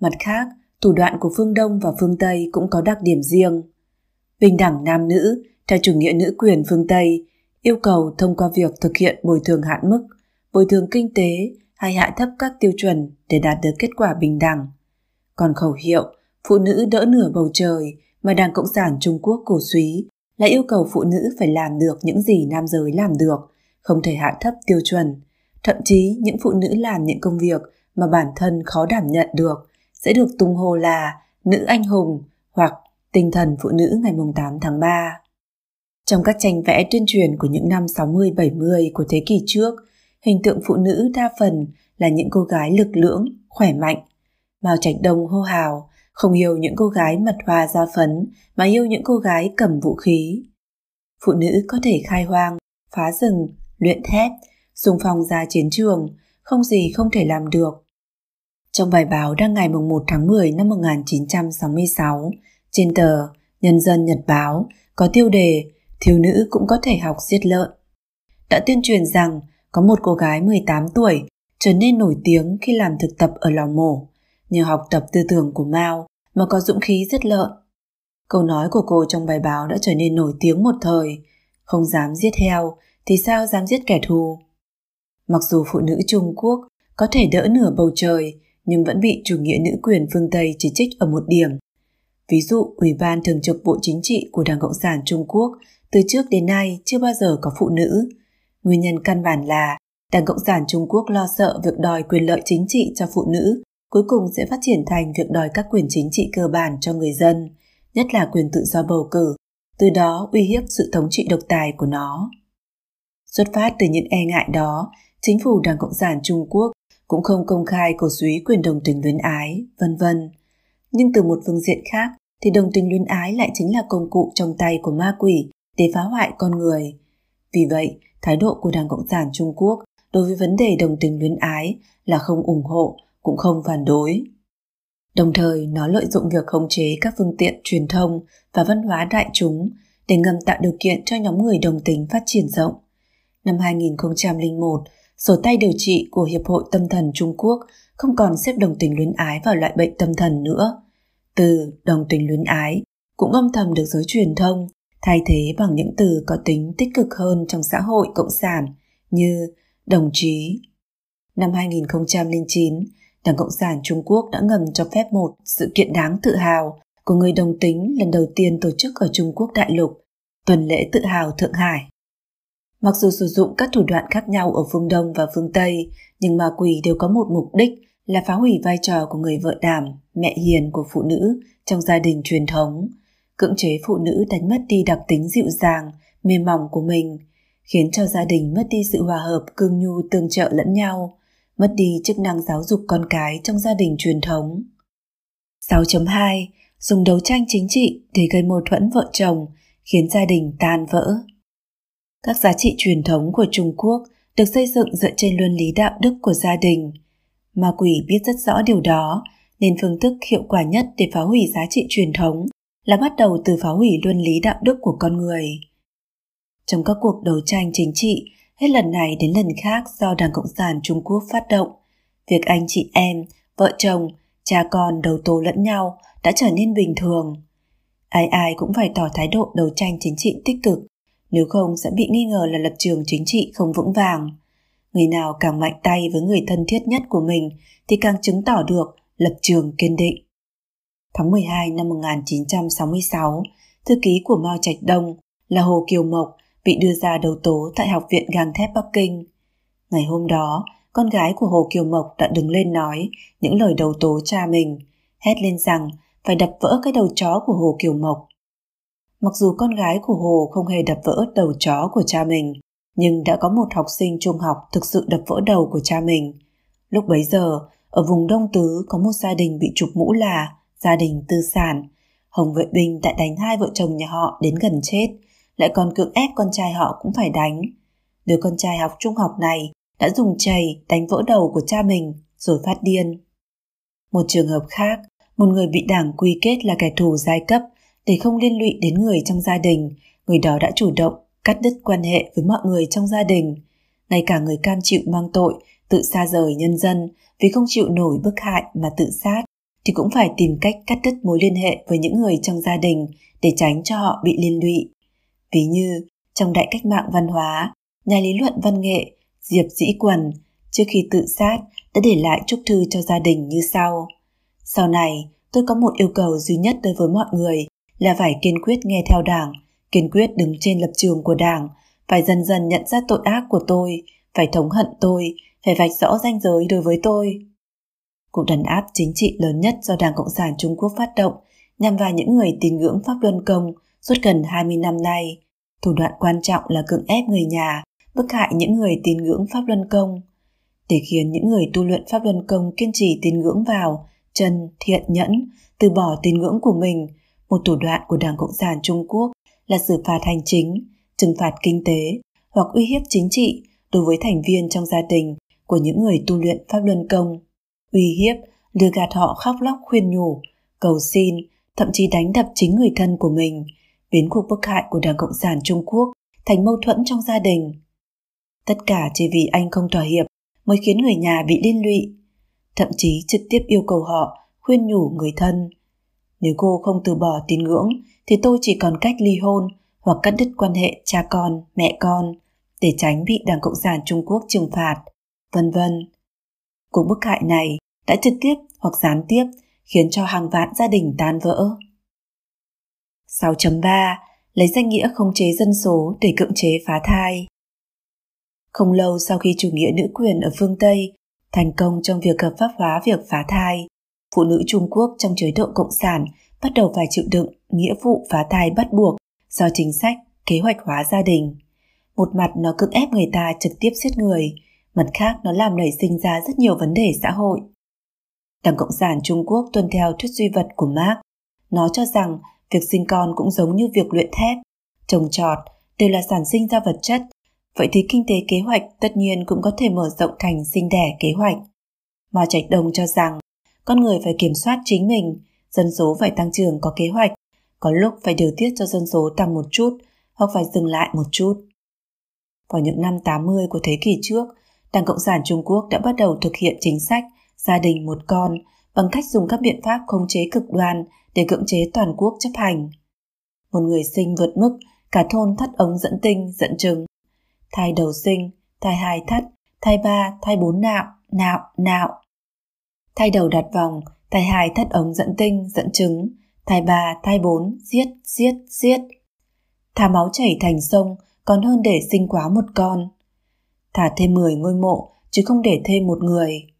Mặt khác, thủ đoạn của phương Đông và phương Tây cũng có đặc điểm riêng. Bình đẳng nam nữ, theo chủ nghĩa nữ quyền phương Tây, yêu cầu thông qua việc thực hiện bồi thường hạn mức, bồi thường kinh tế hay hạ thấp các tiêu chuẩn để đạt được kết quả bình đẳng. Còn khẩu hiệu phụ nữ đỡ nửa bầu trời mà Đảng Cộng sản Trung Quốc cổ suý là yêu cầu phụ nữ phải làm được những gì nam giới làm được, không thể hạ thấp tiêu chuẩn. Thậm chí những phụ nữ làm những công việc mà bản thân khó đảm nhận được sẽ được tung hô là nữ anh hùng hoặc tinh thần phụ nữ ngày 8 tháng 3. Trong các tranh vẽ tuyên truyền của những năm 60-70 của thế kỷ trước, hình tượng phụ nữ đa phần là những cô gái lực lưỡng, khỏe mạnh. Mao Trạch Đông hô hào, không yêu những cô gái mật hoa da phấn mà yêu những cô gái cầm vũ khí. Phụ nữ có thể khai hoang, phá rừng, luyện thép, dùng phòng ra chiến trường, không gì không thể làm được. Trong bài báo đăng ngày 1 tháng 10 năm 1966 trên tờ Nhân dân Nhật Báo có tiêu đề Thiếu nữ cũng có thể học giết lợn. Đã tuyên truyền rằng có một cô gái 18 tuổi trở nên nổi tiếng khi làm thực tập ở lò mổ, nhờ học tập tư tưởng của Mao mà có dũng khí giết lợn. Câu nói của cô trong bài báo đã trở nên nổi tiếng một thời, không dám giết heo thì sao dám giết kẻ thù. Mặc dù phụ nữ Trung Quốc có thể đỡ nửa bầu trời nhưng vẫn bị chủ nghĩa nữ quyền phương Tây chỉ trích ở một điểm. Ví dụ, Ủy ban Thường trực Bộ Chính trị của Đảng Cộng sản Trung Quốc từ trước đến nay chưa bao giờ có phụ nữ. Nguyên nhân căn bản là Đảng Cộng sản Trung Quốc lo sợ việc đòi quyền lợi chính trị cho phụ nữ cuối cùng sẽ phát triển thành việc đòi các quyền chính trị cơ bản cho người dân, nhất là quyền tự do bầu cử, từ đó uy hiếp sự thống trị độc tài của nó. Xuất phát từ những e ngại đó, chính phủ Đảng Cộng sản Trung Quốc cũng không công khai cổ suý quyền đồng tình luyến ái, vân vân. Nhưng từ một phương diện khác thì đồng tình luyến ái lại chính là công cụ trong tay của ma quỷ để phá hoại con người. Vì vậy, thái độ của Đảng Cộng sản Trung Quốc đối với vấn đề đồng tình luyến ái là không ủng hộ, cũng không phản đối. Đồng thời, nó lợi dụng việc khống chế các phương tiện truyền thông và văn hóa đại chúng để ngầm tạo điều kiện cho nhóm người đồng tính phát triển rộng. Năm 2001, sổ tay điều trị của Hiệp hội Tâm thần Trung Quốc không còn xếp đồng tình luyến ái vào loại bệnh tâm thần nữa. Từ đồng tình luyến ái cũng âm thầm được giới truyền thông thay thế bằng những từ có tính tích cực hơn trong xã hội cộng sản như đồng chí. Năm 2009, Đảng Cộng sản Trung Quốc đã ngầm cho phép một sự kiện đáng tự hào của người đồng tính lần đầu tiên tổ chức ở Trung Quốc đại lục tuần lễ tự hào Thượng Hải. Mặc dù sử dụng các thủ đoạn khác nhau ở phương Đông và phương Tây, nhưng ma quỷ đều có một mục đích là phá hủy vai trò của người vợ đảm, mẹ hiền của phụ nữ trong gia đình truyền thống, cưỡng chế phụ nữ đánh mất đi đặc tính dịu dàng, mềm mỏng của mình, khiến cho gia đình mất đi sự hòa hợp, cương nhu tương trợ lẫn nhau, mất đi chức năng giáo dục con cái trong gia đình truyền thống. 6.2 dùng đấu tranh chính trị để gây mâu thuẫn vợ chồng, khiến gia đình tan vỡ. Các giá trị truyền thống của Trung Quốc được xây dựng dựa trên luân lý đạo đức của gia đình. Ma quỷ biết rất rõ điều đó, nên phương thức hiệu quả nhất để phá hủy giá trị truyền thống là bắt đầu từ phá hủy luân lý đạo đức của con người. Trong các cuộc đấu tranh chính trị, hết lần này đến lần khác do Đảng Cộng sản Trung Quốc phát động, việc anh chị em, vợ chồng, cha con đầu tố lẫn nhau đã trở nên bình thường. Ai ai cũng phải tỏ thái độ đấu tranh chính trị tích cực, nếu không sẽ bị nghi ngờ là lập trường chính trị không vững vàng. Người nào càng mạnh tay với người thân thiết nhất của mình thì càng chứng tỏ được lập trường kiên định. Tháng 12 năm 1966, thư ký của Mao Trạch Đông là Hồ Kiều Mộc bị đưa ra đầu tố tại Học viện Gang thép Bắc Kinh. Ngày hôm đó, con gái của Hồ Kiều Mộc đã đứng lên nói những lời đầu tố cha mình, hét lên rằng phải đập vỡ cái đầu chó của Hồ Kiều Mộc. Mặc dù con gái của Hồ không hề đập vỡ đầu chó của cha mình, nhưng đã có một học sinh trung học thực sự đập vỡ đầu của cha mình. Lúc bấy giờ, ở vùng Đông Tứ có một gia đình bị chụp mũ là gia đình tư sản. Hồng vệ Bình đã đánh hai vợ chồng nhà họ đến gần chết, lại còn cưỡng ép con trai họ cũng phải đánh. Đứa con trai học trung học này đã dùng chày đánh vỡ đầu của cha mình rồi phát điên. Một trường hợp khác, một người bị đảng quy kết là kẻ thù giai cấp để không liên lụy đến người trong gia đình, người đó đã chủ động cắt đứt quan hệ với mọi người trong gia đình. Ngay cả người cam chịu mang tội, tự xa rời nhân dân vì không chịu nổi bức hại mà tự sát, thì cũng phải tìm cách cắt đứt mối liên hệ với những người trong gia đình để tránh cho họ bị liên lụy. Ví như, trong đại cách mạng văn hóa, nhà lý luận văn nghệ Diệp Dĩ Quần trước khi tự sát đã để lại chúc thư cho gia đình như sau. Sau này, tôi có một yêu cầu duy nhất đối với mọi người là phải kiên quyết nghe theo đảng, kiên quyết đứng trên lập trường của đảng, phải dần dần nhận ra tội ác của tôi, phải thống hận tôi, phải vạch rõ ranh giới đối với tôi. Cuộc đàn áp chính trị lớn nhất do Đảng Cộng sản Trung Quốc phát động nhằm vào những người tín ngưỡng Pháp Luân Công suốt gần 20 năm nay. Thủ đoạn quan trọng là cưỡng ép người nhà, bức hại những người tín ngưỡng Pháp Luân Công. Để khiến những người tu luyện Pháp Luân Công kiên trì tín ngưỡng vào, chân, thiện nhẫn, từ bỏ tín ngưỡng của mình, một thủ đoạn của Đảng Cộng sản Trung Quốc là xử phạt hành chính, trừng phạt kinh tế hoặc uy hiếp chính trị đối với thành viên trong gia đình của những người tu luyện Pháp Luân Công. Uy hiếp, lừa gạt họ khóc lóc khuyên nhủ, cầu xin, thậm chí đánh đập chính người thân của mình, biến cuộc bức hại của Đảng Cộng sản Trung Quốc thành mâu thuẫn trong gia đình. Tất cả chỉ vì anh không thỏa hiệp mới khiến người nhà bị liên lụy, thậm chí trực tiếp yêu cầu họ khuyên nhủ người thân. Nếu cô không từ bỏ tín ngưỡng thì tôi chỉ còn cách ly hôn hoặc cắt đứt quan hệ cha con, mẹ con để tránh bị Đảng Cộng sản Trung Quốc trừng phạt, vân vân. Cuộc bức hại này đã trực tiếp hoặc gián tiếp khiến cho hàng vạn gia đình tan vỡ. 6.3 Lấy danh nghĩa khống chế dân số để cưỡng chế phá thai Không lâu sau khi chủ nghĩa nữ quyền ở phương Tây thành công trong việc hợp pháp hóa việc phá thai, phụ nữ Trung Quốc trong chế độ cộng sản bắt đầu phải chịu đựng nghĩa vụ phá thai bắt buộc do chính sách kế hoạch hóa gia đình. Một mặt nó cưỡng ép người ta trực tiếp giết người, mặt khác nó làm nảy sinh ra rất nhiều vấn đề xã hội. Đảng Cộng sản Trung Quốc tuân theo thuyết duy vật của Marx. Nó cho rằng việc sinh con cũng giống như việc luyện thép, trồng trọt đều là sản sinh ra vật chất, vậy thì kinh tế kế hoạch tất nhiên cũng có thể mở rộng thành sinh đẻ kế hoạch. Mao Trạch Đông cho rằng con người phải kiểm soát chính mình, dân số phải tăng trưởng có kế hoạch, có lúc phải điều tiết cho dân số tăng một chút hoặc phải dừng lại một chút. Vào những năm 80 của thế kỷ trước, Đảng Cộng sản Trung Quốc đã bắt đầu thực hiện chính sách gia đình một con bằng cách dùng các biện pháp khống chế cực đoan để cưỡng chế toàn quốc chấp hành. Một người sinh vượt mức, cả thôn thắt ống dẫn tinh, dẫn trứng. Thai đầu sinh, thai hai thắt, thai ba, thai bốn nạo, nạo, nạo. Thai đầu đặt vòng, thai hai thắt ống dẫn tinh, dẫn trứng, thai ba, thai bốn, giết, giết, giết. thả máu chảy thành sông còn hơn để sinh quá một con. Thả thêm 10 ngôi mộ chứ không để thêm một người.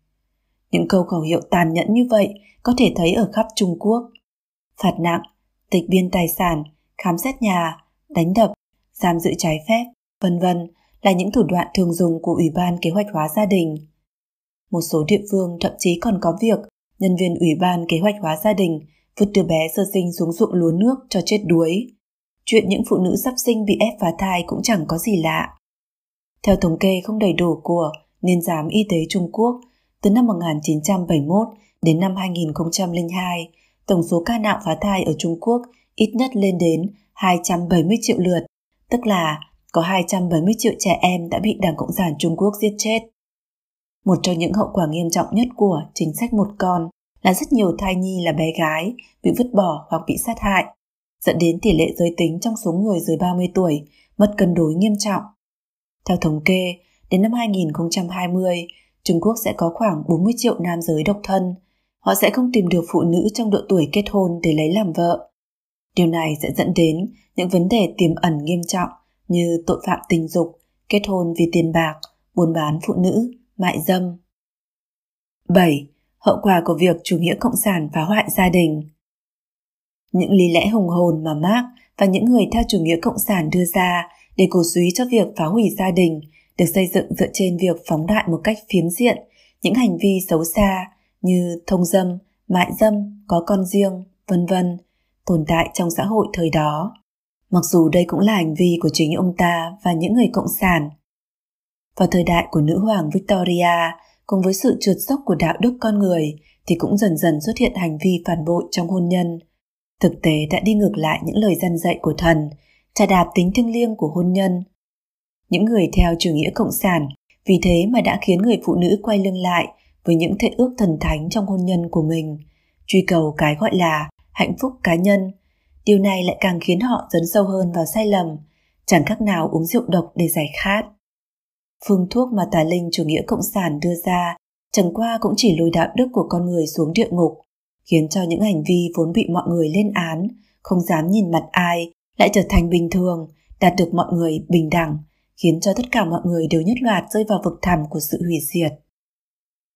Những câu khẩu hiệu tàn nhẫn như vậy có thể thấy ở khắp Trung Quốc. Phạt nặng, tịch biên tài sản, khám xét nhà, đánh đập, giam giữ trái phép, vân vân là những thủ đoạn thường dùng của Ủy ban Kế hoạch hóa gia đình. Một số địa phương thậm chí còn có việc nhân viên Ủy ban Kế hoạch hóa gia đình vứt đứa bé sơ sinh xuống ruộng lúa nước cho chết đuối. Chuyện những phụ nữ sắp sinh bị ép phá thai cũng chẳng có gì lạ. Theo thống kê không đầy đủ của Niên giám Y tế Trung Quốc, từ năm 1971 đến năm 2002, tổng số ca nạo phá thai ở Trung Quốc ít nhất lên đến 270 triệu lượt, tức là có 270 triệu trẻ em đã bị Đảng Cộng sản Trung Quốc giết chết. Một trong những hậu quả nghiêm trọng nhất của chính sách một con là rất nhiều thai nhi là bé gái bị vứt bỏ hoặc bị sát hại, dẫn đến tỷ lệ giới tính trong số người dưới 30 tuổi mất cân đối nghiêm trọng. Theo thống kê, đến năm 2020, Trung Quốc sẽ có khoảng 40 triệu nam giới độc thân. Họ sẽ không tìm được phụ nữ trong độ tuổi kết hôn để lấy làm vợ. Điều này sẽ dẫn đến những vấn đề tiềm ẩn nghiêm trọng như tội phạm tình dục, kết hôn vì tiền bạc, buôn bán phụ nữ, mại dâm. 7. Hậu quả của việc chủ nghĩa cộng sản phá hoại gia đình Những lý lẽ hùng hồn mà Marx và những người theo chủ nghĩa cộng sản đưa ra để cổ suý cho việc phá hủy gia đình được xây dựng dựa trên việc phóng đại một cách phiến diện những hành vi xấu xa như thông dâm, mại dâm, có con riêng, vân vân tồn tại trong xã hội thời đó. Mặc dù đây cũng là hành vi của chính ông ta và những người cộng sản. Vào thời đại của nữ hoàng Victoria, cùng với sự trượt dốc của đạo đức con người thì cũng dần dần xuất hiện hành vi phản bội trong hôn nhân. Thực tế đã đi ngược lại những lời dân dạy của thần, trà đạp tính thiêng liêng của hôn nhân. Những người theo chủ nghĩa cộng sản vì thế mà đã khiến người phụ nữ quay lưng lại với những thệ ước thần thánh trong hôn nhân của mình, truy cầu cái gọi là hạnh phúc cá nhân. Điều này lại càng khiến họ dấn sâu hơn vào sai lầm, chẳng khác nào uống rượu độc để giải khát. Phương thuốc mà tà linh chủ nghĩa cộng sản đưa ra chẳng qua cũng chỉ lôi đạo đức của con người xuống địa ngục, khiến cho những hành vi vốn bị mọi người lên án, không dám nhìn mặt ai, lại trở thành bình thường, đạt được mọi người bình đẳng, khiến cho tất cả mọi người đều nhất loạt rơi vào vực thẳm của sự hủy diệt.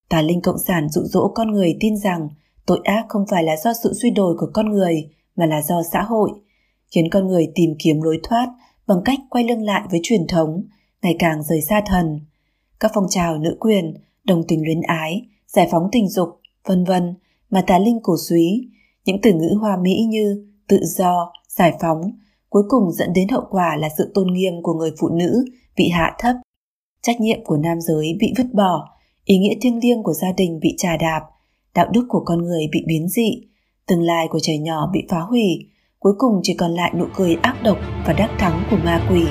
Tà linh cộng sản dụ dỗ con người tin rằng tội ác không phải là do sự suy đồi của con người mà là do xã hội, khiến con người tìm kiếm lối thoát bằng cách quay lưng lại với truyền thống, ngày càng rời xa thần. Các phong trào nữ quyền, đồng tình luyến ái, giải phóng tình dục, vân vân mà tà linh cổ suý, những từ ngữ hoa mỹ như tự do, giải phóng, cuối cùng dẫn đến hậu quả là sự tôn nghiêm của người phụ nữ bị hạ thấp, trách nhiệm của nam giới bị vứt bỏ, ý nghĩa thiêng liêng của gia đình bị trà đạp, đạo đức của con người bị biến dị, tương lai của trẻ nhỏ bị phá hủy, cuối cùng chỉ còn lại nụ cười ác độc và đắc thắng của ma quỷ.